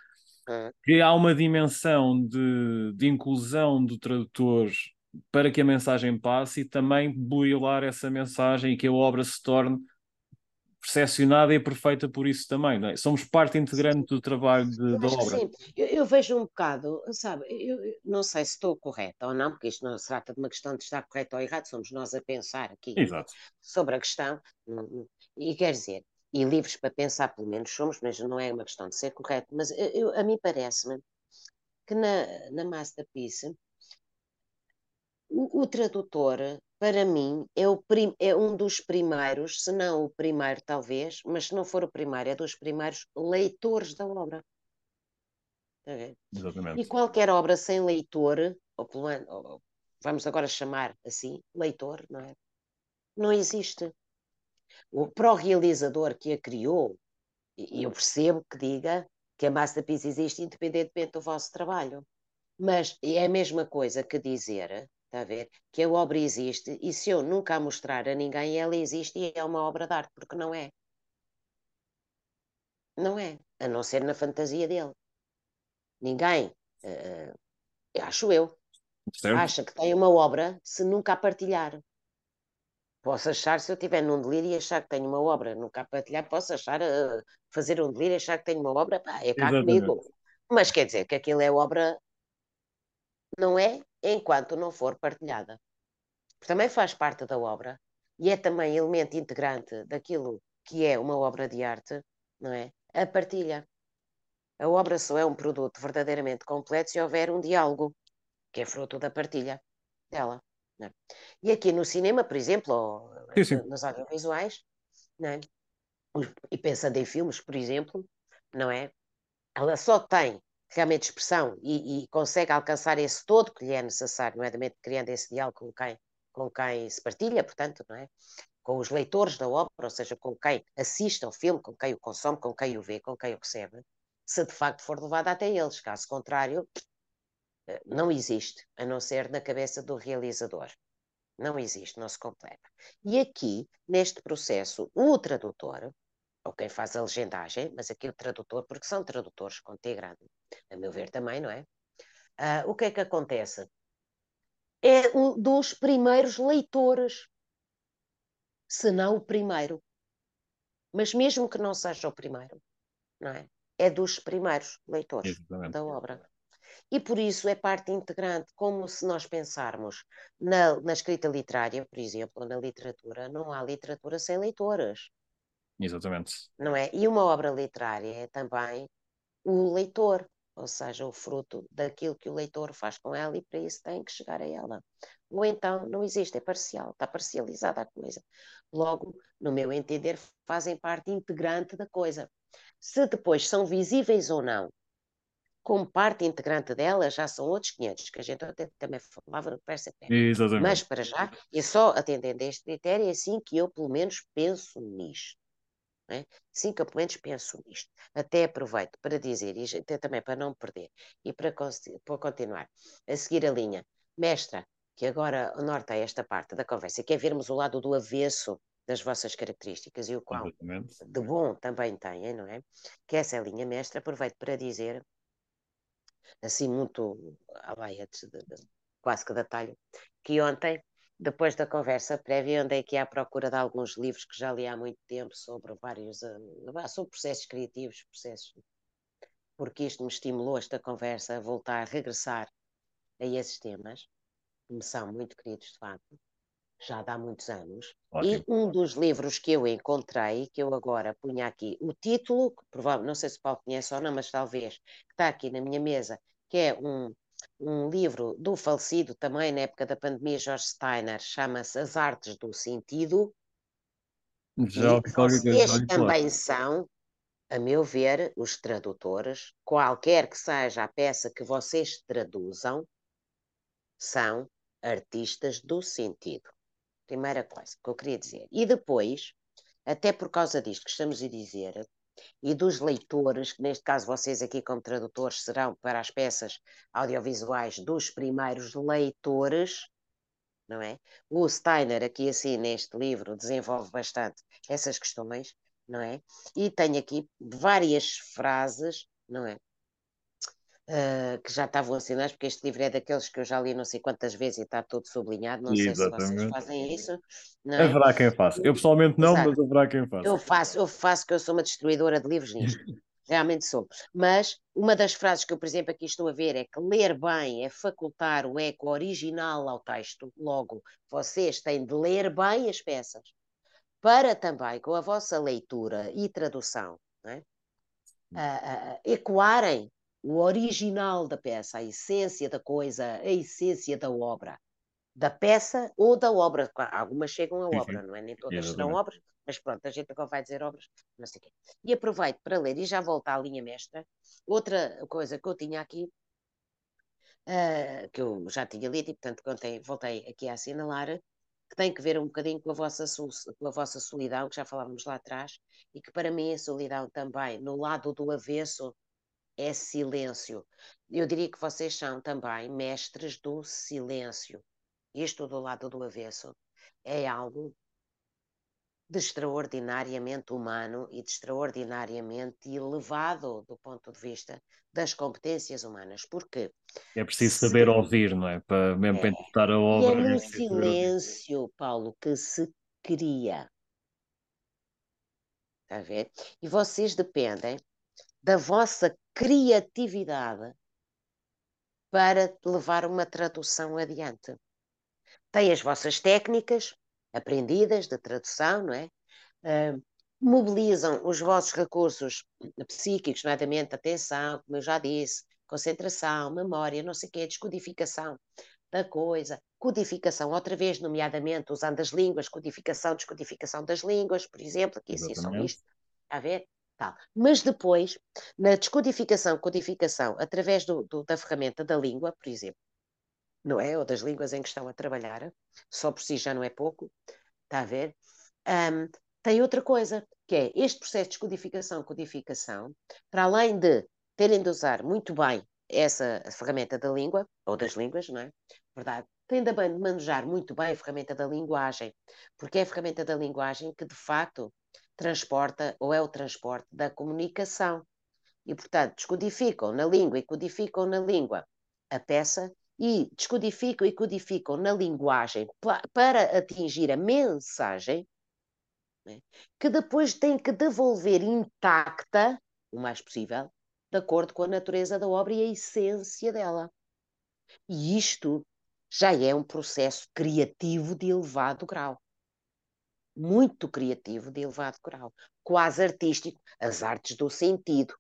hum. que há uma dimensão de, de inclusão do tradutor para que a mensagem passe e também burilar essa mensagem e que a obra se torne percepcionada e perfeita por isso também, é? Somos parte integrante do trabalho de, da obra. Sim, eu, eu, vejo um bocado, sabe, eu, eu, não sei se estou correta ou não, porque isto não se trata de uma questão de estar correto ou errado, somos nós a pensar aqui Exato. sobre a questão, e quer dizer, e livres para pensar, pelo menos somos, mas não é uma questão de ser correto, mas eu, a mim parece-me que na, na Masterpiece o, o tradutor para mim, é, prim, é um dos primeiros, se não o primeiro, talvez, mas se não for o primeiro, é dos primeiros leitores da obra. Exatamente. E qualquer obra sem leitor, ou, ou, vamos agora chamar assim, leitor, não é? Não existe. O, para o realizador que a criou, e eu percebo que diga que a Masterpiece existe independentemente do vosso trabalho, mas é a mesma coisa que dizer Está a ver? Que a obra existe e se eu nunca a mostrar a ninguém, ela existe e é uma obra de arte, porque não é. Não é. A não ser na fantasia dele. Ninguém, uh, acho eu, certo. acha que tem uma obra se nunca a partilhar. Posso achar, se eu estiver num delírio e achar que tenho uma obra, nunca a partilhar, posso achar, uh, fazer um delírio e achar que tenho uma obra, pá, é cá Exatamente. comigo. Mas quer dizer que aquilo é obra, não é? enquanto não for partilhada. Também faz parte da obra e é também elemento integrante daquilo que é uma obra de arte, não é? A partilha. A obra só é um produto verdadeiramente completo se houver um diálogo, que é fruto da partilha dela. É? E aqui no cinema, por exemplo, ou sim, sim. nos audiovisuais, não é? e pensando em filmes, por exemplo, não é? Ela só tem realmente expressão e, e, consegue alcançar esse todo que lhe é necessário, nomeadamente criando esse diálogo com quem, com quem se partilha, portanto, não é? com os leitores da obra, ou seja, com quem assiste ao filme, com quem o consome, com quem o vê, com quem o recebe, se de facto for levado até eles. Caso contrário, eh, não existe, a não ser na cabeça do realizador. Não existe, não se completa. E aqui, neste processo, o tradutor, ou quem faz a legendagem, mas aqui o tradutor, porque são tradutores com T grande, a meu ver também, não é? Uh, o que é que acontece? É um dos primeiros leitores, se não o primeiro. Mas mesmo que não seja o primeiro, não é? É dos primeiros leitores Exatamente. da obra. E por isso é parte integrante, como se nós pensarmos na, na escrita literária, por exemplo, ou na literatura, não há literatura sem leitores. Exatamente. Não é? E uma obra literária é também o leitor, ou seja, o fruto daquilo que o leitor faz com ela e para isso tem que chegar a ela. Ou então não existe, é parcial, está parcializada a coisa. Logo, no meu entender, fazem parte integrante da coisa. Se depois são visíveis ou não, como parte integrante dela, já são outros 500, que a gente até também falava no. Exatamente. Mas para já, e só atendendo a este critério, é assim que eu pelo menos penso nisto. Né? Sim, que eu pelo menos penso nisto. Até aproveito para dizer, e até também para não perder, e para, para continuar, a seguir a linha, mestra, que agora norteia esta parte da conversa, que é vermos o lado do avesso das vossas características e o qual de bom também têm, não é? Que essa é a linha mestra, aproveito para dizer, assim muito a de, de, quase que atalho, que ontem depois da conversa prévia, andei aqui à procura de alguns livros que já li há muito tempo sobre vários, uh, sobre processos criativos, processos, porque isto me estimulou esta conversa a voltar, a regressar a esses temas, que me são muito queridos de facto, já há muitos anos. Ótimo. E um dos livros que eu encontrei, que eu agora punha aqui, o título, que provavelmente, não sei se o Paulo conhece ou não, mas talvez, que está aqui na minha mesa, que é um um livro do falecido também na época da pandemia, George Steiner, chama-se As Artes do Sentido. Já e vocês também são, a meu ver, os tradutores, qualquer que seja a peça que vocês traduzam, são artistas do sentido. Primeira coisa que eu queria dizer. E depois, até por causa disto que estamos a dizer, e dos leitores, que neste caso vocês aqui como tradutores serão para as peças audiovisuais dos primeiros leitores, não é? O Steiner aqui assim neste livro desenvolve bastante essas questões, não é? E tem aqui várias frases, não é? Uh, que já estavam assinados, porque este livro é daqueles que eu já li não sei quantas vezes e está todo sublinhado. Não Exatamente. sei se vocês fazem isso. Não é? Haverá quem faça. Eu pessoalmente não, Exato. mas haverá quem faça. Eu faço, eu faço que eu sou uma destruidora de livros nisto. Realmente sou. Mas uma das frases que eu, por exemplo, aqui estou a ver é que ler bem é facultar o eco original ao texto. Logo, vocês têm de ler bem as peças para também, com a vossa leitura e tradução, é? uh, uh, ecoarem o original da peça, a essência da coisa, a essência da obra. Da peça ou da obra. Algumas chegam à obra, não é? Nem todas serão obras, mas pronto, a gente agora vai dizer obras, não sei o quê. E aproveito para ler, e já volto à linha mestra, outra coisa que eu tinha aqui, uh, que eu já tinha lido e, portanto, contei, voltei aqui a assinalar, que tem que ver um bocadinho com a, vossa, com a vossa solidão, que já falávamos lá atrás, e que para mim a solidão também, no lado do avesso, é silêncio. Eu diria que vocês são também mestres do silêncio. Isto do lado do avesso é algo de extraordinariamente humano e de extraordinariamente elevado do ponto de vista das competências humanas. Porque é preciso saber se... ouvir, não é? Para mesmo é. para interpretar a obra. E é no silêncio, Paulo, que se cria. Está a ver? E vocês dependem da vossa criatividade para levar uma tradução adiante. Tem as vossas técnicas, aprendidas de tradução, não é? Uh, mobilizam os vossos recursos psíquicos, nomeadamente atenção, como eu já disse, concentração, memória, não sei o quê, descodificação da coisa, codificação, outra vez, nomeadamente usando as línguas, codificação, descodificação das línguas, por exemplo, aqui assim só isto, a ver? Tal. Mas depois, na descodificação, codificação, através do, do, da ferramenta da língua, por exemplo, não é? Ou das línguas em que estão a trabalhar, só por si já não é pouco, está a ver? Um, tem outra coisa, que é este processo de descodificação, codificação, para além de terem de usar muito bem essa ferramenta da língua, ou das línguas, não é? Verdade. Tem também de manejar muito bem a ferramenta da linguagem, porque é a ferramenta da linguagem que, de facto, transporta ou é o transporte da comunicação. E, portanto, descodificam na língua e codificam na língua a peça e descodificam e codificam na linguagem para atingir a mensagem, né, que depois tem que devolver intacta, o mais possível, de acordo com a natureza da obra e a essência dela. E isto já é um processo criativo de elevado grau. Muito criativo de elevado grau. Quase artístico. As artes do sentido.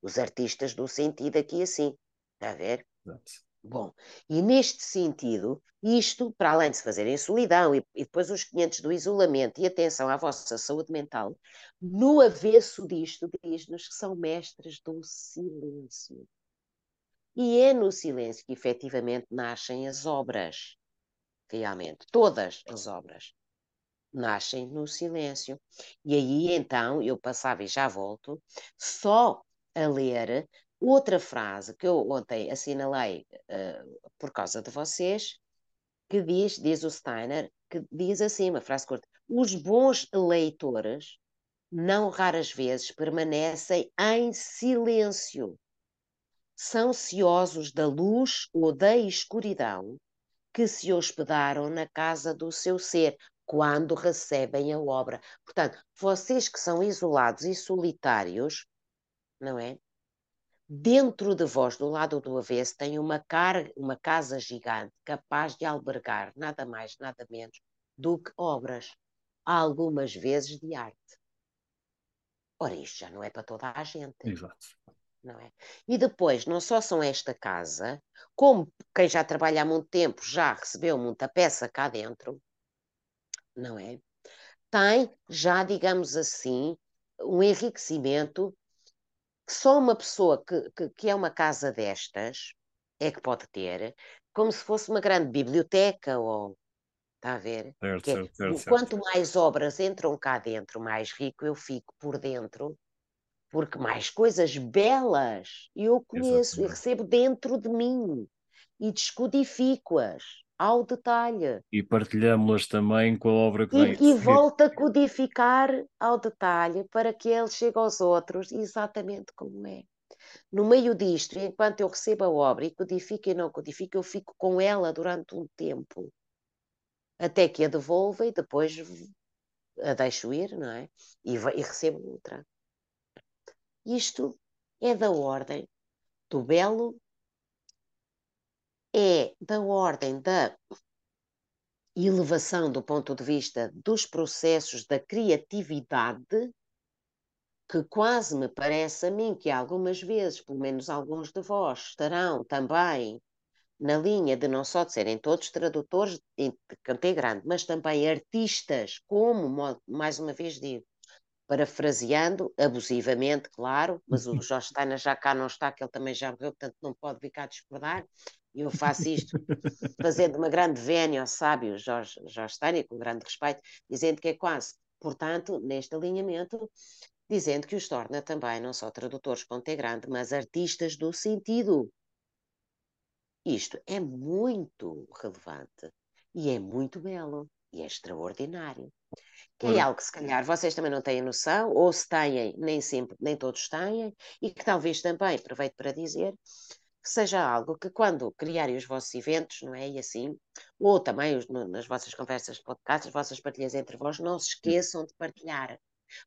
Os artistas do sentido aqui assim. Está a ver? Exato. Bom, e neste sentido, isto, para além de se fazer em solidão e, e, depois os 500 do isolamento e atenção à vossa saúde mental, no avesso disto, diz-nos que são mestres do silêncio. E é no silêncio que efetivamente nascem as obras. Realmente, todas as obras nascem no silêncio. E aí então eu passava e já volto, só a ler Outra frase que eu ontem assinalei uh, por causa de vocês, que diz, diz o Steiner, que diz assim, uma frase curta, os bons leitores não raras vezes permanecem em silêncio. São ciosos da luz ou da escuridão que se hospedaram na casa do seu ser quando recebem a obra. Portanto, vocês que são isolados e solitários, não é? Dentro de vós, do lado do avesso, tem uma, car uma casa gigante capaz de albergar nada mais, nada menos do que obras, algumas vezes de arte. Ora, isto já não é para toda a gente. Exato. Não é? E depois, não só são esta casa, como quem já trabalha há muito tempo já recebeu muita peça cá dentro, não é? Tem já, digamos assim, um enriquecimento só uma pessoa que, que, que, é uma casa destas é que pode ter, como se fosse uma grande biblioteca ou está a ver? Certo, é, certo, certo, quanto mais obras entram cá dentro, mais rico eu fico por dentro, porque mais coisas belas eu conheço Exatamente. e recebo dentro de mim e descodifico-as ao detalhe. E partilhamos-las também com a obra que e, vem. E volta a codificar ao detalhe para que ele chegue aos outros exatamente como é. No meio disto, enquanto eu recebo a obra e codifico e não codifico, eu fico com ela durante um tempo, até que a devolva e depois a deixo ir, não é? E, e recebo outra. Isto é da ordem do belo, é da ordem da elevação do ponto de vista dos processos da criatividade, que quase me parece a mim que algumas vezes, pelo menos alguns de vós, estarão também na linha de não só de serem todos tradutores de Cantei Grande, mas também artistas, como, mais uma vez digo, parafraseando, abusivamente, claro, mas o Jorge Steiner já cá não está, que ele também já morreu, portanto não pode ficar a discordar, e eu faço isto fazendo uma grande vénia ao sábio Jorge, Jorge Steiner, com grande respeito, dizendo que é quase, portanto, neste alinhamento, dizendo que os torna também não só tradutores com T grande, mas artistas do sentido. Isto é muito relevante e é muito belo e é extraordinário que é algo que se calhar vocês também não têm noção, ou se têm, nem sempre, nem todos têm, e que talvez também, aproveito para dizer, que seja algo que quando criarem os vossos eventos, não é? E assim, ou também os, no, nas vossas conversas de podcast, as vossas partilhas entre vós, não se esqueçam de partilhar.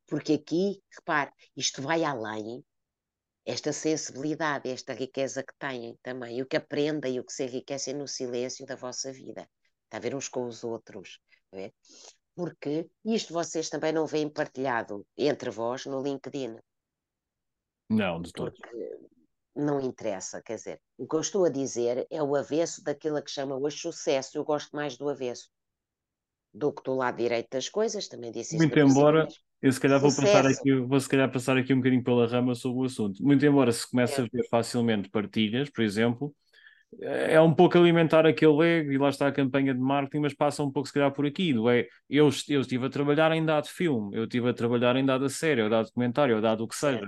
Porque aqui, repare, isto vai além, esta sensibilidade, esta riqueza que têm também, o que aprendem e o que se enriquecem no silêncio da vossa vida. Está a ver uns com os outros. É? porque isto vocês também não veem partilhado entre vós no LinkedIn. Não, de todos. Não interessa, quer dizer, o que eu estou a dizer é o avesso daquilo que chama hoje sucesso. Eu gosto mais do avesso do que do lado direito das coisas, também disse isso. Muito embora, eu se calhar vou passar, aqui, vou se calhar passar aqui um bocadinho pela rama sobre o assunto. Muito embora se comece é. a ver facilmente partilhas, por exemplo, é um pouco alimentar aquele ego e lá está a campanha de marketing, mas passa um pouco se calhar por aqui, não é? Eu, eu estive a trabalhar em dado filme, eu estive a trabalhar em dado série, ou dado documentário, ou dado o que seja.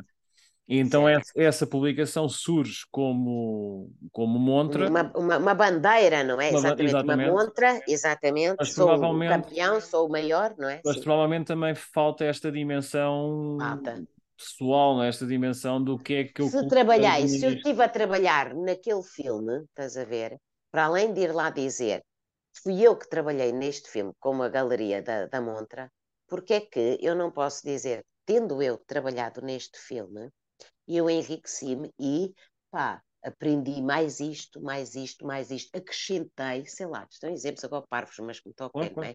E então essa, essa, publicação surge como, como montra. Uma, uma, uma bandeira, não é? Uma, exatamente, exatamente, uma montra, exatamente. Mas sou o campeão, sou o maior, não é? Mas Sim. provavelmente também falta esta dimensão falta pessoal, nesta dimensão do que é que eu. Se trabalhei, se eu estive a trabalhar naquele filme, estás a ver, para além de ir lá dizer fui eu que trabalhei neste filme como a galeria da, da Montra, porque é que eu não posso dizer, tendo eu trabalhado neste filme, eu enriqueci-me e pá, aprendi mais isto, mais isto, mais isto, acrescentei, sei lá, estão exemplos agora parvos, mas como toquei, não é?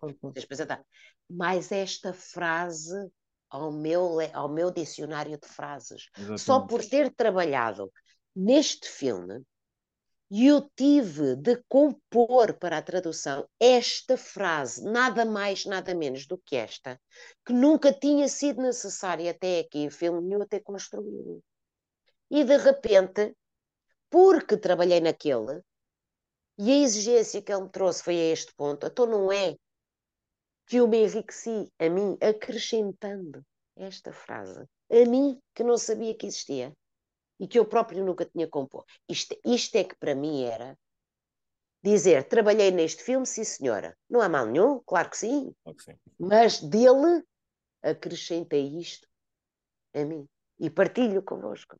Mais esta frase ao meu, ao meu dicionário de frases. Exatamente. Só por ter trabalhado neste filme, e eu tive de compor para a tradução esta frase, nada mais, nada menos do que esta, que nunca tinha sido necessária até aqui, filme nenhum a ter construído. E de repente, porque trabalhei naquele, e a exigência que ele me trouxe foi a este ponto, então não é que eu me enriqueci a mim acrescentando esta frase, a mim que não sabia que existia e que eu próprio nunca tinha composto. Isto, isto é que para mim era dizer: trabalhei neste filme, sim senhora. Não há mal nenhum, claro que sim. Claro que sim. Mas dele acrescentei isto a mim e partilho convosco.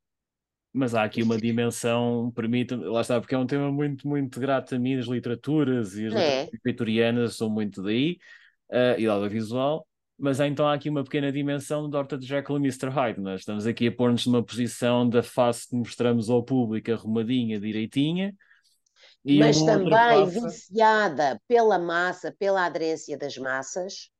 Mas há aqui uma dimensão, permite, lá está, porque é um tema muito, muito grato a mim, as literaturas e as é. literaturas são muito daí, uh, e da audiovisual, mas então há aqui uma pequena dimensão da Horta de Jekyll e Mr. Hyde. Nós estamos aqui a pôr-nos numa posição da face que mostramos ao público arrumadinha, direitinha. mas também face... viciada pela massa, pela aderência das massas.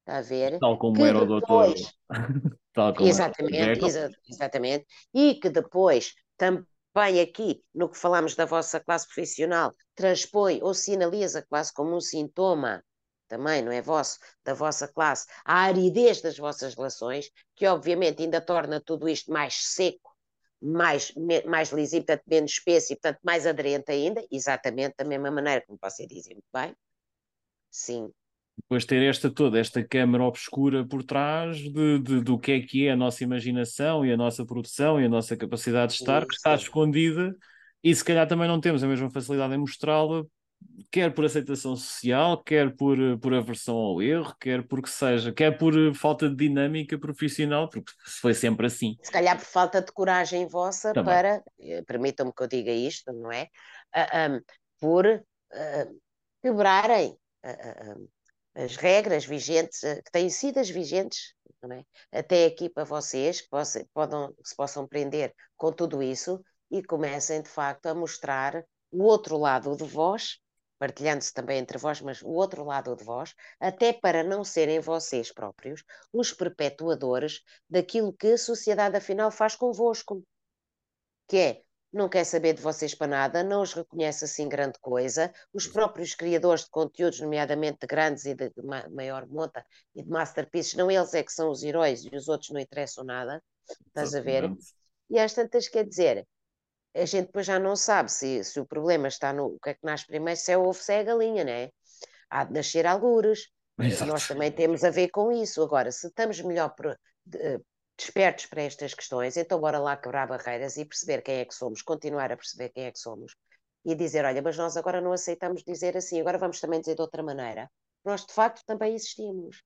Está a ver? Tal como que era o doutor. Tal como exatamente, exa exatamente. E que depois também aqui, no que falamos da vossa classe profissional, transpõe ou sinaliza quase como um sintoma também, não é vosso, da vossa classe, a aridez das vossas relações, que obviamente ainda torna tudo isto mais seco, mais, mais liso e, portanto, menos espesso e, portanto, mais aderente ainda, exatamente da mesma maneira como você diz muito bem. Sim. Depois ter esta toda, esta câmara obscura por trás de, de, do que é que é a nossa imaginação e a nossa produção e a nossa capacidade de estar, que está escondida e se calhar também não temos a mesma facilidade em mostrá-la quer por aceitação social, quer por, por aversão ao erro, quer porque seja, quer por falta de dinâmica profissional, porque foi sempre assim. Se calhar por falta de coragem vossa Também. para, eh, permitam-me que eu diga isto, não é? Uh, ah, um, por uh, quebrarem uh, as regras vigentes, que têm sido as vigentes, é? até aqui para vocês, que possam, podam, se possam prender com tudo isso e comecem de facto a mostrar o outro lado de vós partilhando-se também entre vós, mas o outro lado de vós, até para não serem vocês próprios os perpetuadores daquilo que a sociedade afinal faz convosco, que é não quer saber de vocês para nada, não os reconhece assim grande coisa. Os próprios criadores de conteúdos, nomeadamente de grandes e de, maior monta e de masterpieces, não eles é que são os heróis e os outros não interessam nada. Estás a ver? E às tantas quer dizer, a gente depois já não sabe se, se o problema está no o que é que nasce primeiro, se é o ovo, se é a galinha, né? Há de nascer algures. Exato. Nós também temos a ver com isso. Agora, se estamos melhor despertos para estas questões, então bora lá quebrar barreiras e perceber quem é que somos, continuar a perceber quem é que somos e dizer, olha, mas nós agora não aceitamos dizer assim, agora vamos também dizer de outra maneira. Nós de facto também existimos.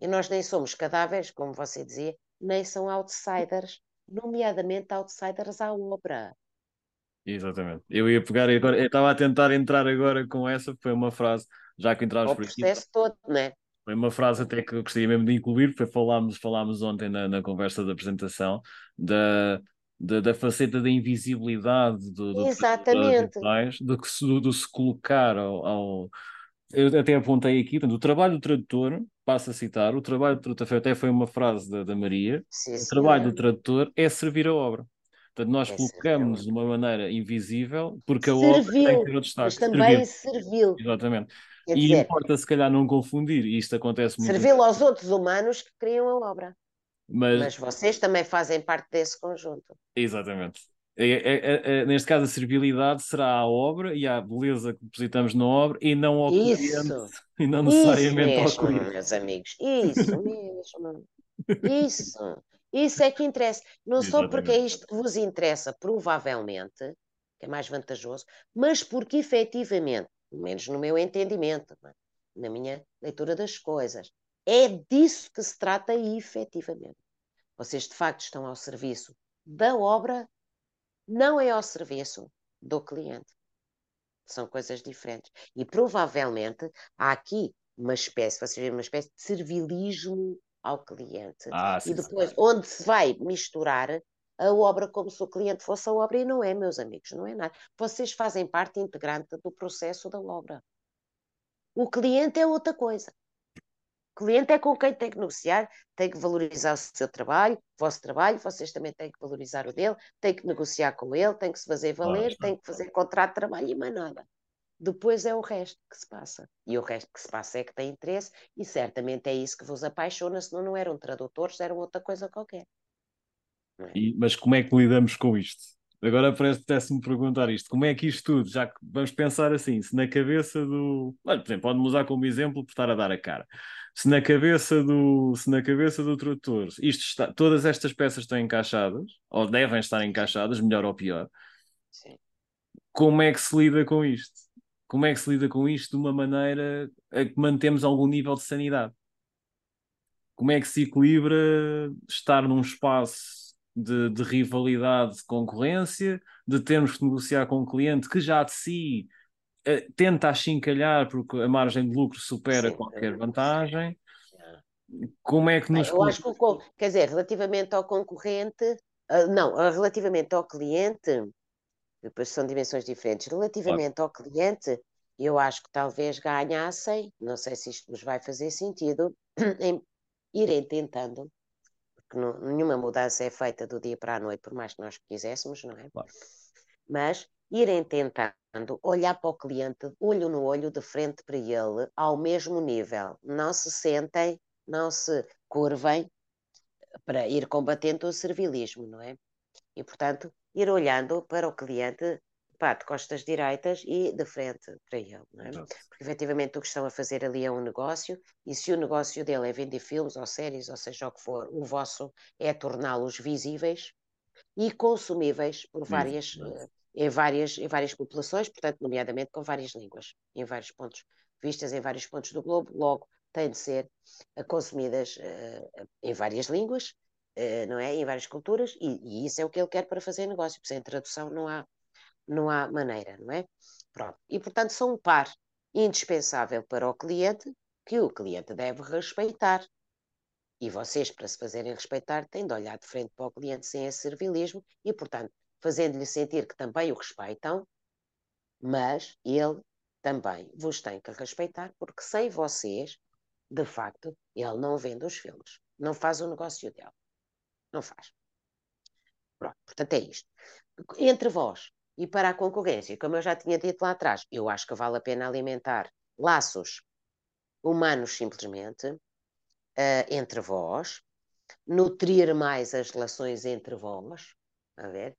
E nós nem somos cadáveres, como você dizia, nem são outsiders nomeadamente outsiders à obra. Exatamente. Eu ia pegar agora, eu estava a tentar entrar agora com essa, foi uma frase, já que entramos por aqui. todo, né? Foi uma frase até que eu gostaria mesmo de incluir, foi falámos, falámos ontem na, na conversa da apresentação da, da, da faceta da invisibilidade do, do Exatamente. do, do, do se colocar ao, ao, eu até apontei aqui, portanto, o trabalho do tradutor passo a citar, o trabalho do tradutor, até foi uma frase da, da Maria, Sim, o trabalho do tradutor é servir a obra. Portanto, nós é colocamos de uma maneira invisível, porque a obra tem que ter o destaque. Mas também servil. Exatamente. Quer e dizer, importa se calhar não confundir, e isto acontece muito. Servil aos outros humanos que criam a obra. Mas... Mas vocês também fazem parte desse conjunto. Exatamente. É, é, é, é, neste caso, a servilidade será à obra e à beleza que depositamos na obra e não ao isso, cliente e não necessariamente mesmo, ao cliente. meus amigos, isso mesmo. Isso. Isso é que interessa. Não só porque é isto que vos interessa, provavelmente, que é mais vantajoso, mas porque efetivamente, pelo menos no meu entendimento, na minha leitura das coisas, é disso que se trata efetivamente. Vocês de facto estão ao serviço da obra não é ao serviço do cliente. São coisas diferentes. E provavelmente há aqui uma espécie, vocês uma espécie de servilismo ao cliente. Ah, sim, e depois, sim. onde se vai misturar a obra como se o cliente fosse a obra, e não é, meus amigos, não é nada. Vocês fazem parte integrante do processo da obra. O cliente é outra coisa cliente é com quem tem que negociar, tem que valorizar o seu trabalho, o vosso trabalho, vocês também têm que valorizar o dele, tem que negociar com ele, tem que se fazer valer, tem que fazer contrato de trabalho e mais nada. Depois é o resto que se passa. E o resto que se passa é que tem interesse, e certamente é isso que vos apaixona, senão não eram tradutores, eram outra coisa qualquer. É? E, mas como é que lidamos com isto? Agora parece-me perguntar isto. Como é que isto tudo, já que vamos pensar assim, se na cabeça do. Olha, por exemplo, pode-me usar como exemplo por estar a dar a cara. Se na cabeça do, se na cabeça do tradutor isto está, todas estas peças estão encaixadas, ou devem estar encaixadas, melhor ou pior, Sim. como é que se lida com isto? Como é que se lida com isto de uma maneira a que mantemos algum nível de sanidade? Como é que se equilibra estar num espaço de, de, rivalidade, de concorrência, de termos que negociar com um cliente que já de si uh, tenta achincalhar porque a margem de lucro supera Sim, qualquer vantagem. Como é que nos. Eu acho que, quer dizer, relativamente ao concorrente, uh, não, relativamente ao cliente, depois são dimensões diferentes. Relativamente claro. ao cliente, eu acho que talvez ganhassem, não sei se isto vos vai fazer sentido, em irem tentando que não, nenhuma mudança é feita do dia para a noite, por mais que nós quiséssemos, não é? Claro. Mas irem tentando olhar para o cliente, olho no olho, de frente para ele, ao mesmo nível. Não se sentem, não se curvem para ir combatendo o servilismo, não é? E, portanto, ir olhando para o cliente pá, de costas direitas e de frente para ele, não é? Porque efetivamente o que estão a fazer ali é um negócio e se o negócio dele é vender filmes ou séries, ou seja o que for, o vosso é torná-los visíveis e consumíveis por várias uh, em várias, em várias populações, portanto, nomeadamente com várias línguas, em vários pontos, vistas em vários pontos do globo, logo têm de ser uh, consumidas uh, em várias línguas, uh, não é? Em várias culturas, e, e, isso é o que ele quer para fazer negócio, porque sem tradução não há, não há maneira, não é? Pronto. E, portanto, são um par indispensável para o cliente que o cliente deve respeitar. E vocês, para se fazerem respeitar, têm de olhar de frente para o cliente sem esse servilismo e, portanto, fazendo-lhe sentir que também o respeitam, mas ele também vos tem que respeitar, porque sem vocês, de facto, ele não vende os filmes, não faz o negócio dele. Não faz. Pronto, portanto é isto. Entre vós e para a concorrência, como eu já tinha dito lá atrás, eu acho que vale a pena alimentar laços humanos simplesmente uh, entre vós, nutrir mais as relações entre vós, a ver,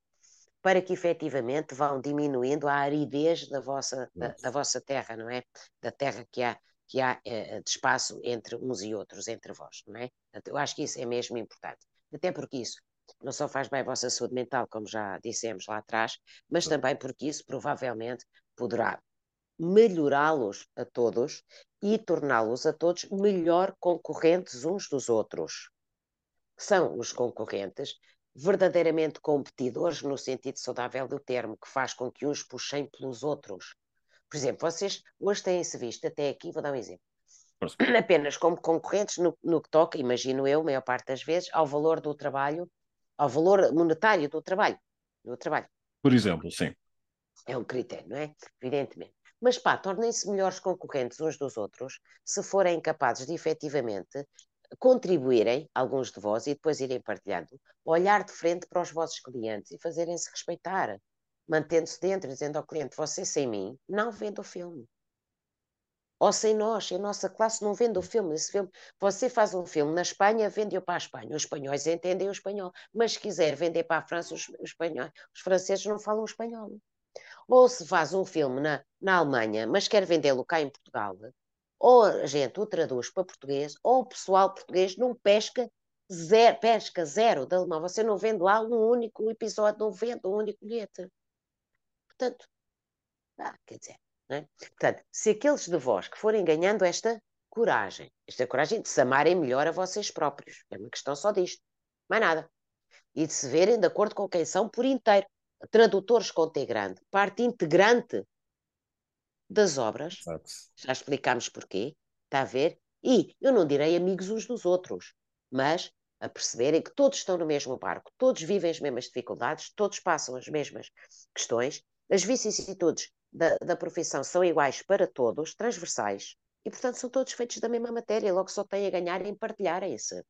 para que efetivamente vão diminuindo a aridez da vossa, da, da vossa terra, não é? Da terra que há, que há eh, de espaço entre uns e outros, entre vós, não é? Eu acho que isso é mesmo importante. Até porque isso não só faz bem a vossa saúde mental, como já dissemos lá atrás, mas também porque isso provavelmente poderá melhorá-los a todos e torná-los a todos melhor concorrentes uns dos outros. São os concorrentes verdadeiramente competidores no sentido saudável do termo, que faz com que uns puxem pelos outros. Por exemplo, vocês hoje têm-se visto até aqui, vou dar um exemplo, apenas como concorrentes no, no que toca, imagino eu, a maior parte das vezes, ao valor do trabalho, ao valor monetário do trabalho. Do trabalho. Por exemplo, sim. É um critério, não é? Evidentemente. Mas pá, tornem-se melhores concorrentes uns dos outros se forem capazes de efetivamente contribuírem, alguns de vós, e depois irem partilhando, olhar de frente para os vossos clientes e fazerem-se respeitar, mantendo-se dentro, dizendo ao cliente: você sem mim não vende o filme. Ou sem nós, a nossa classe não vende o filme. Esse filme, você faz um filme na Espanha, vende-o para a Espanha. Os espanhóis entendem o espanhol, mas se quiser vender para a França, os, espanhóis, os franceses não falam espanhol. Ou se faz um filme na, na Alemanha, mas quer vendê-lo cá em Portugal, ou a gente o traduz para português, ou o pessoal português não pesca zero, pesca zero de alemão. Você não vende lá um único episódio, não vende um único bilhete. Portanto, ah, quer dizer, é? Portanto, se aqueles de vós que forem ganhando esta coragem, esta coragem de se amarem melhor a vocês próprios, é uma questão só disto, mais nada, e de se verem de acordo com quem são por inteiro, tradutores com T grande, parte integrante das obras. Exato. Já explicámos porquê, está a ver? E eu não direi amigos uns dos outros, mas a perceberem que todos estão no mesmo barco, todos vivem as mesmas dificuldades, todos passam as mesmas questões, as vicissitudes da, da profissão são iguais para todos, transversais, e portanto são todos feitos da mesma matéria, logo só têm a ganhar em partilharem-se.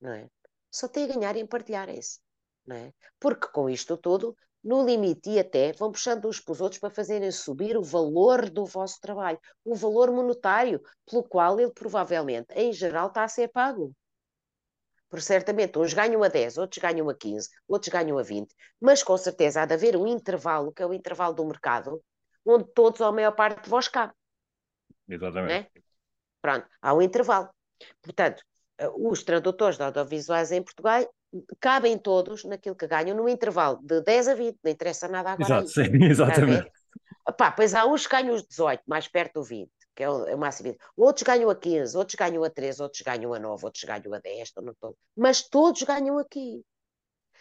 Não é? Só têm a ganhar em partilharem-se. Não é? Porque com isto tudo no limite e até vão puxando uns para os outros para fazerem subir o valor do vosso trabalho, o valor monetário pelo qual ele provavelmente, em geral, está a ser pago. Por certamente, uns ganham a 10, outros ganham a 15, outros ganham a 20, mas com certeza há de haver um intervalo, que é o intervalo do mercado, onde todos, ou a maior parte de vós, cabe. Exatamente. É? Pronto, há um intervalo. Portanto, eh, os tradutores de audiovisuais em Portugal cabem todos naquilo que ganham no intervalo de 10 a 20, não interessa nada agora. Exato, sim, exatamente. Epá, pois há uns que ganham os 18, mais perto do 20, que é o, é o máximo. Outros ganham a 15, outros ganham a 13, outros ganham a 9, outros ganham a 10, não estou. mas todos ganham aqui.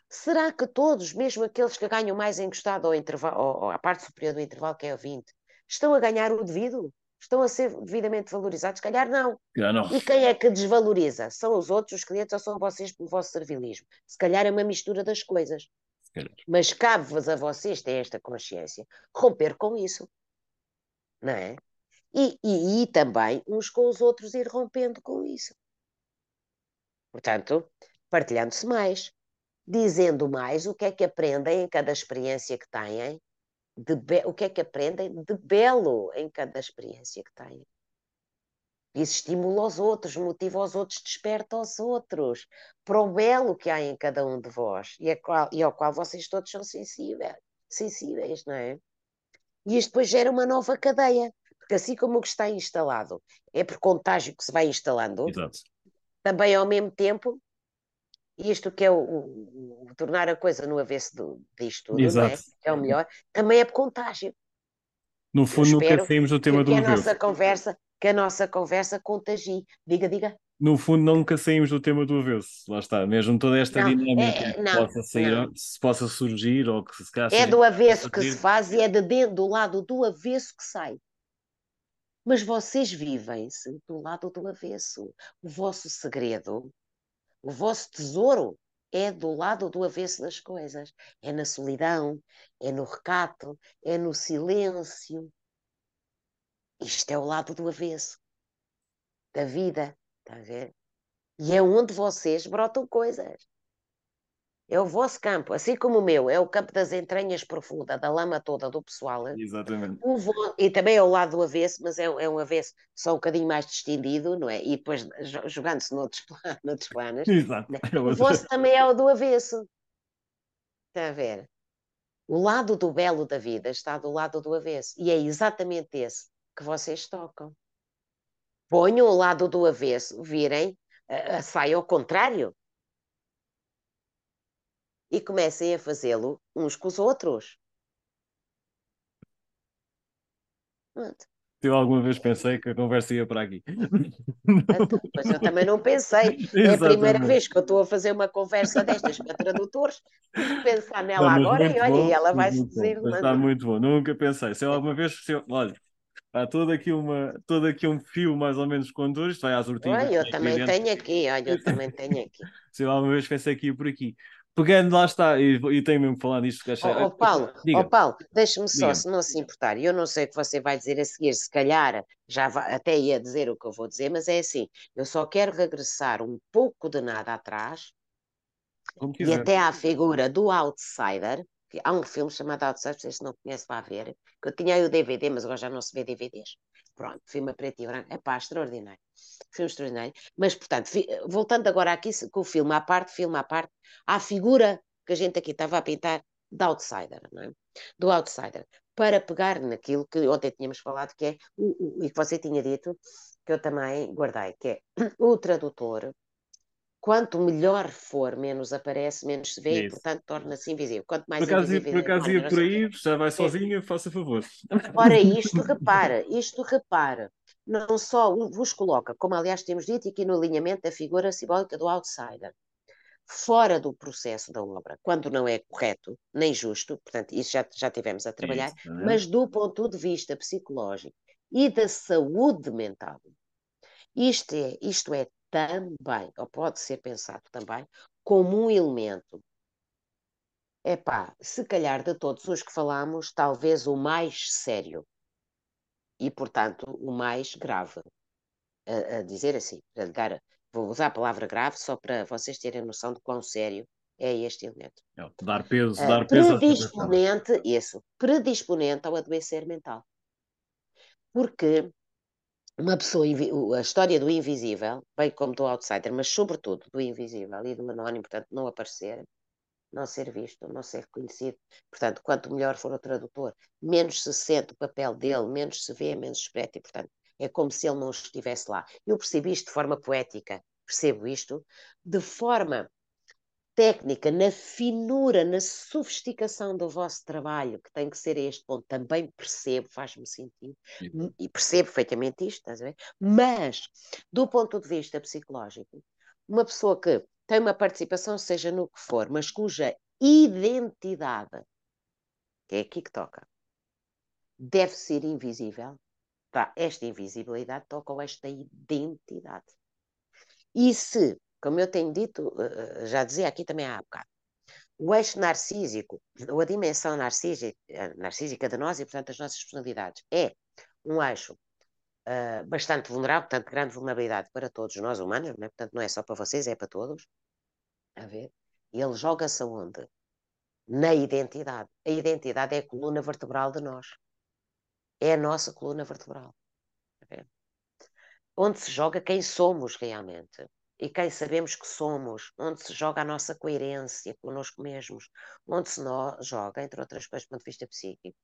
Será que todos, mesmo aqueles que ganham mais encostado ao intervalo, ou à parte superior do intervalo, que é o 20, estão a ganhar o devido? estão a ser devidamente valorizados? Se calhar não. não. E quem é que desvaloriza? São os outros, os clientes, ou são vocês pelo vosso servilismo? Se calhar é uma mistura das coisas. Mas cabe-vos a vocês, têm esta consciência, romper com isso. Não é? E, e, e também uns com os outros ir rompendo com isso. Portanto, partilhando-se mais, dizendo mais o que é que aprendem em cada experiência que têm o que é que aprendem de belo em cada experiência que têm. Isso estimula os outros, motiva os outros, desperta os outros para o belo que há em cada um de vós e, qual, e ao qual vocês todos são sensíveis, sensíveis, não é? E isto depois gera uma nova cadeia, porque assim como o que está instalado é por contágio que se vai instalando, Exato. também ao mesmo tempo isto que é o, o, o, tornar a coisa no avesso do, disto tudo, Exato. é? Que é o melhor, também é por contágio. No fundo, nunca saímos do tema que, do que a nossa conversa Que a nossa conversa contagie. Diga, diga. No fundo, nunca saímos do tema do avesso. Lá está, mesmo toda esta não, dinâmica é, que possa sair, se possa surgir ou que se É do avesso que se faz e é de dentro, do lado do avesso que sai. Mas vocês vivem-se do lado do avesso. O vosso segredo o vosso tesouro é do lado do avesso das coisas. É na solidão, é no recato, é no silêncio. Isto é o lado do avesso da vida, está a ver? E é onde vocês brotam coisas. É o vosso campo, assim como o meu, é o campo das entranhas profunda, da lama toda do pessoal. Exatamente. Vo... E também é o lado do avesso, mas é, é um avesso só um bocadinho mais distendido, não é? E depois jogando-se noutros, noutros planos. Exato. Né? É o vosso também é o do avesso. Está a ver? O lado do belo da vida está do lado do avesso. E é exatamente esse que vocês tocam. Ponham o lado do avesso, virem, a, a saia ao contrário e comecem a fazê-lo uns com os outros. Eu alguma vez pensei que a conversa ia para aqui. Então, mas eu também não pensei. É a primeira vez que eu estou a fazer uma conversa destas para tradutores, pensar nela agora e olha, bom, ela vai se dizer. Está muito bom, nunca pensei. Se eu alguma vez, se eu, olha, há todo aqui, uma, todo aqui um fio mais ou menos isto vai às ortigas. Olha, eu também tenho aqui, olha, eu também tenho aqui. se eu alguma vez pensei aqui por aqui pegando lá está, e, e tenho mesmo que falar disto. Que achei... oh, oh, Paulo, oh, Paulo deixe-me só, se não se importar, eu não sei o que você vai dizer a seguir, se calhar já vai, até ia dizer o que eu vou dizer, mas é assim, eu só quero regressar um pouco de nada atrás e até à figura do outsider, há um filme chamado Outsider, se não conhece, vá ver, que eu tinha aí o DVD, mas agora já não se vê DVDs. Pronto, filme a preto e branco, é pá, extraordinário filme extraordinário. Mas, portanto, voltando agora aqui com o filme à parte, filme à parte, à figura que a gente aqui estava a pintar de outsider, não é? Do outsider. Para pegar naquilo que ontem tínhamos falado, que é, e que você tinha dito, que eu também guardei, que é o tradutor, quanto melhor for, menos aparece, menos se vê Isso. e, portanto, torna-se invisível. Quanto mais por acaso, invisível, por acaso ia por aí, já vai sozinha, faça favor. Ora, isto repara, isto repara, não só vos coloca, como aliás temos dito aqui no alinhamento da figura simbólica do outsider, fora do processo da obra, quando não é correto nem justo, portanto, isso já, já tivemos a trabalhar, isso, é? mas do ponto de vista psicológico e da saúde mental. Isto é, isto é também, ou pode ser pensado também, como um elemento. Epá, se calhar de todos os que falamos, talvez o mais sério e, portanto, o mais grave. A, a dizer assim, a dar, vou usar a palavra grave só para vocês terem noção de quão sério é este elemento. É, dar peso, uh, dar peso. Predisponente, isso, predisponente ao adoecer mental. Porque uma pessoa, a história do invisível, bem como do outsider, mas sobretudo do invisível e do anónimo, portanto, não aparecer, não ser visto, não ser reconhecido. Portanto, quanto melhor for o tradutor, menos se sente o papel dele, menos se vê, menos se e, portanto, é como se ele não estivesse lá. Eu percebi isto de forma poética, percebo isto, de forma técnica, na finura, na sofisticação do vosso trabalho, que tem que ser a este ponto, também percebo, faz-me sentido, e percebo perfeitamente isto, estás a ver? Mas, do ponto de vista psicológico, uma pessoa que tem uma participação, seja no que for, mas cuja identidade, que é aqui que toca, deve ser invisível, tá? esta invisibilidade toca a esta identidade. E se, como eu tenho dito, eh, eh, já dizia aqui também há bocado, o eixo narcísico, ou a dimensão narcísica, narcísica de nós e, portanto, das nossas personalidades, é um eixo uh, bastante vulnerável, portanto, grande vulnerabilidade para todos nós humanos, não é? portanto, não é só para vocês, é para todos. A ver? Ele joga-se aonde? Na identidade. A identidade é a coluna vertebral de nós. É a nossa coluna vertebral. Onde se joga quem somos realmente e quem sabemos que somos, onde se joga a nossa coerência connosco mesmos, onde se joga, entre outras coisas, do ponto de vista psíquico,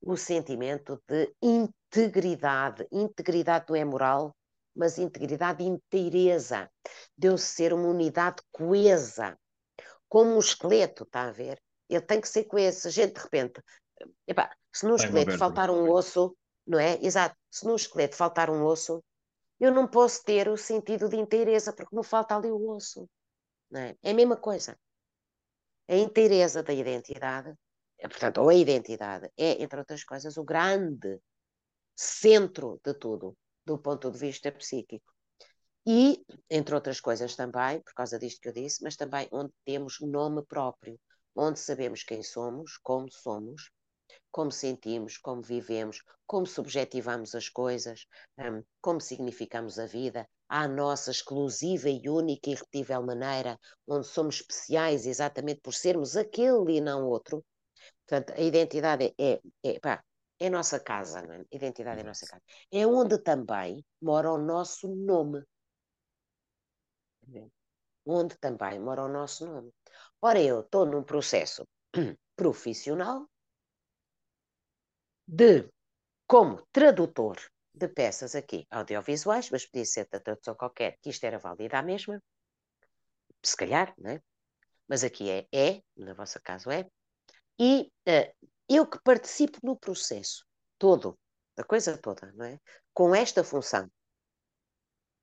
o sentimento de integridade. Integridade não é moral, mas integridade e inteireza, de eu ser uma unidade coesa, como um esqueleto, está a ver? Ele tem que ser coeso. A gente, de repente, epá, se no esqueleto faltar um osso, não é? Exato, se no esqueleto faltar um osso, eu não posso ter o sentido de inteireza, porque não falta ali o osso. É? é a mesma coisa. A inteireza da identidade, portanto, ou a identidade, é, entre outras coisas, o grande centro de tudo, do ponto de vista psíquico. E, entre outras coisas também, por causa disto que eu disse, mas também onde temos nome próprio, onde sabemos quem somos, como somos, como sentimos, como vivemos, como subjetivamos as coisas, um, como significamos a vida, à nossa exclusiva e única e irrepetível maneira, onde somos especiais exatamente por sermos aquele e não outro. Portanto, a identidade é, é, pá, é a nossa casa, não é? A identidade é a nossa casa. É onde também mora o nosso nome. Onde também mora o nosso nome. Ora, eu estou num processo profissional de, como tradutor de peças aqui audiovisuais, mas podia ser de tradução qualquer, que isto era válido à mesma, se calhar, não é? Mas aqui é, é, no vosso caso é, e uh, eu que participo no processo todo, da coisa toda, não é? Com esta função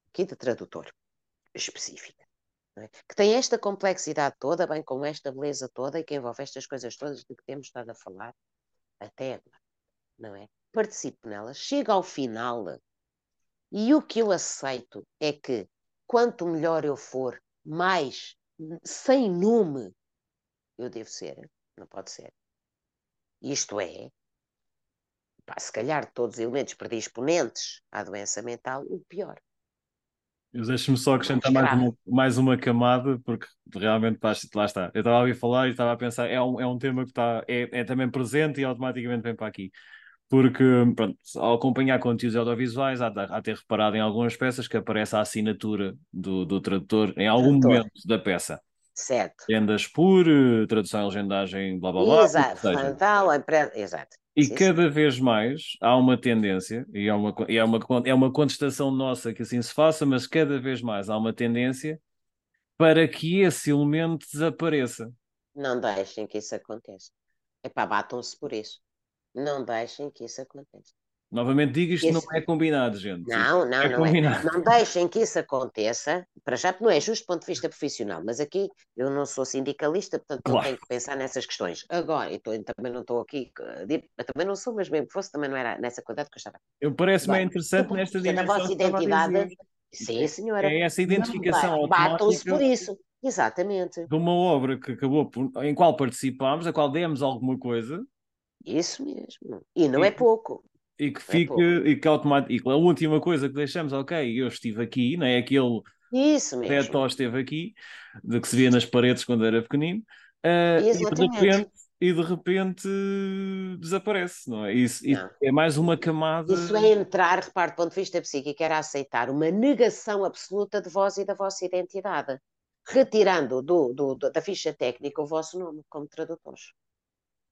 aqui de tradutor específica, é? que tem esta complexidade toda, bem com esta beleza toda e que envolve estas coisas todas de que temos estado a falar até agora não é? Participo nela, chego ao final e o que eu aceito é que quanto melhor eu for, mais sem nome eu devo ser, não pode ser. Isto é, pá, se calhar todos os elementos predisponentes à doença mental, o pior. Deixa-me só acrescentar mais uma, mais uma camada, porque realmente lá está. Eu estava a ouvir falar e estava a pensar, é um, é um tema que está, é, é também presente e automaticamente vem para aqui porque pronto, ao acompanhar conteúdos audiovisuais, há, há ter reparado em algumas peças que aparece a assinatura do, do tradutor em algum tradutor. momento da peça. Certo. Legendas por, eh, tradução e legendagem, blá blá blá. Exato, exato. E sim, cada vez mais há uma tendência, e é uma, é, uma, é uma contestação nossa que assim se faça, mas cada vez mais há uma tendência para que esse elemento desapareça. Não deixem que isso aconteça. Epá, batam-se por isso. Não deixem que isso aconteça. Novamente digo, isto não é combinado, gente. Não, não, é não é. combinado. é. Não deixem que isso aconteça, para já não é justo do ponto de vista profissional, mas aqui eu não sou sindicalista, portanto claro. não tenho que pensar nessas questões. Agora, e também não estou aqui, eu também não sou, mas mesmo que fosse, também não era nessa quantidade que eu estava. Eu parece-me interessante nesta dimensão. A vossa identidade, sim senhora. É essa identificação automática. Batam-se por isso. Exatamente. De uma obra que acabou por, em qual participámos, a qual demos alguma coisa, isso mesmo. E não e, é pouco. E que fique, é e que automaticamente, a última coisa que deixamos, ok, eu estive aqui, não é aquele isso mesmo. Teto esteve aqui, de que se via nas paredes quando era pequenino, uh, e de repente e de repente desaparece, não é? Isso, não. isso, é mais uma camada. Isso é entrar, repare, do ponto de vista psíquico, era aceitar uma negação absoluta de vós e da vossa identidade, retirando do, do, da ficha técnica o vosso nome como tradutores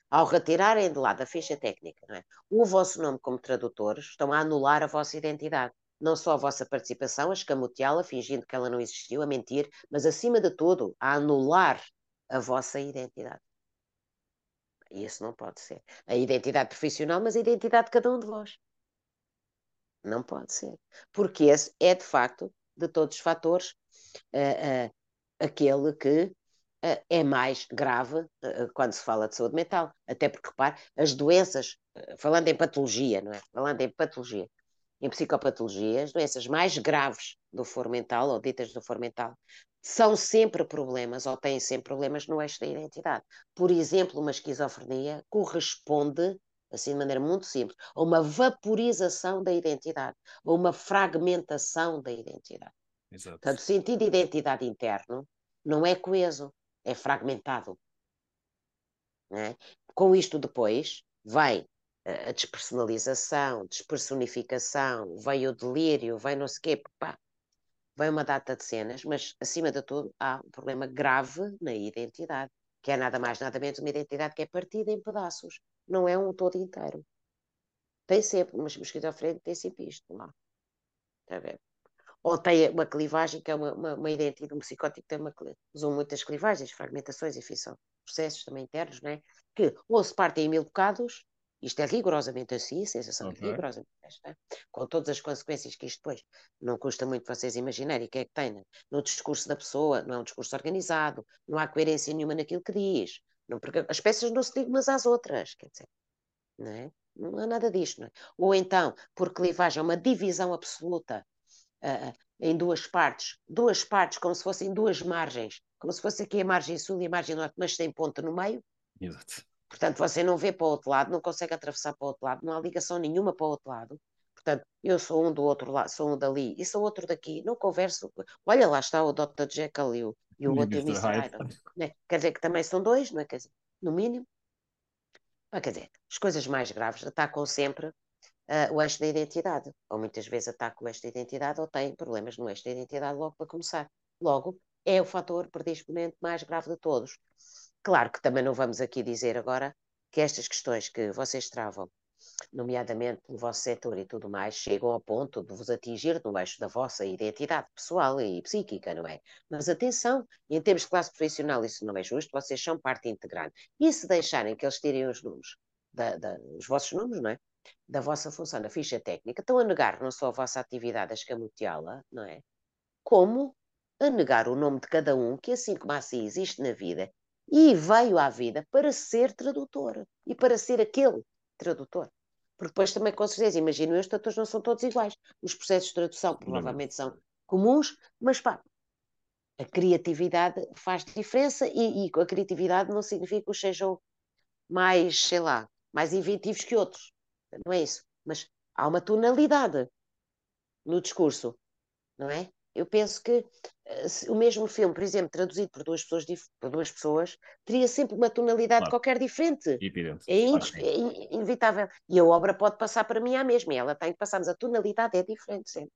ao retirarem de lá da ficha técnica é? o vosso nome como tradutores, estão a anular a vossa identidade. Não só a vossa participação, a escamoteá-la, fingindo que ela não existiu, a mentir, mas acima de tudo, a anular a vossa identidade. Isso não pode ser. A identidade profissional, mas a identidade de cada um de vós. Não pode ser. Porque esse é, de facto, de todos os fatores, uh, uh, aquele que é mais grave uh, quando se fala de saúde mental. Até porque, repare, as doenças, falando em patologia, não é? Falando em patologia, em psicopatologia, as doenças mais graves do foro mental, ou ditas do foro mental, são sempre problemas, ou têm sempre problemas no eixo da identidade. Por exemplo, uma esquizofrenia corresponde assim de maneira muito simples, a uma vaporização da identidade, a uma fragmentação da identidade. Exato. Portanto, o sentido de identidade interno não é coeso é fragmentado. É? Com isto depois vem a despersonalização, despersonificação, vem o delírio, vem não sei o quê, pá, vem uma data de cenas, mas acima de tudo há um problema grave na identidade, que é nada mais nada menos uma identidade que é partida em pedaços, não é um todo inteiro. Tem sempre, mas esquizofrénico tem sempre isto lá. Está a ver? Ou tem uma clivagem, que é uma, uma, uma identidade, um psicótico tem uma, usam muitas clivagens, fragmentações, enfim, são processos também internos, não é? que ou se partem em mil bocados, isto é rigorosamente assim, sensação okay. rigorosamente esta, com todas as consequências que isto depois não custa muito vocês imaginarem o que é que tem né? no discurso da pessoa, não é um discurso organizado, não há coerência nenhuma naquilo que diz, não, porque as peças não se ligam umas às outras, quer dizer, não é? Não há nada disto, não é? Ou então, por clivagem, uma divisão absoluta uh, em duas partes, duas partes como se fossem duas margens, como se fosse aqui a margem sul e a margem norte, mas sem ponto no meio. Exato. Portanto, você não vê para o outro lado, não consegue atravessar para o outro lado, não há ligação nenhuma para o outro lado. Portanto, eu sou um do outro lado, sou um dali e sou outro daqui, não converso. Olha, lá está o Dr. Jekyll e o, e o outro Mr. Hyde. Né? Quer dizer que também são dois, não é? Quer dizer, no mínimo. Ah, quer dizer, as coisas mais graves atacam sempre uh, o eixo da identidade, ou muitas vezes atacam o eixo da identidade ou têm problemas no eixo da identidade logo para começar. Logo, é o fator predisponente mais grave de todos. Claro que também não vamos aqui dizer agora que estas questões que vocês travam, nomeadamente no vosso setor e tudo mais, chegam ao ponto de vos atingir no eixo da vossa identidade pessoal e psíquica, não é? Mas atenção, em termos de classe profissional isso não é justo, vocês são parte integrante. E se deixarem que eles tirem os números, da, da, os vossos números, não é? Da vossa função, da ficha técnica, estão a negar não só a vossa atividade a escamoteá-la, não é? Como a negar o nome de cada um, que assim como assim existe na vida, e veio à vida para ser tradutor e para ser aquele tradutor. Porque depois também, com certeza, imagino eu, os tradutores não são todos iguais. Os processos de tradução provavelmente são comuns, mas pá, a criatividade faz diferença e, e a criatividade não significa que os sejam mais, sei lá, mais inventivos que outros. Não é isso. Mas há uma tonalidade no discurso, não é? Eu penso que uh, o mesmo filme, por exemplo, traduzido por duas pessoas, por duas pessoas teria sempre uma tonalidade claro. qualquer diferente. Evidente. É, in claro, é inevitável. E a obra pode passar para mim a mesma, e ela tem que passar, mas a tonalidade é diferente sempre.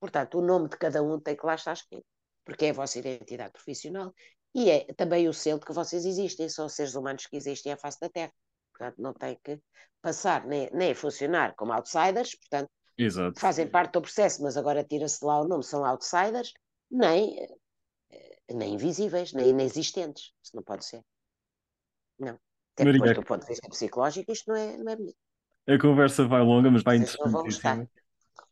Portanto, o nome de cada um tem que lá estar escrito, porque é a vossa identidade profissional e é também o selo de que vocês existem, são seres humanos que existem à face da Terra. Portanto, não tem que passar nem, nem funcionar como outsiders, portanto, Exato. fazem parte do processo, mas agora tira-se lá o nome, são outsiders, nem, eh, nem invisíveis, nem inexistentes. Isso não pode ser. Não. Até Maria. depois, do ponto de vista psicológico, isto não é, não é bonito. A conversa vai longa, mas vai interessante.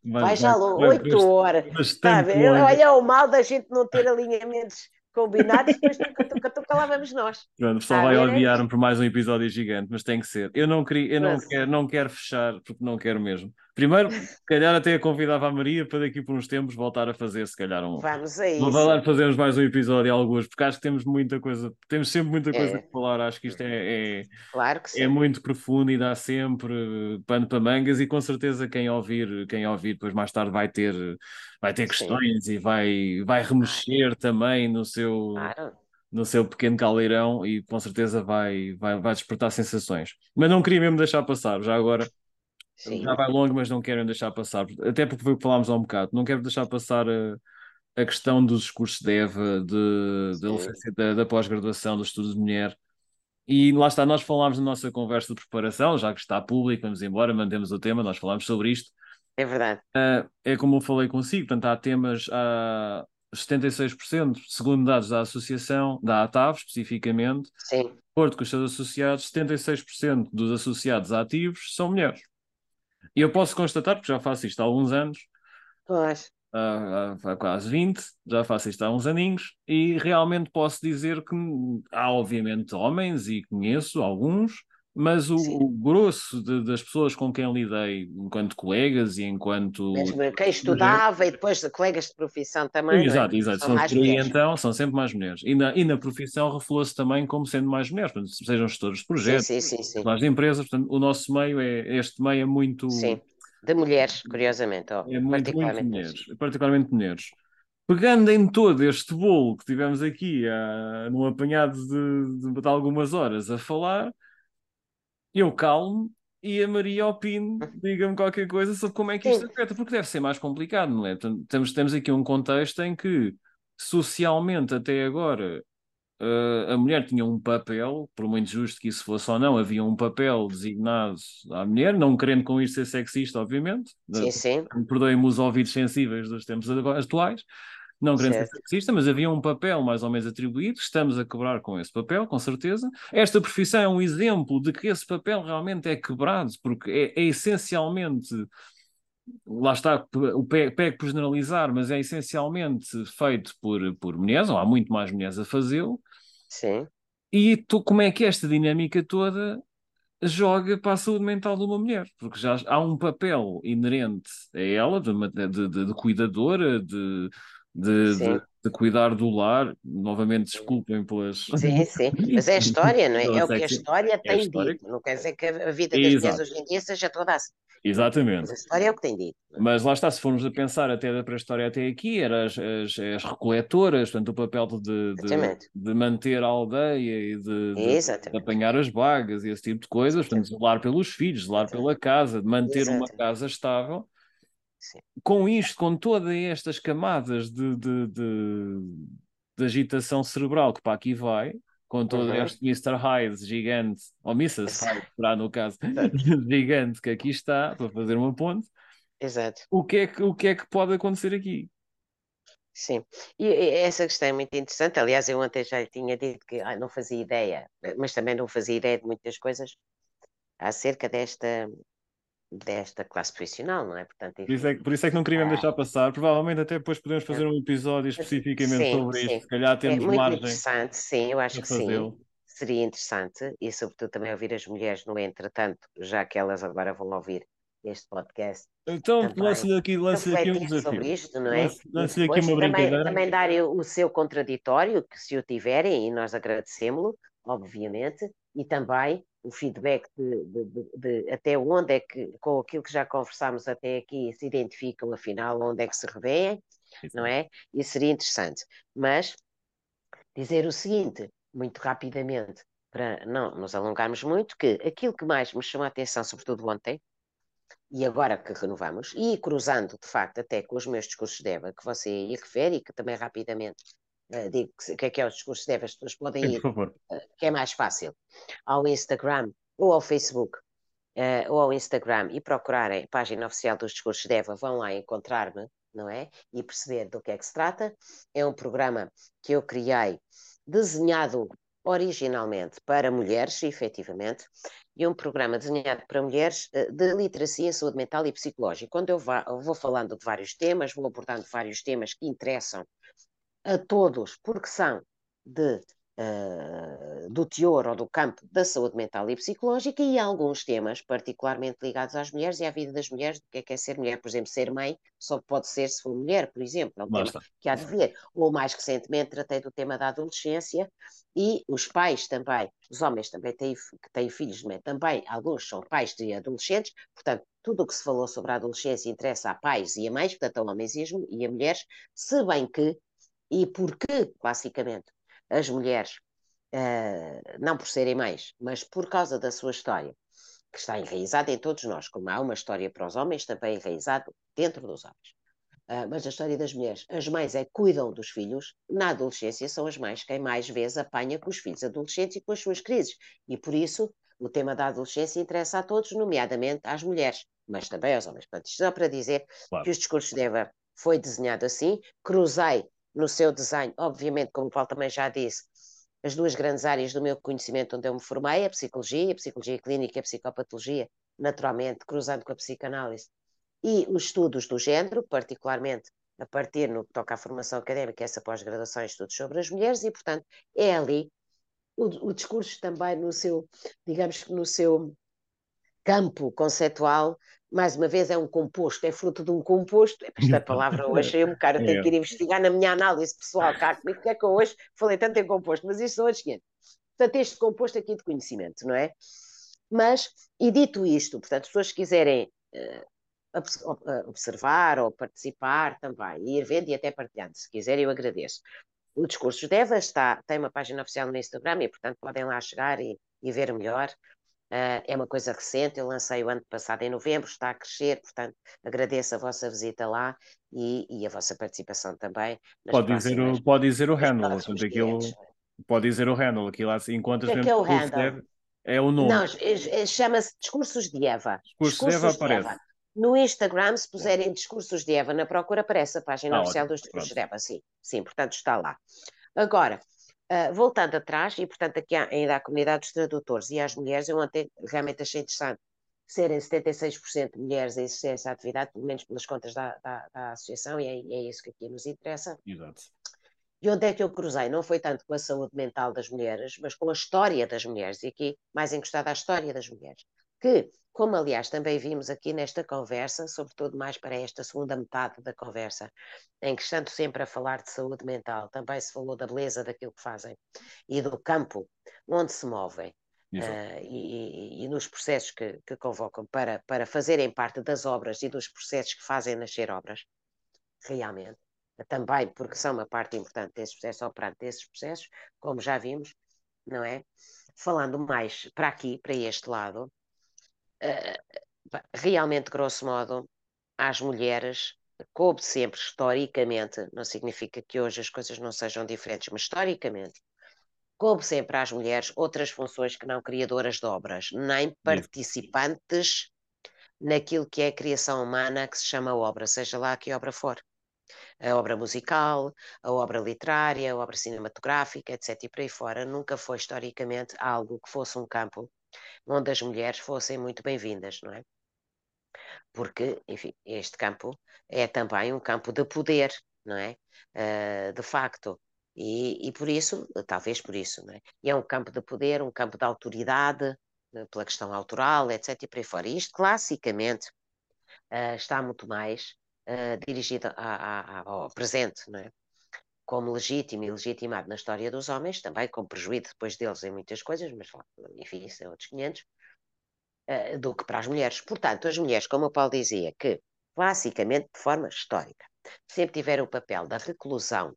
Vai, vai, já longo, oito horas. Tá, olha o mal da gente não ter alinhamentos combinados, depois nunca, nunca lá vamos nós. Pronto, o pessoal vai odiar-me por mais um episódio gigante, mas tem que ser. Eu não, queria, eu não, quero, não quero fechar, porque não quero mesmo. Primeiro, se calhar até convidava a Maria para daqui por uns tempos voltar a fazer, se calhar um. Vamos a isso. Vamos lá fazermos mais um episódio, alguns, porque acho que temos muita coisa, temos sempre muita coisa é. falar. Acho que isto é, é, claro que é muito profundo e dá sempre pano para mangas, e com certeza quem ouvir, quem ouvir depois mais tarde vai ter, vai ter questões sim. e vai, vai remexer também no seu. Claro no seu pequeno caldeirão e com certeza vai, vai, vai despertar sensações. Mas não queria mesmo deixar passar, já agora Sim. Já vai longo, mas não quero deixar passar. Até porque foi o que falámos há um bocado. Não quero deixar passar a, a questão dos discursos de Eva, de, de da, da pós-graduação, do estudo de mulher. E lá está, nós falámos na nossa conversa de preparação, já que está público, vamos embora, mantemos o tema, nós falámos sobre isto. É verdade. Uh, é como eu falei consigo, portanto, há temas, há 76%, segundo dados da associação, da ATAV especificamente, Sim. de acordo com os seus associados, 76% dos associados ativos são mulheres. E eu posso constatar, porque já faço isto há alguns anos, pois. há, há, há quase 20, já faço isto há uns aninhos, e realmente posso dizer que há obviamente homens, e conheço alguns, mas o, o grosso de, das pessoas com quem lidei, enquanto colegas e enquanto. Mesmo quem estudava e depois de colegas de profissão também. Exato, é? exato. São, são mais aí, então, são sempre mais mulheres. E na, e na profissão reflou-se também como sendo mais mulheres, portanto, sejam gestores de projetos, sim, sim, sim, de empresas, portanto, o nosso meio é, este meio é muito. Sim, de mulheres, curiosamente. Oh, é muito, muito mulheres, particularmente mulheres. Pegando em todo este bolo que tivemos aqui, uh, num apanhado de, de, de algumas horas a falar, eu calmo e a Maria opine, diga-me qualquer coisa sobre como é que isto afeta, porque deve ser mais complicado, não é? Temos, temos aqui um contexto em que socialmente até agora uh, a mulher tinha um papel, por muito justo que isso fosse ou não, havia um papel designado à mulher, não querendo com isto ser sexista, obviamente. Sim, sim. Perdoem-me os ouvidos sensíveis dos tempos atuais. Não ser sexista, mas havia um papel mais ou menos atribuído, estamos a quebrar com esse papel, com certeza. Esta profissão é um exemplo de que esse papel realmente é quebrado, porque é, é essencialmente lá está, o pego por generalizar, mas é essencialmente feito por, por mulheres, ou há muito mais mulheres a fazê-lo. Sim. E tu, como é que esta dinâmica toda joga para a saúde mental de uma mulher? Porque já há um papel inerente a ela, de, de, de, de cuidadora, de, de, de, de, cuidar do lar. Novamente, desculpem pelas. Sim, sim, mas é a história, não é? É o que a história é tem a história... dito. Não quer dizer que a vida das mulheres hoje em dia seja toda assim. Exatamente. Mas a história é o que tem dito. É? Mas lá está, se formos a pensar até da pré-história até aqui, eram as, as, as, recoletoras, portanto, o papel de, de, de manter a aldeia e de, de, apanhar as vagas e esse tipo de coisas, portanto, zelar pelos filhos, zelar pela casa, de manter Exatamente. uma casa estável. Sim. Com isto, com todas estas camadas de, de agitação cerebral que para aqui vai, com todo uhum. este Mr. Hyde gigante, ou Mrs. Hyde, será no caso, gigante que aqui está, para fazer uma ponte. Exato. O que, é que, o que é que pode acontecer aqui? Sim, e essa questão é muito interessante. Aliás, eu ontem já tinha dito que ah, não fazia ideia, mas também não fazia ideia de muitas coisas acerca desta, desta classe profissional, não é? Portanto, por, isso é que, por isso é que não queríamos ah, deixar passar. Provavelmente até depois podemos fazer um episódio especificamente sim, sobre sim. isto. Se calhar temos é muito margem. interessante, sim, eu acho que sim. Seria interessante e, sobretudo, também ouvir as mulheres no entretanto, já que elas agora vão ouvir este podcast. Então, lance-lhe aqui, lance aqui um desafio. Sobre isto, não é? Lance-lhe aqui uma brincadeira. Também, também dar o seu contraditório, que se o tiverem, e nós agradecemos-lo, obviamente, e também o feedback de, de, de, até onde é que, com aquilo que já conversámos até aqui, se identificam afinal onde é que se revêem, não é? Isso seria interessante. Mas dizer o seguinte, muito rapidamente, para não nos alongarmos muito, que aquilo que mais me chamou a atenção, sobretudo ontem, e agora que renovamos, e cruzando de facto até com os meus discursos de Eva, que você aí refere, e que também rapidamente uh, digo que, que é que é os discursos de Eva, as pessoas podem ir, uh, que é mais fácil, ao Instagram ou ao Facebook, uh, ou ao Instagram e procurarem a página oficial dos discursos de Eva, vão lá encontrar-me, não é? E perceber do que é que se trata. É um programa que eu criei, desenhado originalmente para mulheres, efetivamente, e um programa desenhado para mulheres de literacia saúde mental e psicológica. Quando eu, vá, eu vou falando de vários temas, vou abordando vários temas que interessam a todos, porque são de, uh, do teor ou do campo da saúde mental e psicológica, e alguns temas particularmente ligados às mulheres e à vida das mulheres, do que é, que é ser mulher. Por exemplo, ser mãe só pode ser se for mulher, por exemplo, é um Basta. tema que há de ver. Ou mais recentemente tratei do tema da adolescência e os pais também, os homens também têm, que têm filhos, também alguns são pais de adolescentes, portanto, tudo o que se falou sobre a adolescência interessa a pais e a mães, portanto, a homens e a mulheres, se bem que e porque, basicamente, as mulheres, uh, não por serem mães, mas por causa da sua história, que está enraizada em todos nós, como há uma história para os homens, também enraizada dentro dos homens. Uh, mas a história das mulheres, as mães é que cuidam dos filhos, na adolescência são as mães quem mais vezes apanha com os filhos adolescentes e com as suas crises. E por isso o tema da adolescência interessa a todos, nomeadamente às mulheres, mas também aos homens. Portanto, só para dizer claro. que os discursos de Eva foi desenhado assim, cruzei no seu desenho, obviamente, como o Paulo também já disse, as duas grandes áreas do meu conhecimento onde eu me formei, a psicologia, a psicologia clínica e a psicopatologia, naturalmente, cruzando com a psicanálise, e os estudos do género, particularmente a partir no que toca à formação académica, essa pós-graduação em estudos sobre as mulheres, e, portanto, é ali o, o discurso também no seu, digamos que no seu campo conceptual mais uma vez, é um composto, é fruto de um composto. Esta palavra hoje é um bocado, tenho que ir investigar na minha análise pessoal cá comigo, que é que eu hoje falei tanto em composto, mas isto são as seguintes. Portanto, este composto aqui de conhecimento, não é? Mas, e dito isto, portanto, as pessoas quiserem uh, observar ou participar também, ir vendo e até partilhando, se quiserem, eu agradeço. O Discursos Deva está, tem uma página oficial no Instagram e, portanto, podem lá chegar e, e ver melhor. Uh, é uma coisa recente, eu lancei o ano passado em novembro, está a crescer, portanto agradeço a vossa visita lá e, e a vossa participação também. Pode dizer, o, pode dizer o handle, portanto, aquilo, Pode dizer o handle, aqui lá se encontras que é, que é o handle? É o nome. Não, chama-se Discursos de Eva. Discursos, Discursos de Eva aparece. Eva. No Instagram, se puserem Discursos de Eva na procura, aparece a página ah, oficial dos Discursos de Eva. Sim, sim, portanto está lá. Agora, uh, voltando atrás, e portanto aqui há, ainda a comunidade dos tradutores e as mulheres, eu ontem realmente achei interessante serem 76% de mulheres a exercer essa atividade, pelo menos pelas contas da, da, da associação, e é, é, isso que aqui nos interessa. Exato. E onde é que eu cruzei? Não foi tanto com a saúde mental das mulheres, mas com a história das mulheres, e aqui mais encostada à história das mulheres. Que, como aliás também vimos aqui nesta conversa, sobretudo mais para esta segunda metade da conversa, em que estando sempre a falar de saúde mental, também se falou da beleza daquilo que fazem e do campo onde se movem. Uh, e, e, nos processos que, que, convocam para, para fazerem parte das obras e dos processos que fazem nascer obras, realmente também porque são uma parte importante desses processos, operante desses processos, como já vimos, não é? Falando mais para aqui, para este lado, uh, realmente, grosso modo, às mulheres coube sempre, historicamente, não significa que hoje as coisas não sejam diferentes, mas historicamente, coube sempre às mulheres outras funções que não criadoras de obras, nem participantes naquilo que é a criação humana que se chama obra, seja lá que obra for a obra musical, a obra literária, a obra cinematográfica, etc. E por aí fora, nunca foi historicamente algo que fosse um campo onde as mulheres fossem muito bem-vindas, não é? Porque, enfim, este campo é também um campo de poder, não é? Uh, de facto. E, e, por isso, talvez por isso, não é? E é um campo de poder, um campo de autoridade, né, pela questão autoral, etc. E por aí fora. E isto, classicamente, uh, está muito mais uh, dirigida a, a, ao presente, não é? Como legítimo e legitimado na história dos homens, também com prejuízo depois deles em muitas coisas, mas enfim, isso é outros 500, uh, eh, do que para as mulheres. Portanto, as mulheres, como o Paulo dizia, que classicamente, de forma histórica, sempre tiveram o papel da reclusão,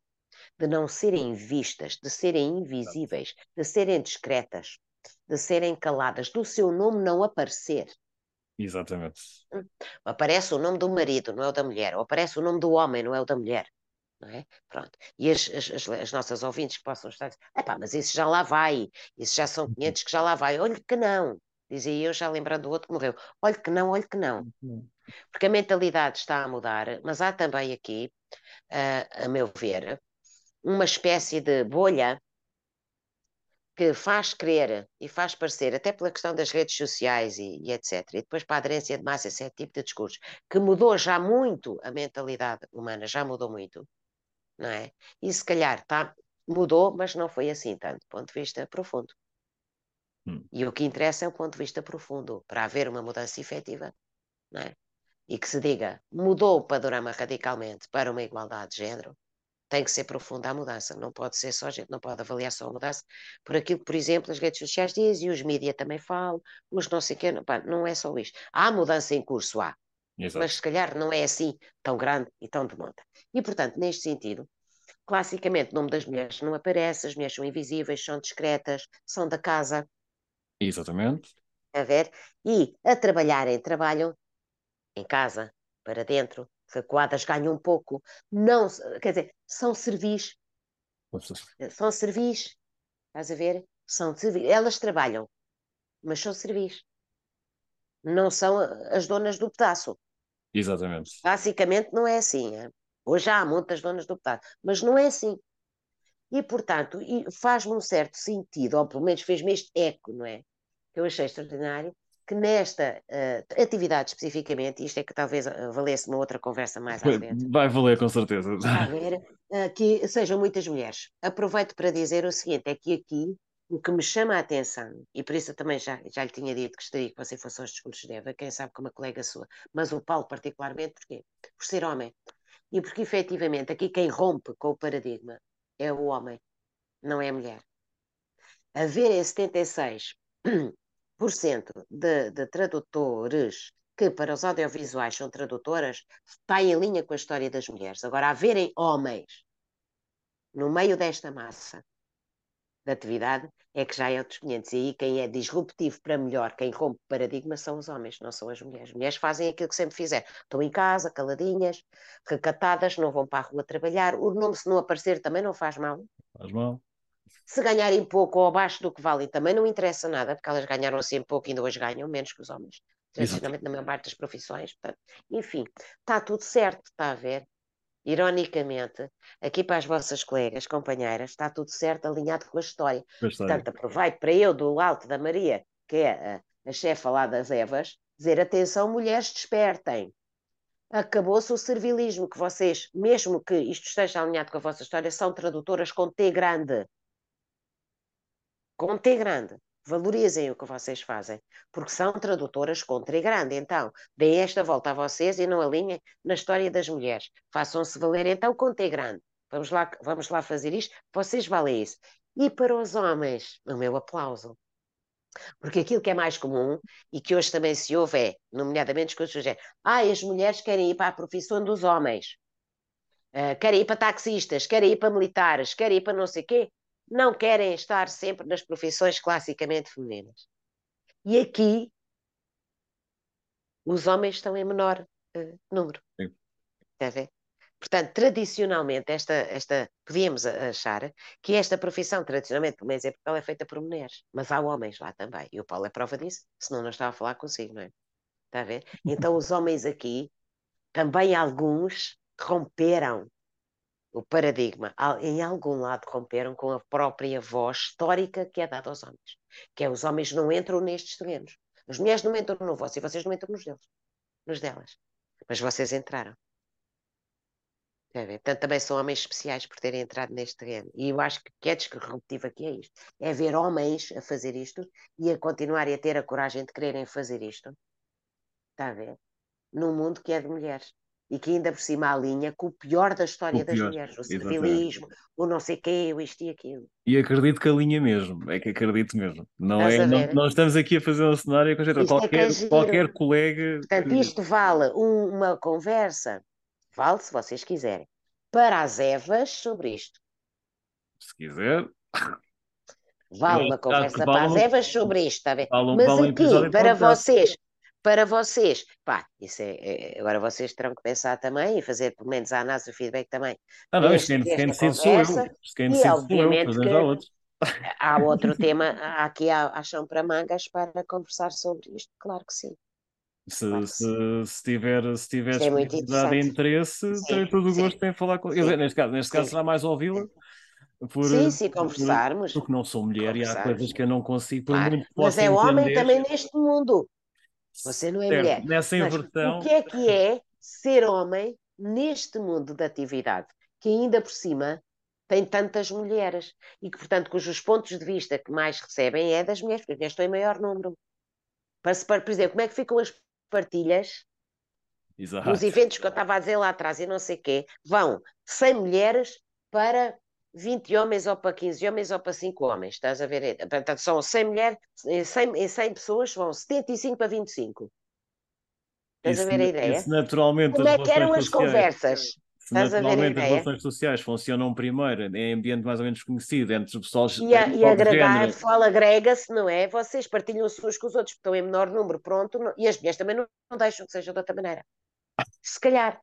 de não serem vistas, de serem invisíveis, de serem discretas, de serem caladas, do seu nome não aparecer. Exatamente. Hum. Aparece o nome do marido, não é o da mulher. Ou aparece o nome do homem, não é o da mulher. Não é? Pronto. E as, as, as nossas ouvintes que possam estar dizendo, mas isso já lá vai, isso já são 500 uhum. que já lá vai. Olhe que não, dizia eu já lembrando do outro que morreu. Olhe que não, olhe que não. Uhum. Porque a mentalidade está a mudar, mas há também aqui, uh, a meu ver, uma espécie de bolha que faz crer e faz parecer, até pela questão das redes sociais e, e, etc., e depois para a aderência de massa, esse tipo de discurso, que mudou já muito a mentalidade humana, já mudou muito, não é? E se calhar tá, mudou, mas não foi assim tanto, do ponto de vista profundo. Hum. E o que interessa é o ponto de vista profundo, para haver uma mudança efetiva, não é? E que se diga, mudou o panorama radicalmente para uma igualdade de género, tem que ser profunda a mudança, não pode ser só, a gente não pode avaliar só a mudança por aquilo que, por exemplo, as redes sociais dizem, e os mídias também falam, os não sei quê, não, pá, não é só isto. Há mudança em curso, há, Exato. mas se calhar não é assim tão grande e tão de monta. E, portanto, neste sentido, classicamente o nome das mulheres não aparece, as mulheres são invisíveis, são discretas, são da casa. Exatamente. A ver? E a trabalharem, trabalham em casa, para dentro, recuadas ganham um pouco, não, quer dizer, são servis. São servis, estás a ver? São servis. Elas trabalham, mas são servis. Não são as donas do pedaço. Exatamente. Basicamente não é assim. Hein? Hoje há muitas donas do pedaço, mas não é assim. E, portanto, faz-me um certo sentido, ou pelo menos fez-me este eco, não é? Que eu achei extraordinário, que nesta uh, atividade especificamente, isto é que talvez uh, valesse uma outra conversa mais à frente. Vai valer, com certeza. Ver, uh, que sejam muitas mulheres. Aproveito para dizer o seguinte: é que aqui o que me chama a atenção, e por isso eu também já, já lhe tinha dito que gostaria que você fosse aos discursos de Eva, quem sabe com uma colega sua, mas o Paulo particularmente, porquê? Por ser homem. E porque efetivamente aqui quem rompe com o paradigma é o homem, não é a mulher. Haver em 76 de, de tradutores que para os audiovisuais são tradutoras está em linha com a história das mulheres. Agora, haverem homens no meio desta massa de atividade é que já é outros 500. E aí quem é disruptivo para melhor, quem rompe paradigma são os homens, não são as mulheres. As mulheres fazem aquilo que sempre fizeram. Estão em casa, caladinhas, recatadas, não vão para a rua trabalhar. O nome, se não aparecer, também não faz mal. Faz mal. Se ganharem pouco ou abaixo do que valem, também não interessa nada, porque elas ganharam assim pouco e ainda hoje ganham menos que os homens, tradicionalmente na maior parte das profissões. Portanto, enfim, está tudo certo, está a ver? Ironicamente, aqui para as vossas colegas, companheiras, está tudo certo, alinhado com a história. A história. Portanto, aproveito para eu, do alto da Maria, que é a, a chefa lá das Evas, dizer: atenção, mulheres, despertem. Acabou-se o servilismo, que vocês, mesmo que isto esteja alinhado com a vossa história, são tradutoras com T grande. Com T grande. Valorizem o que vocês fazem, porque são tradutoras com T grande. Então, deem esta volta a vocês e não alinhem na história das mulheres. Façam-se valer então com T grande. Vamos lá, vamos lá fazer isto, vocês valem isso. E para os homens, o meu aplauso. Porque aquilo que é mais comum e que hoje também se ouve é, nomeadamente, que é, ah, as mulheres querem ir para a profissão dos homens, uh, querem ir para taxistas, querem ir para militares, querem ir para não sei quê, não querem estar sempre nas profissões classicamente femininas. E aqui os homens estão em menor uh, número. Sim. Está a ver? Portanto, tradicionalmente, esta, esta, podíamos achar que esta profissão, tradicionalmente, pelo menos porque ela é feita por mulheres, mas há homens lá também, e o Paulo é prova disso, senão não estava a falar consigo, não é? Está a ver? Então, os homens aqui, também alguns romperam o paradigma, em algum lado romperam com a própria voz histórica que é dada aos homens, que é os homens não entram nestes terrenos. As mulheres não entram no vosso e vocês não entram nos deles, nos delas. Mas vocês entraram. Portanto, também são homens especiais por terem entrado neste terreno. E eu acho que o que é disruptivo aqui é isto: é ver homens a fazer isto e a continuarem a ter a coragem de quererem fazer isto. Está a ver? Num mundo que é de mulheres. E que ainda por cima alinha com o pior da história das mulheres, o servilismo, o não sei quê, o isto e aquilo. E acredito que alinha mesmo, é que acredito mesmo. Não, é, não, não, estamos aqui a fazer um cenário com é qualquer, é qualquer colega. Portanto, isto vale um, uma conversa Vale se vocês quiserem. Para as Evas sobre isto. Se quiser. Vale uma conversa para as Evas sobre isto, está ver? Mas aqui, para vocês, para vocês, pá, isso é, é, agora vocês terão que pensar também e fazer pelo menos a análise do feedback também. Ah, não, isto quem, decide sou eu. Quem decide sou eu, mas há outro. Há outro tema, aqui há, chão para mangas para conversar sobre isto, claro que sim. Se, claro se, se, tiver, se tiver é e interesse, sim, terei todo o gosto sim. em falar com ele. Neste caso, neste caso será mais ouvi-la. Por, sim, sim, conversarmos. Porque não sou mulher e há coisas que eu não consigo. Claro. Mas é homem também neste mundo. Você não é certo, mulher. Nessa inversão. o que é que é ser homem neste mundo da atividade? Que ainda por cima tem tantas mulheres e que, portanto, cujos pontos de vista que mais recebem é das mulheres, porque estão em maior número. Para, por exemplo, como é que ficam as partilhas Exato. nos eventos que eu estava a dizer lá atrás e não sei o quê, vão 100 mulheres para 20 homens ou para 15 homens ou para 5 homens, estás a ver? Portanto, são 100 mulheres, em 100, em 100 pessoas vão 75 para 25. Estás isso, a ver a ideia? Isso naturalmente Como é que eram as conversas? Se naturalmente as relações sociais funcionam primeiro em ambiente mais ou menos conhecido entre os pessoal e, a, e agregar, o pessoal agrega-se, não é? Vocês partilham-se uns com os outros, estão em menor número, pronto, não, e as mulheres também não, não deixam que seja de outra maneira. Se calhar.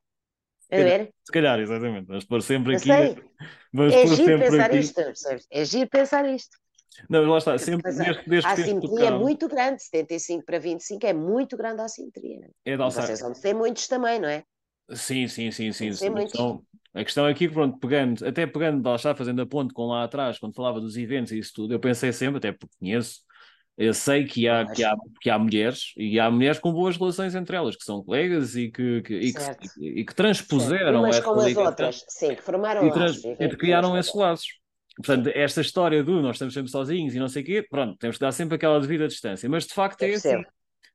A ver? Se calhar, exatamente. Vamos pôr sempre aqui. Vamos é giro pensar aqui. isto, É giro pensar isto. Não, lá está, sempre desde, desde a assimetria é muito grande, 75 para 25 é muito grande a assimetria. É? É Vocês vão ter muitos também, não é? Sim, sim, sim, sim. sim. A, questão, a questão aqui, pronto, pegando, até pegando, lá está, fazendo a ponte com lá atrás, quando falava dos eventos e isso tudo, eu pensei sempre, até porque conheço, eu sei que há, que há, que há mulheres, e há mulheres com boas relações entre elas, que são colegas e que, que, e que, e que transpuseram Umas com as outras, sim, que formaram e, trans, laços, e criaram esses laços. Portanto, esta história do nós estamos sempre sozinhos e não sei o quê, pronto, temos que dar sempre aquela devida distância, mas de facto é assim.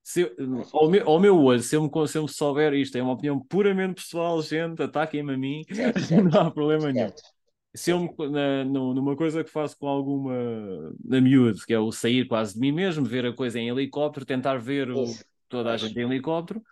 se eu, ao, meu, ao meu olho, se eu, me, se eu me souber isto, é uma opinião puramente pessoal, gente, ataquem-me a mim, não há problema nenhum. Se eu na, numa coisa que faço com alguma na miúde, que é o sair quase de mim mesmo, ver a coisa em helicóptero, tentar ver o, toda a gente em helicóptero,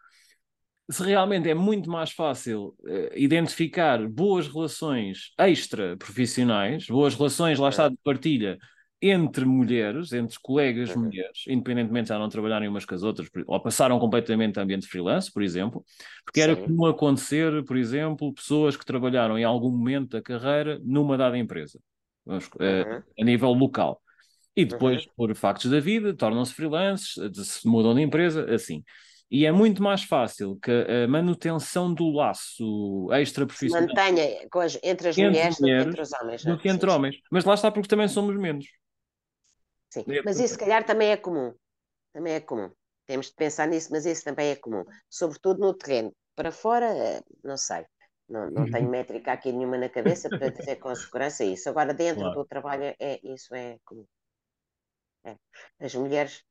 se realmente é muito mais fácil uh, identificar boas relações extra-profissionais, boas relações, lá está, de partilha, entre mulheres, entre colegas uhum. mulheres, independentemente de já não trabalharem umas com as outras, ou passaram completamente a ambiente freelance, por exemplo, porque Sim. era comum acontecer, por exemplo, pessoas que trabalharam em algum momento da carreira numa dada empresa. vamos, uhum. a nível local. E depois, uhum. por factos da vida, tornam-se freelancers, se mudam de empresa, assim. E é muito mais fácil que a manutenção do laço extra-profissional mantenha as, entre as entre mulheres, mulheres do que entre os homens. Do que entre homens. Mas lá está porque também somos menos. Sim, é mas isso se calhar também é comum. Também é comum. Temos de pensar nisso, mas isso também é comum. Sobretudo no terreno. Para fora, eh, não sei. Não, não tenho métrica aqui nenhuma na cabeça para dizer com segurança isso. Agora, dentro claro. do trabalho, é, isso é comum. É. As mulheres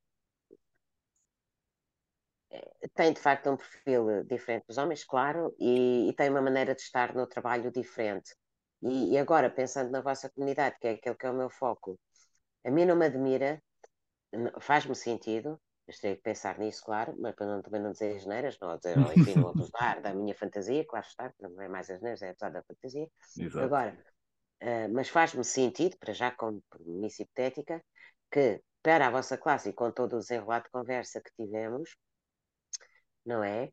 eh, têm, de facto, um perfil diferente dos homens, claro, e, e têm uma maneira de estar no trabalho diferente. E, e agora, pensando na vossa comunidade, que é aquele que é o meu foco, a mim não me admira, faz-me sentido, mas teria que pensar nisso, claro, mas para não, também não dizer as neiras, não dizer, ou, enfim, não abusar da minha fantasia, claro está, não é mais as neiras, é abusar da fantasia. Exato. Agora, uh, mas faz-me sentido, para já como premissa hipotética, que para a vossa classe e com todo o desenrolado de conversa que tivemos, não é?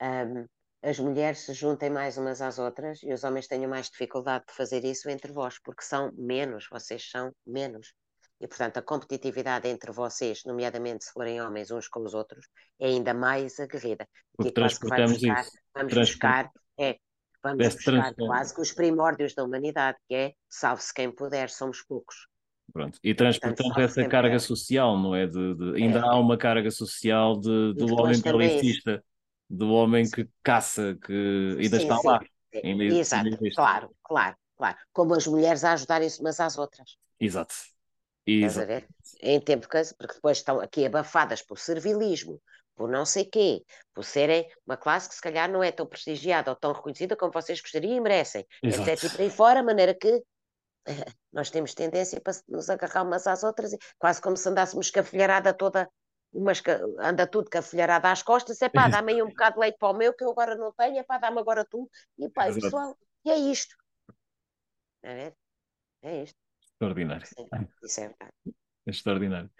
Um, as mulheres se juntem mais umas às outras e os homens tenham mais dificuldade de fazer isso entre vós, porque são menos, vocês são menos. E, portanto, a competitividade entre vocês, nomeadamente se forem homens uns com os outros, é ainda mais aguerrida. Porque transportamos buscar, isso. Vamos buscar, é, vamos buscar quase que os primórdios da humanidade, que é salve-se quem puder, somos poucos. Pronto. E transportamos essa carga puder. social, não é? De, de ainda é. há uma carga social de, do homem pelicista, do homem que caça, que ainda sim, está sim. lá. Exato, claro, claro, claro. Como as mulheres a ajudarem-se umas às outras. Exato. Estás a ver? Em tempo que, porque depois estão aqui abafadas por servilismo, por não sei quê, por serem uma classe que se calhar não é tão prestigiada ou tão reconhecida como vocês gostariam e merecem, Exato. etc. E por aí fora, a maneira que nós temos tendência para nos agarrar umas às outras, quase como se andássemos cafilharada toda, umas, anda tudo cafilharada às costas, é pá, dá-me aí um bocado de leite para o meu que eu agora não tenho, é pá, dá-me agora tu, e pá, e pessoal, e é isto. É, é isto. Extraordinário. Sim, isso é verdade. Extraordinário.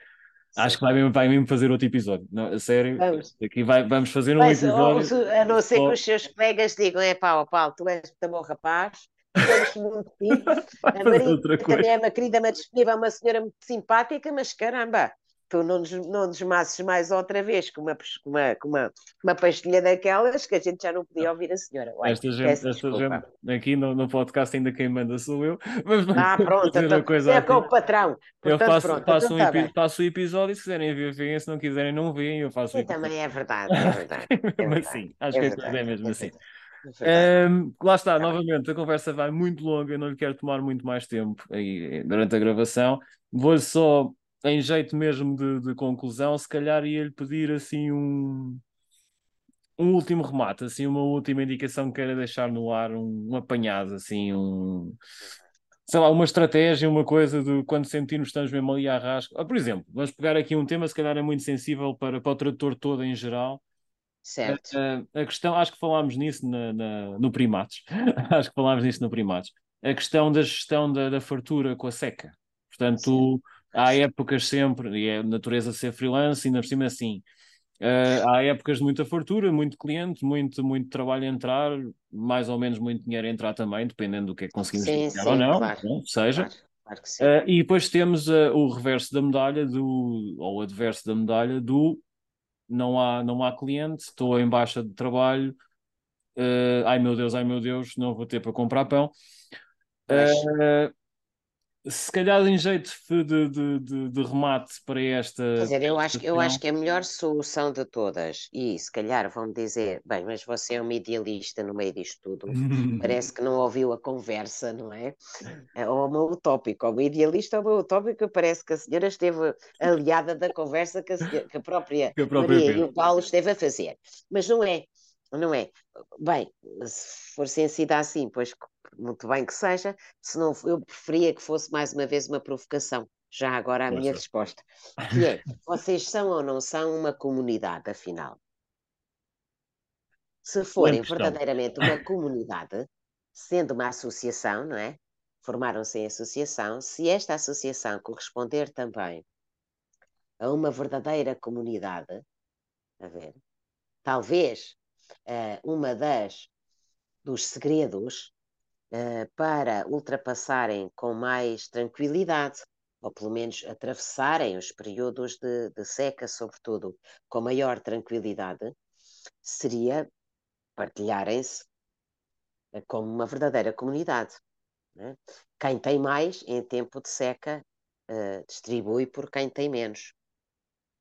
Sim. Acho que vai mesmo, vai mesmo fazer outro episódio. Não, a sério, vamos. aqui vai, vamos fazer um Mas, episódio. Ou, a não ser que os seus colegas digam: é oh, Paulo, tu és um bom rapaz, muito. A Maria também é uma querida, uma disponível, uma senhora muito simpática, mas caramba, tu não nos, não desmasses mais outra vez com uma, com, uma, com, uma, uma pastilha daquelas que a gente já não podia ouvir a senhora. Uai, esta gente, esta gente aqui no, no podcast ainda quem manda sou eu. Mas ah, pronto, então, coisa é com o patrão. Portanto, eu faço, pronto, faço, então um tá faço o episódio, se quiserem ver, veem, se não quiserem, não veem. Eu faço também é verdade, é verdade. É verdade. assim, acho é que é, é mesmo assim. É um, lá está, novamente, a conversa vai muito longa, eu não lhe quero tomar muito mais tempo aí, durante a gravação. Vou só em jeito mesmo de, de conclusão, se calhar ia-lhe pedir assim um, um último remate, assim, uma última indicação que queira deixar no ar, um, um apanhado, assim, um sei lá, uma estratégia, uma coisa de quando sentirmos estamos mesmo ali à rasca. Ah, por exemplo, vamos pegar aqui um tema, se calhar é muito sensível para, para o trator todo em geral. Certo. A, a questão, acho que falámos nisso na, na, no Primates. acho que falámos nisso no Primates. A questão da gestão da, da fartura com a seca. Portanto, há épocas sempre, e é natureza ser freelance, ainda por cima assim. Uh, há épocas de muita fartura, muito cliente, muito, muito trabalho a entrar, mais ou menos muito dinheiro a entrar também, dependendo do que é que conseguimos sim, sim, ou não, claro, não seja. Claro, claro uh, e depois temos uh, o reverso da medalha, do, ou o adverso da medalha, do não há, não há cliente, estou em baixa de trabalho, ai meu Deus, ai meu Deus, não vou ter para comprar pão. Mas se calhar em jeito de, de, de, de, remate para esta. Quer dizer, eu acho, eu acho que a melhor solução de todas, e se calhar vão dizer, bem, mas você é um idealista no meio disto tudo, parece que não ouviu a conversa, não é? é ou uma utópica, ou uma idealista ou uma utópica, parece que a senhora esteve aliada da conversa que a, senhora, que a própria, que a própria Maria e o Paulo esteve a fazer. Mas não é, não é? Bem, se for sensida assim, pois muito bem que seja, se não, eu preferia que fosse mais uma vez uma provocação. Já agora a minha resposta, que é, vocês são ou não são uma comunidade, afinal? Se forem verdadeiramente uma comunidade, sendo uma associação, não é? Formaram-se em associação, se esta associação corresponder também a uma verdadeira comunidade, a ver, talvez uh, uma das dos segredos uh, para ultrapassarem com mais tranquilidade, ou pelo menos atravessarem os períodos de, de seca, sobretudo, com maior tranquilidade, seria partilharem-se uh, como uma verdadeira comunidade. Né? Quem tem mais em tempo de seca uh, distribui por quem tem menos.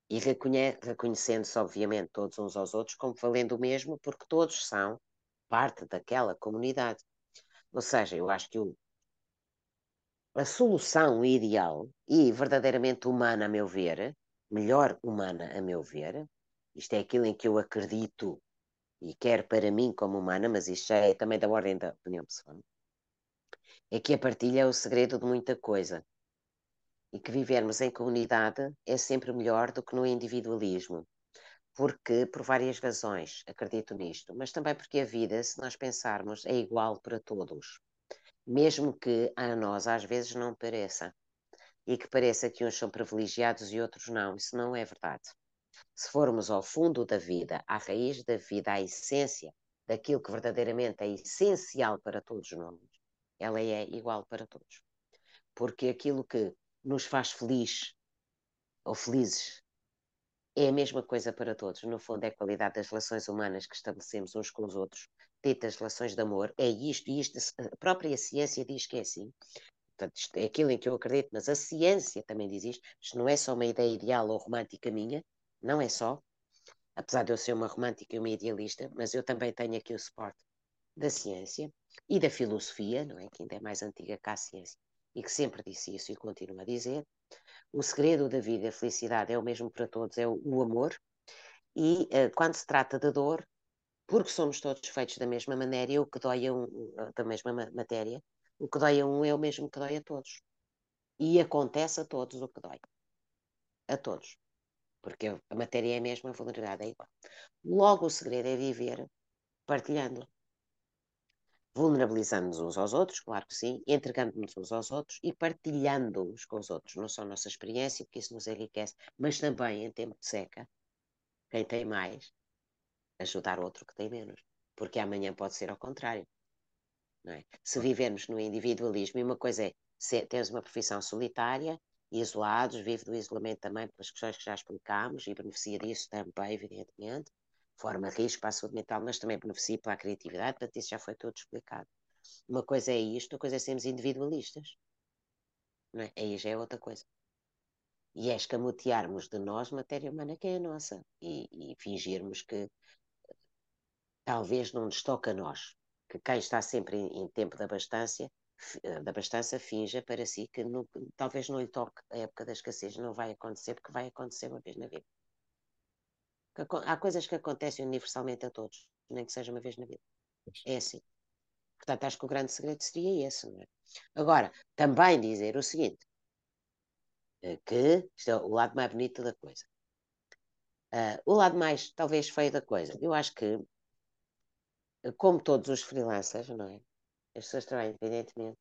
E reconhecendo-se, obviamente, todos uns aos outros como valendo o mesmo, porque todos são parte daquela comunidade. Ou seja, eu acho que o, a solução ideal e verdadeiramente humana, a meu ver, melhor humana, a meu ver, isto é aquilo em que eu acredito e quero para mim como humana, mas isto já é também da ordem da opinião pessoal, é que a partilha é o segredo de muita coisa. E que vivermos em comunidade é sempre melhor do que no individualismo. Porque, por várias razões, acredito nisto, mas também porque a vida, se nós pensarmos, é igual para todos. Mesmo que a nós às vezes não pareça. E que pareça que uns são privilegiados e outros não. Isso não é verdade. Se formos ao fundo da vida, à raiz da vida, à essência daquilo que verdadeiramente é essencial para todos nós, ela é igual para todos. Porque aquilo que nos faz feliz ou felizes é a mesma coisa para todos. No fundo, é a qualidade das relações humanas que estabelecemos uns com os outros, ditas relações de amor. É isto e isto. A própria ciência diz que é assim. Portanto, isto é aquilo em que eu acredito, mas a ciência também diz isto. Isto não é só uma ideia ideal ou romântica minha, não é só. Apesar de eu ser uma romântica e uma idealista, mas eu também tenho aqui o suporte da ciência e da filosofia, não é? Que ainda é mais antiga que a ciência e que sempre disse isso e continua a dizer. O segredo da vida a felicidade é o mesmo para todos, é o, o amor. E uh, quando se trata de dor, porque somos todos feitos da mesma maneira, o que dói a um, da mesma matéria, o que dói a um é o mesmo que dói a todos. E acontece a todos o que dói. A todos. Porque a matéria é a mesma, a vulnerabilidade é igual. Logo, o segredo é viver partilhando vulnerabilizando-nos uns aos outros, claro que sim, entregando-nos uns aos outros e partilhando-os com os outros, não só a nossa experiência, porque isso nos enriquece, mas também em tempo de seca, quem tem mais, ajudar outro que tem menos, porque amanhã pode ser ao contrário. É? Se vivermos no individualismo, e uma coisa é se uma profissão solitária, isolados, vive do isolamento também pelas questões que já explicámos e beneficia disso também, evidentemente, forma risco para a saúde mental, mas também beneficia para a criatividade, portanto, isso já foi tudo explicado. Uma coisa é isto, outra coisa é sermos individualistas. Não é? Aí já é outra coisa. E é escamotearmos de nós matéria humana que é a nossa e, e fingirmos que talvez não nos toca a nós, que quem está sempre em, em tempo da abastança, da abastança finja para si que talvez não lhe toque a época da escassez, não vai acontecer, porque vai acontecer uma vez na vida. Há coisas que acontecem universalmente a todos, nem que seja uma vez na vida. É assim. Portanto, acho que o grande segredo seria esse. Não é? Agora, também dizer o seguinte: eh, que isto é o lado mais bonito da coisa. Uh, o lado mais, talvez, feio da coisa. Eu acho que, eh, como todos os freelancers, não é? As pessoas trabalham independentemente.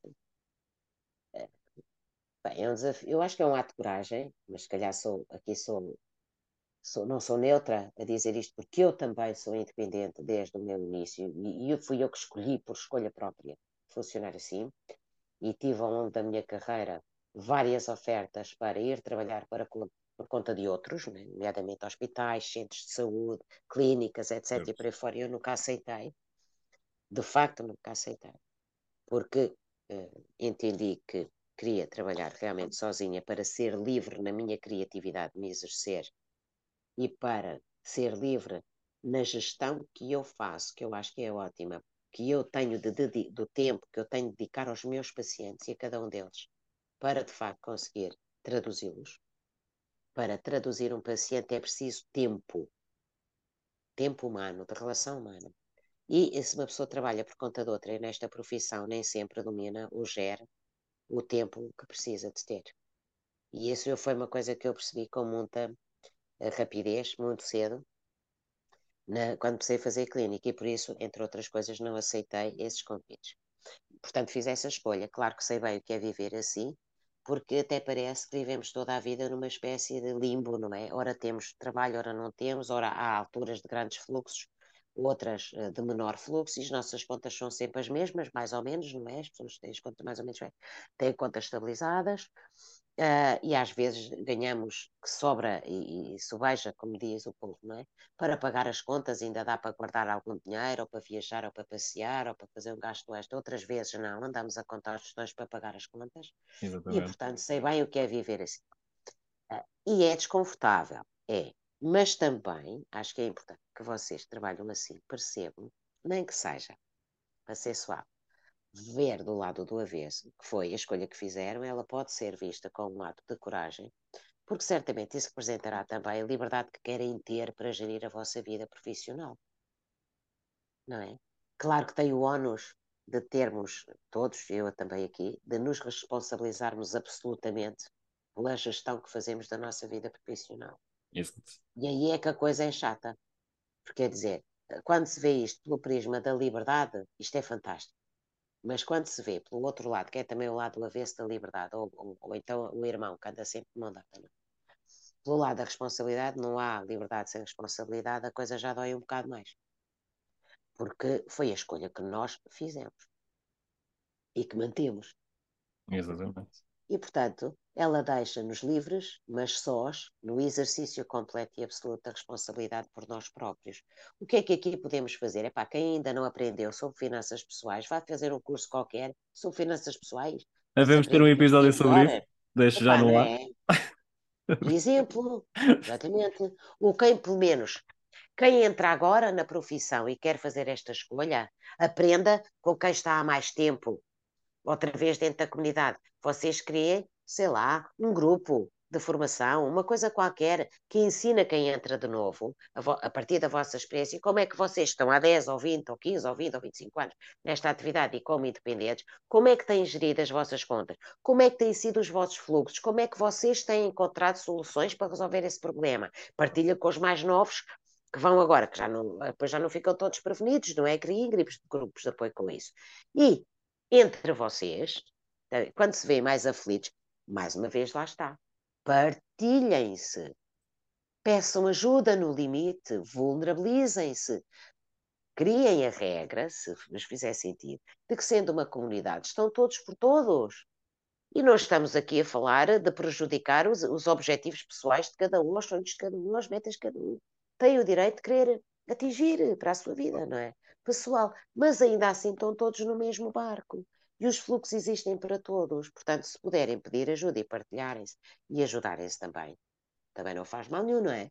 bem, é um desafio. Eu acho que é um ato de coragem, mas se calhar sou, aqui sou sou, não sou neutra a dizer isto, porque eu também sou independente desde o meu início e, e fui eu que escolhi por escolha própria funcionar assim. E tive ao longo da minha carreira várias ofertas para ir trabalhar para, por conta de outros, né? nomeadamente hospitais, centros de saúde, clínicas, etc. E por aí fora, eu nunca aceitei. De facto, nunca aceitei. Porque uh, entendi que queria trabalhar realmente sozinha para ser livre na minha criatividade, me exercer e para ser livre na gestão que eu faço, que eu acho que é ótima, que eu tenho de, de, do tempo que eu tenho de dedicar aos meus pacientes e a cada um deles, para de facto conseguir traduzi-los. Para traduzir um paciente é preciso tempo, tempo humano, de relação humana. E se uma pessoa trabalha por conta de outra e nesta profissão nem sempre domina ou gera o tempo que precisa de ter. E isso foi uma coisa que eu percebi com muita rapidez muito cedo, na, quando a fazer clínica, e por isso, entre outras coisas, não aceitei esses convites. Portanto, fiz essa escolha. Claro que sei bem o que é viver assim, porque até parece que vivemos toda a vida numa espécie de limbo, não é? Ora temos trabalho, ora não temos, ora há alturas de grandes fluxos, outras uh, de menor fluxo, e as nossas contas são sempre as mesmas, mais ou menos, não é? As pessoas têm as contas mais ou menos bem, têm contas estabilizadas, uh, e às vezes ganhamos que sobra e, e sobeja, como diz o povo, não é? Para pagar as contas ainda dá para guardar algum dinheiro, ou para viajar, ou para passear, ou para fazer um gasto extra. Outras vezes não, andamos a contar os tostões para pagar as contas, Exatamente. e portanto sei bem o que é viver assim. Uh, e é desconfortável, é, mas também acho que é importante que vocês trabalham assim percebam, nem que seja para ser suave, ver do lado do avesso, que foi a escolha que fizeram, ela pode ser vista como um ato de coragem, porque certamente isso representará também a liberdade que querem ter para gerir a vossa vida profissional. Não é? Claro que tem o ónus de termos, todos, eu também aqui, de nos responsabilizarmos absolutamente pela gestão que fazemos da nossa vida profissional. Exato. E aí é que a coisa é chata. Porque quer dizer, quando se vê isto pelo prisma da liberdade, isto é fantástico. Mas quando se vê pelo outro lado, que é também o lado avesso da liberdade, ou, ou, ou então o irmão que anda sempre de mão dada? É? pelo lado da responsabilidade, não há liberdade sem responsabilidade, a coisa já dói um bocado mais. Porque foi a escolha que nós fizemos e que mantemos. Exatamente. E, portanto, ela deixa-nos livres, mas sós, no exercício completo e absoluto da responsabilidade por nós próprios. O que é que aqui podemos fazer? É para quem ainda não aprendeu sobre finanças pessoais, vai fazer um curso qualquer sobre finanças pessoais. Devemos ter um episódio sobre isso. Deixa já no ar. É? Por exemplo, exatamente. Ou quem, pelo menos, quem entra agora na profissão e quer fazer esta escolha, aprenda com quem está há mais tempo, outra vez dentro da comunidade. Vocês criem, sei lá, um grupo de formação, uma coisa qualquer que ensina quem entra de novo, a, a, partir da vossa experiência, como é que vocês estão há 10 ou 20 ou 15 ou 20 ou 25 anos nesta atividade e como independentes, como é que têm gerido as vossas contas, como é que têm sido os vossos fluxos, como é que vocês têm encontrado soluções para resolver esse problema. Partilha com os mais novos que vão agora, que já não, depois já não ficam todos prevenidos, não é? Criem grupos, grupos de apoio com isso. E entre vocês, eh, quando se vê mais aflitos, mais uma vez lá está. Partilhem-se. Peçam ajuda no limite, vulnerabilizem-se. Criem a regra, se nos fizer sentido, de que sendo uma comunidade estão todos por todos. E nós estamos aqui a falar de prejudicar os, os objetivos pessoais de cada um, os sonhos de cada um, as metas de cada um. Tem o direito de querer atingir para a sua vida, não é? Pessoal, mas ainda assim estão todos no mesmo barco. E os fluxos existem para todos, portanto, se puderem pedir ajuda e partilharem-se e ajudarem-se também, também não faz mal nenhum, não é?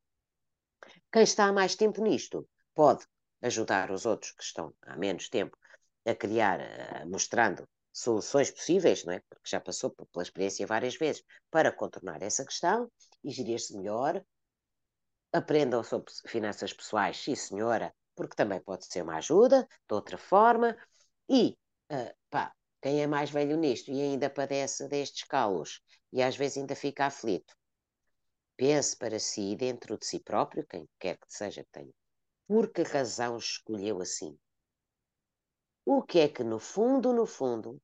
Quem está há mais tempo nisto pode ajudar os outros que estão há menos tempo a criar, uh, mostrando soluções possíveis, não é? Porque já passou pela experiência várias vezes, para contornar essa questão e gerir-se melhor. Aprendam sobre finanças pessoais, sim senhora, porque também pode ser uma ajuda, de outra forma, e uh, pá, quem é mais velho nisto e ainda padece destes calos e às vezes ainda fica aflito, pense para si, dentro de si próprio, quem quer que seja que tenha, por que razão escolheu assim? O que é que, no fundo, no fundo,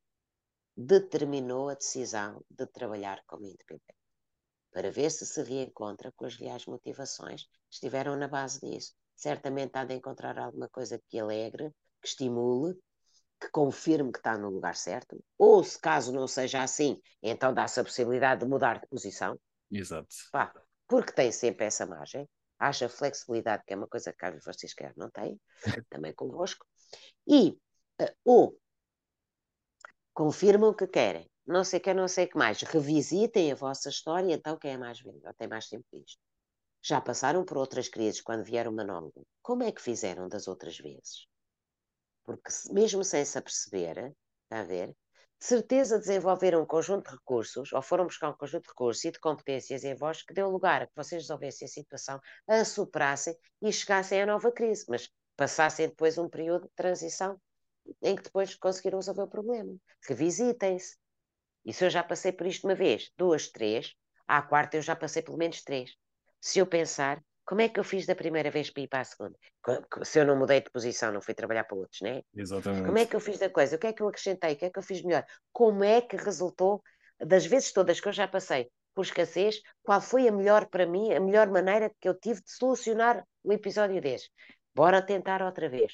determinou a decisão de trabalhar como independente? Para ver se se reencontra com as reais motivações que estiveram na base disso certamente há de encontrar alguma coisa que alegre, que estimule, que confirme que está no lugar certo, ou se caso não seja assim, então dá-se a possibilidade de mudar de posição. Exato. Pá, porque tem sempre essa margem. Haja flexibilidade, que é uma coisa que vocês querem, não têm, também convosco. E, uh, ou confirmam que querem, não sei o que, não sei o que mais, revisitem a vossa história, então quem é mais velho, tem mais tempo disto. Já passaram por outras crises quando vieram uma nova. Como é que fizeram das outras vezes? Porque mesmo sem se aperceber, está a ver, de certeza desenvolveram um conjunto de recursos, ou foram buscar um conjunto de recursos e de competências em vós que deu lugar a que vocês resolvessem a situação, a superassem e chegassem à nova crise, mas passassem depois um período de transição em que depois conseguiram resolver o problema. Revisitem-se. E se eu já passei por isto uma vez, duas, três, à quarta eu já passei pelo menos três se eu pensar, como é que eu fiz da primeira vez para ir para a segunda? Se eu não mudei de posição, não fui trabalhar para outros, né? Exatamente. Como é que eu fiz da coisa? O que é que eu acrescentei? O que é que eu fiz melhor? Como é que resultou das vezes todas que eu já passei por escassez? Qual foi a melhor para mim, a melhor maneira que eu tive de solucionar o episódio deste? Bora tentar outra vez.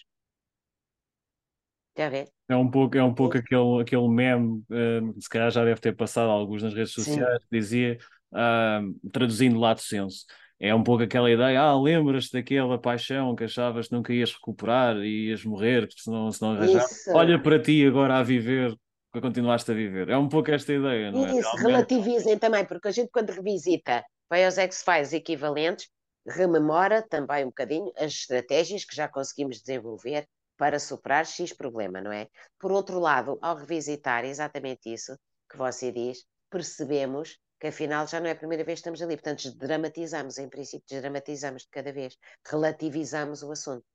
Já vê? É um pouco, é um pouco aquele, aquele meme, uh, se calhar já deve ter passado alguns nas redes sociais, que dizia, uh, traduzindo lato senso, é um pouco aquela ideia, ah, lembras-te daquela paixão que achavas que nunca ias recuperar e ias morrer, se não, se não arranjar. Olha para ti agora a viver, que continuaste a viver. É um pouco esta ideia, não é? Isso, Realmente... relativizem também, porque a gente quando revisita, vai aos X-Files equivalentes, rememora também um bocadinho as estratégias que já conseguimos desenvolver para superar X problema, não é? Por outro lado, ao revisitar exatamente isso que você diz, percebemos que afinal já não é a primeira vez que estamos ali, portanto, dramatizamos, em princípio, dramatizamos de cada vez, relativizamos o assunto.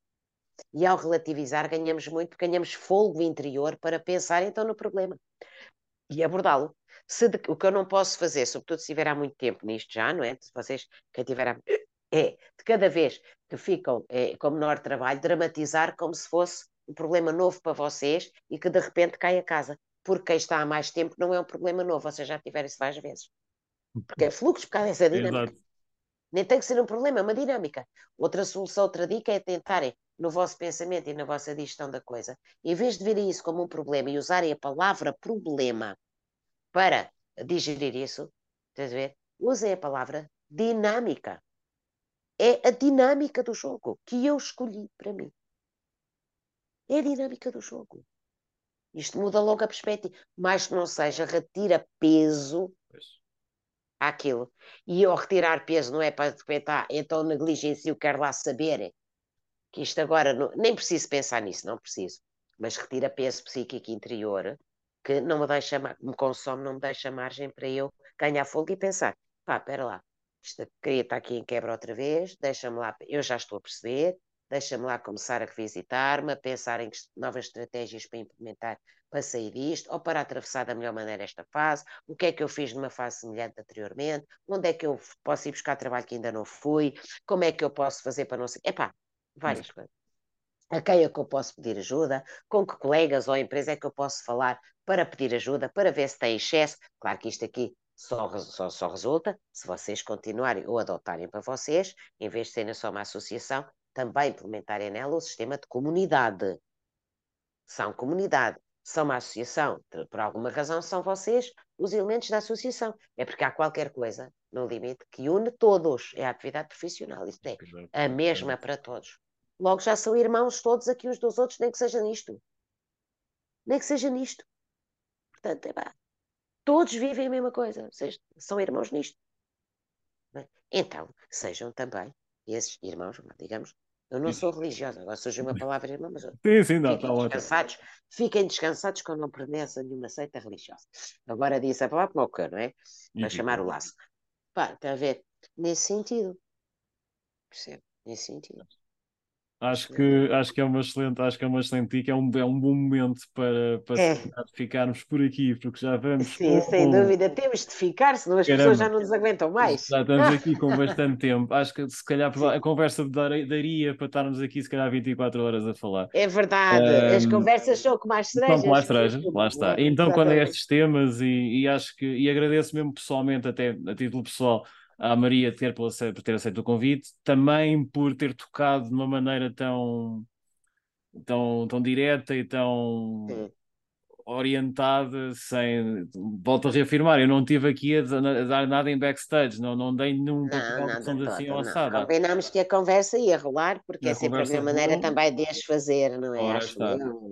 E ao relativizar, ganhamos muito, ganhamos fogo interior para pensar então no problema e abordá-lo. o que eu não posso fazer, sobretudo se estiver há muito tempo nisto já, não é? Se vocês, quem tiver é de cada vez que ficam é, com menor trabalho, dramatizar como se fosse um problema novo para vocês e que de repente cai a casa. Porque quem está há mais tempo não é um problema novo, vocês já tiveram isso várias vezes. Porque é fluxo, por causa dessa dinâmica. Exato. Nem tem que ser um problema, é uma dinâmica. Outra solução, outra dica é tentarem, no vosso pensamento e na vossa digestão da coisa, em vez de verem isso como um problema e usarem a palavra problema para digerir isso, estás a ver? Usem a palavra dinâmica é a dinâmica do jogo que eu escolhi para mim. É a dinâmica do jogo. Isto muda logo a perspectiva. Mais que não seja, retira peso. Àquilo. E eu retirar peso não é para respeitar, então negligencio, quero lá saber que isto agora, não, nem preciso pensar nisso, não preciso. Mas retira peso psíquico interior que não me deixa, me consome, não me deixa margem para eu ganhar fogo e pensar, pá, espera lá, isto queria estar aqui em quebra outra vez, deixa-me lá, eu já estou a perceber, deixa-me lá começar a revisitar-me, a pensar em novas estratégias para implementar para sair disto, ou para atravessar da melhor maneira esta fase, o que é que eu fiz numa fase semelhante anteriormente, onde é que eu posso ir buscar trabalho que ainda não fui, como é que eu posso fazer para não ser. Epá, várias coisas. A quem é que eu posso pedir ajuda? Com que colegas ou empresa é que eu posso falar para pedir ajuda, para ver se tem excesso? Claro que isto aqui só, só, só resulta se vocês continuarem ou adotarem para vocês, em vez de serem só uma associação, também implementarem nela o sistema de comunidade. São comunidade, são uma associação, por alguma razão são vocês os elementos da associação. É porque há qualquer coisa, no limite, que une todos. É a atividade profissional, isso é a mesma para todos. Logo já são irmãos todos aqui uns dos outros, nem que seja nisto. Nem que seja nisto. Portanto, é pá, todos vivem a mesma coisa, seja, são irmãos nisto. Então, sejam também esses irmãos, digamos, eu não sou religiosa, agora surge uma palavra irmã, mas sim, sim, não, fiquem, tá descansados, fiquem descansados que eu não pertenço a nenhuma seita religiosa. Agora disse a palavra como o não é? Para chamar o laço. Pá, está a ver? Nesse sentido. Percebe? Nesse sentido. Acho que, acho que é uma excelente, acho que é uma excelente dica, é um, é um bom momento para, para é. ficarmos por aqui, porque já vamos. Sim, com, sem dúvida, temos de ficar, senão as Caramba. pessoas já não nos aguentam mais. Já estamos aqui com bastante tempo. Acho que se calhar a conversa daria para estarmos aqui, se calhar, 24 horas a falar. É verdade, um, as conversas são como as cerejas. São como as cerejas, lá está. Então, quando é estes temas, e, e acho que, e agradeço mesmo pessoalmente, até a título pessoal à Maria ter, por ter aceito o convite, também por ter tocado de uma maneira tão, tão, tão direta e tão. Orientada, sem. Volto a reafirmar, eu não estive aqui a, a dar nada em backstage, não, não dei nenhum papel de somos assim ou assada. Combinámos que a conversa ia rolar, porque é sempre a minha maneira também de as fazer, não é? Acho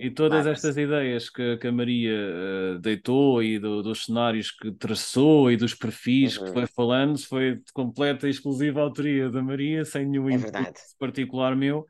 e todas estas ideias que, que a Maria uh, deitou e do, dos cenários que traçou e dos perfis uhum. que foi falando, foi de completa e exclusiva autoria da Maria, sem nenhum é particular meu.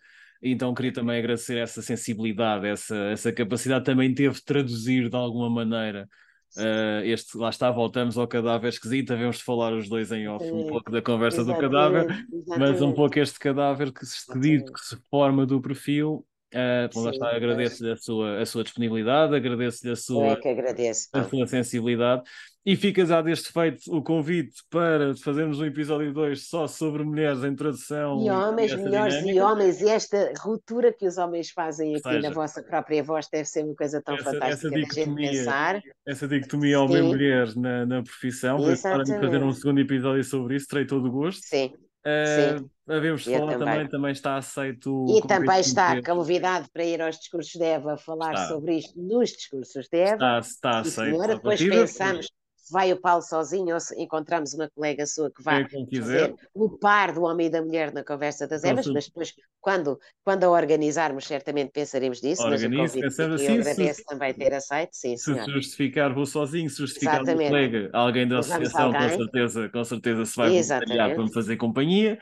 Então queria também agradecer essa sensibilidade, essa, essa capacidade também teve de traduzir de alguma maneira Uh, este, lá está, voltamos ao cadáver esquisito, havemos de falar os dois em off um pouco da conversa exatamente, do cadáver, exatamente. mas um pouco este cadáver que se, que se forma do perfil. Uh, lá está, agradeço-lhe a sua, a sua disponibilidade, agradeço-lhe a sua, é a sua sensibilidade e fica já deste feito o convite para fazermos um episódio 2 só sobre mulheres em tradução. E homens, e melhores dinâmica. e homens, e esta ruptura que os homens fazem aqui seja, na vossa própria voz deve ser uma coisa tão essa, fantástica essa dicotomia, pensar. Essa dicotomia homem-mulher na, na profissão, para fazer um segundo episódio sobre isso, terei todo o gosto. Sim. Uh, havemos de falar também. também, também está aceito. E também está convidado para ir aos discursos de Eva falar está. sobre isto nos discursos de Eva. Está, está aceito. Senhora, depois pensamos vai o Paulo sozinho ou se encontramos uma colega sua que vai é fazer o par do homem e da mulher na conversa das Evas, mas depois, quando, quando a organizarmos, certamente pensaremos nisso. Organize, mas convite assim, eu agradeço se, também ter aceito. Sim, se justificar, vou sozinho, se justificar o colega, alguém da associação, com certeza, com certeza se vai voluntariar para me fazer companhia.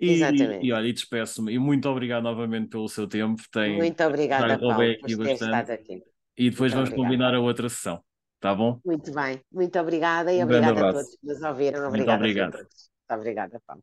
E, Exatamente. e olha, e despeço-me. E muito obrigado novamente pelo seu tempo. Tem, muito obrigada, Paulo, por ter estado aqui. E depois muito vamos obrigada. combinar a outra sessão. Tá bom? Muito bem. Muito obrigada e um obrigada a todos que nos ouviram. Obrigada Muito obrigado. Obrigada, Paulo.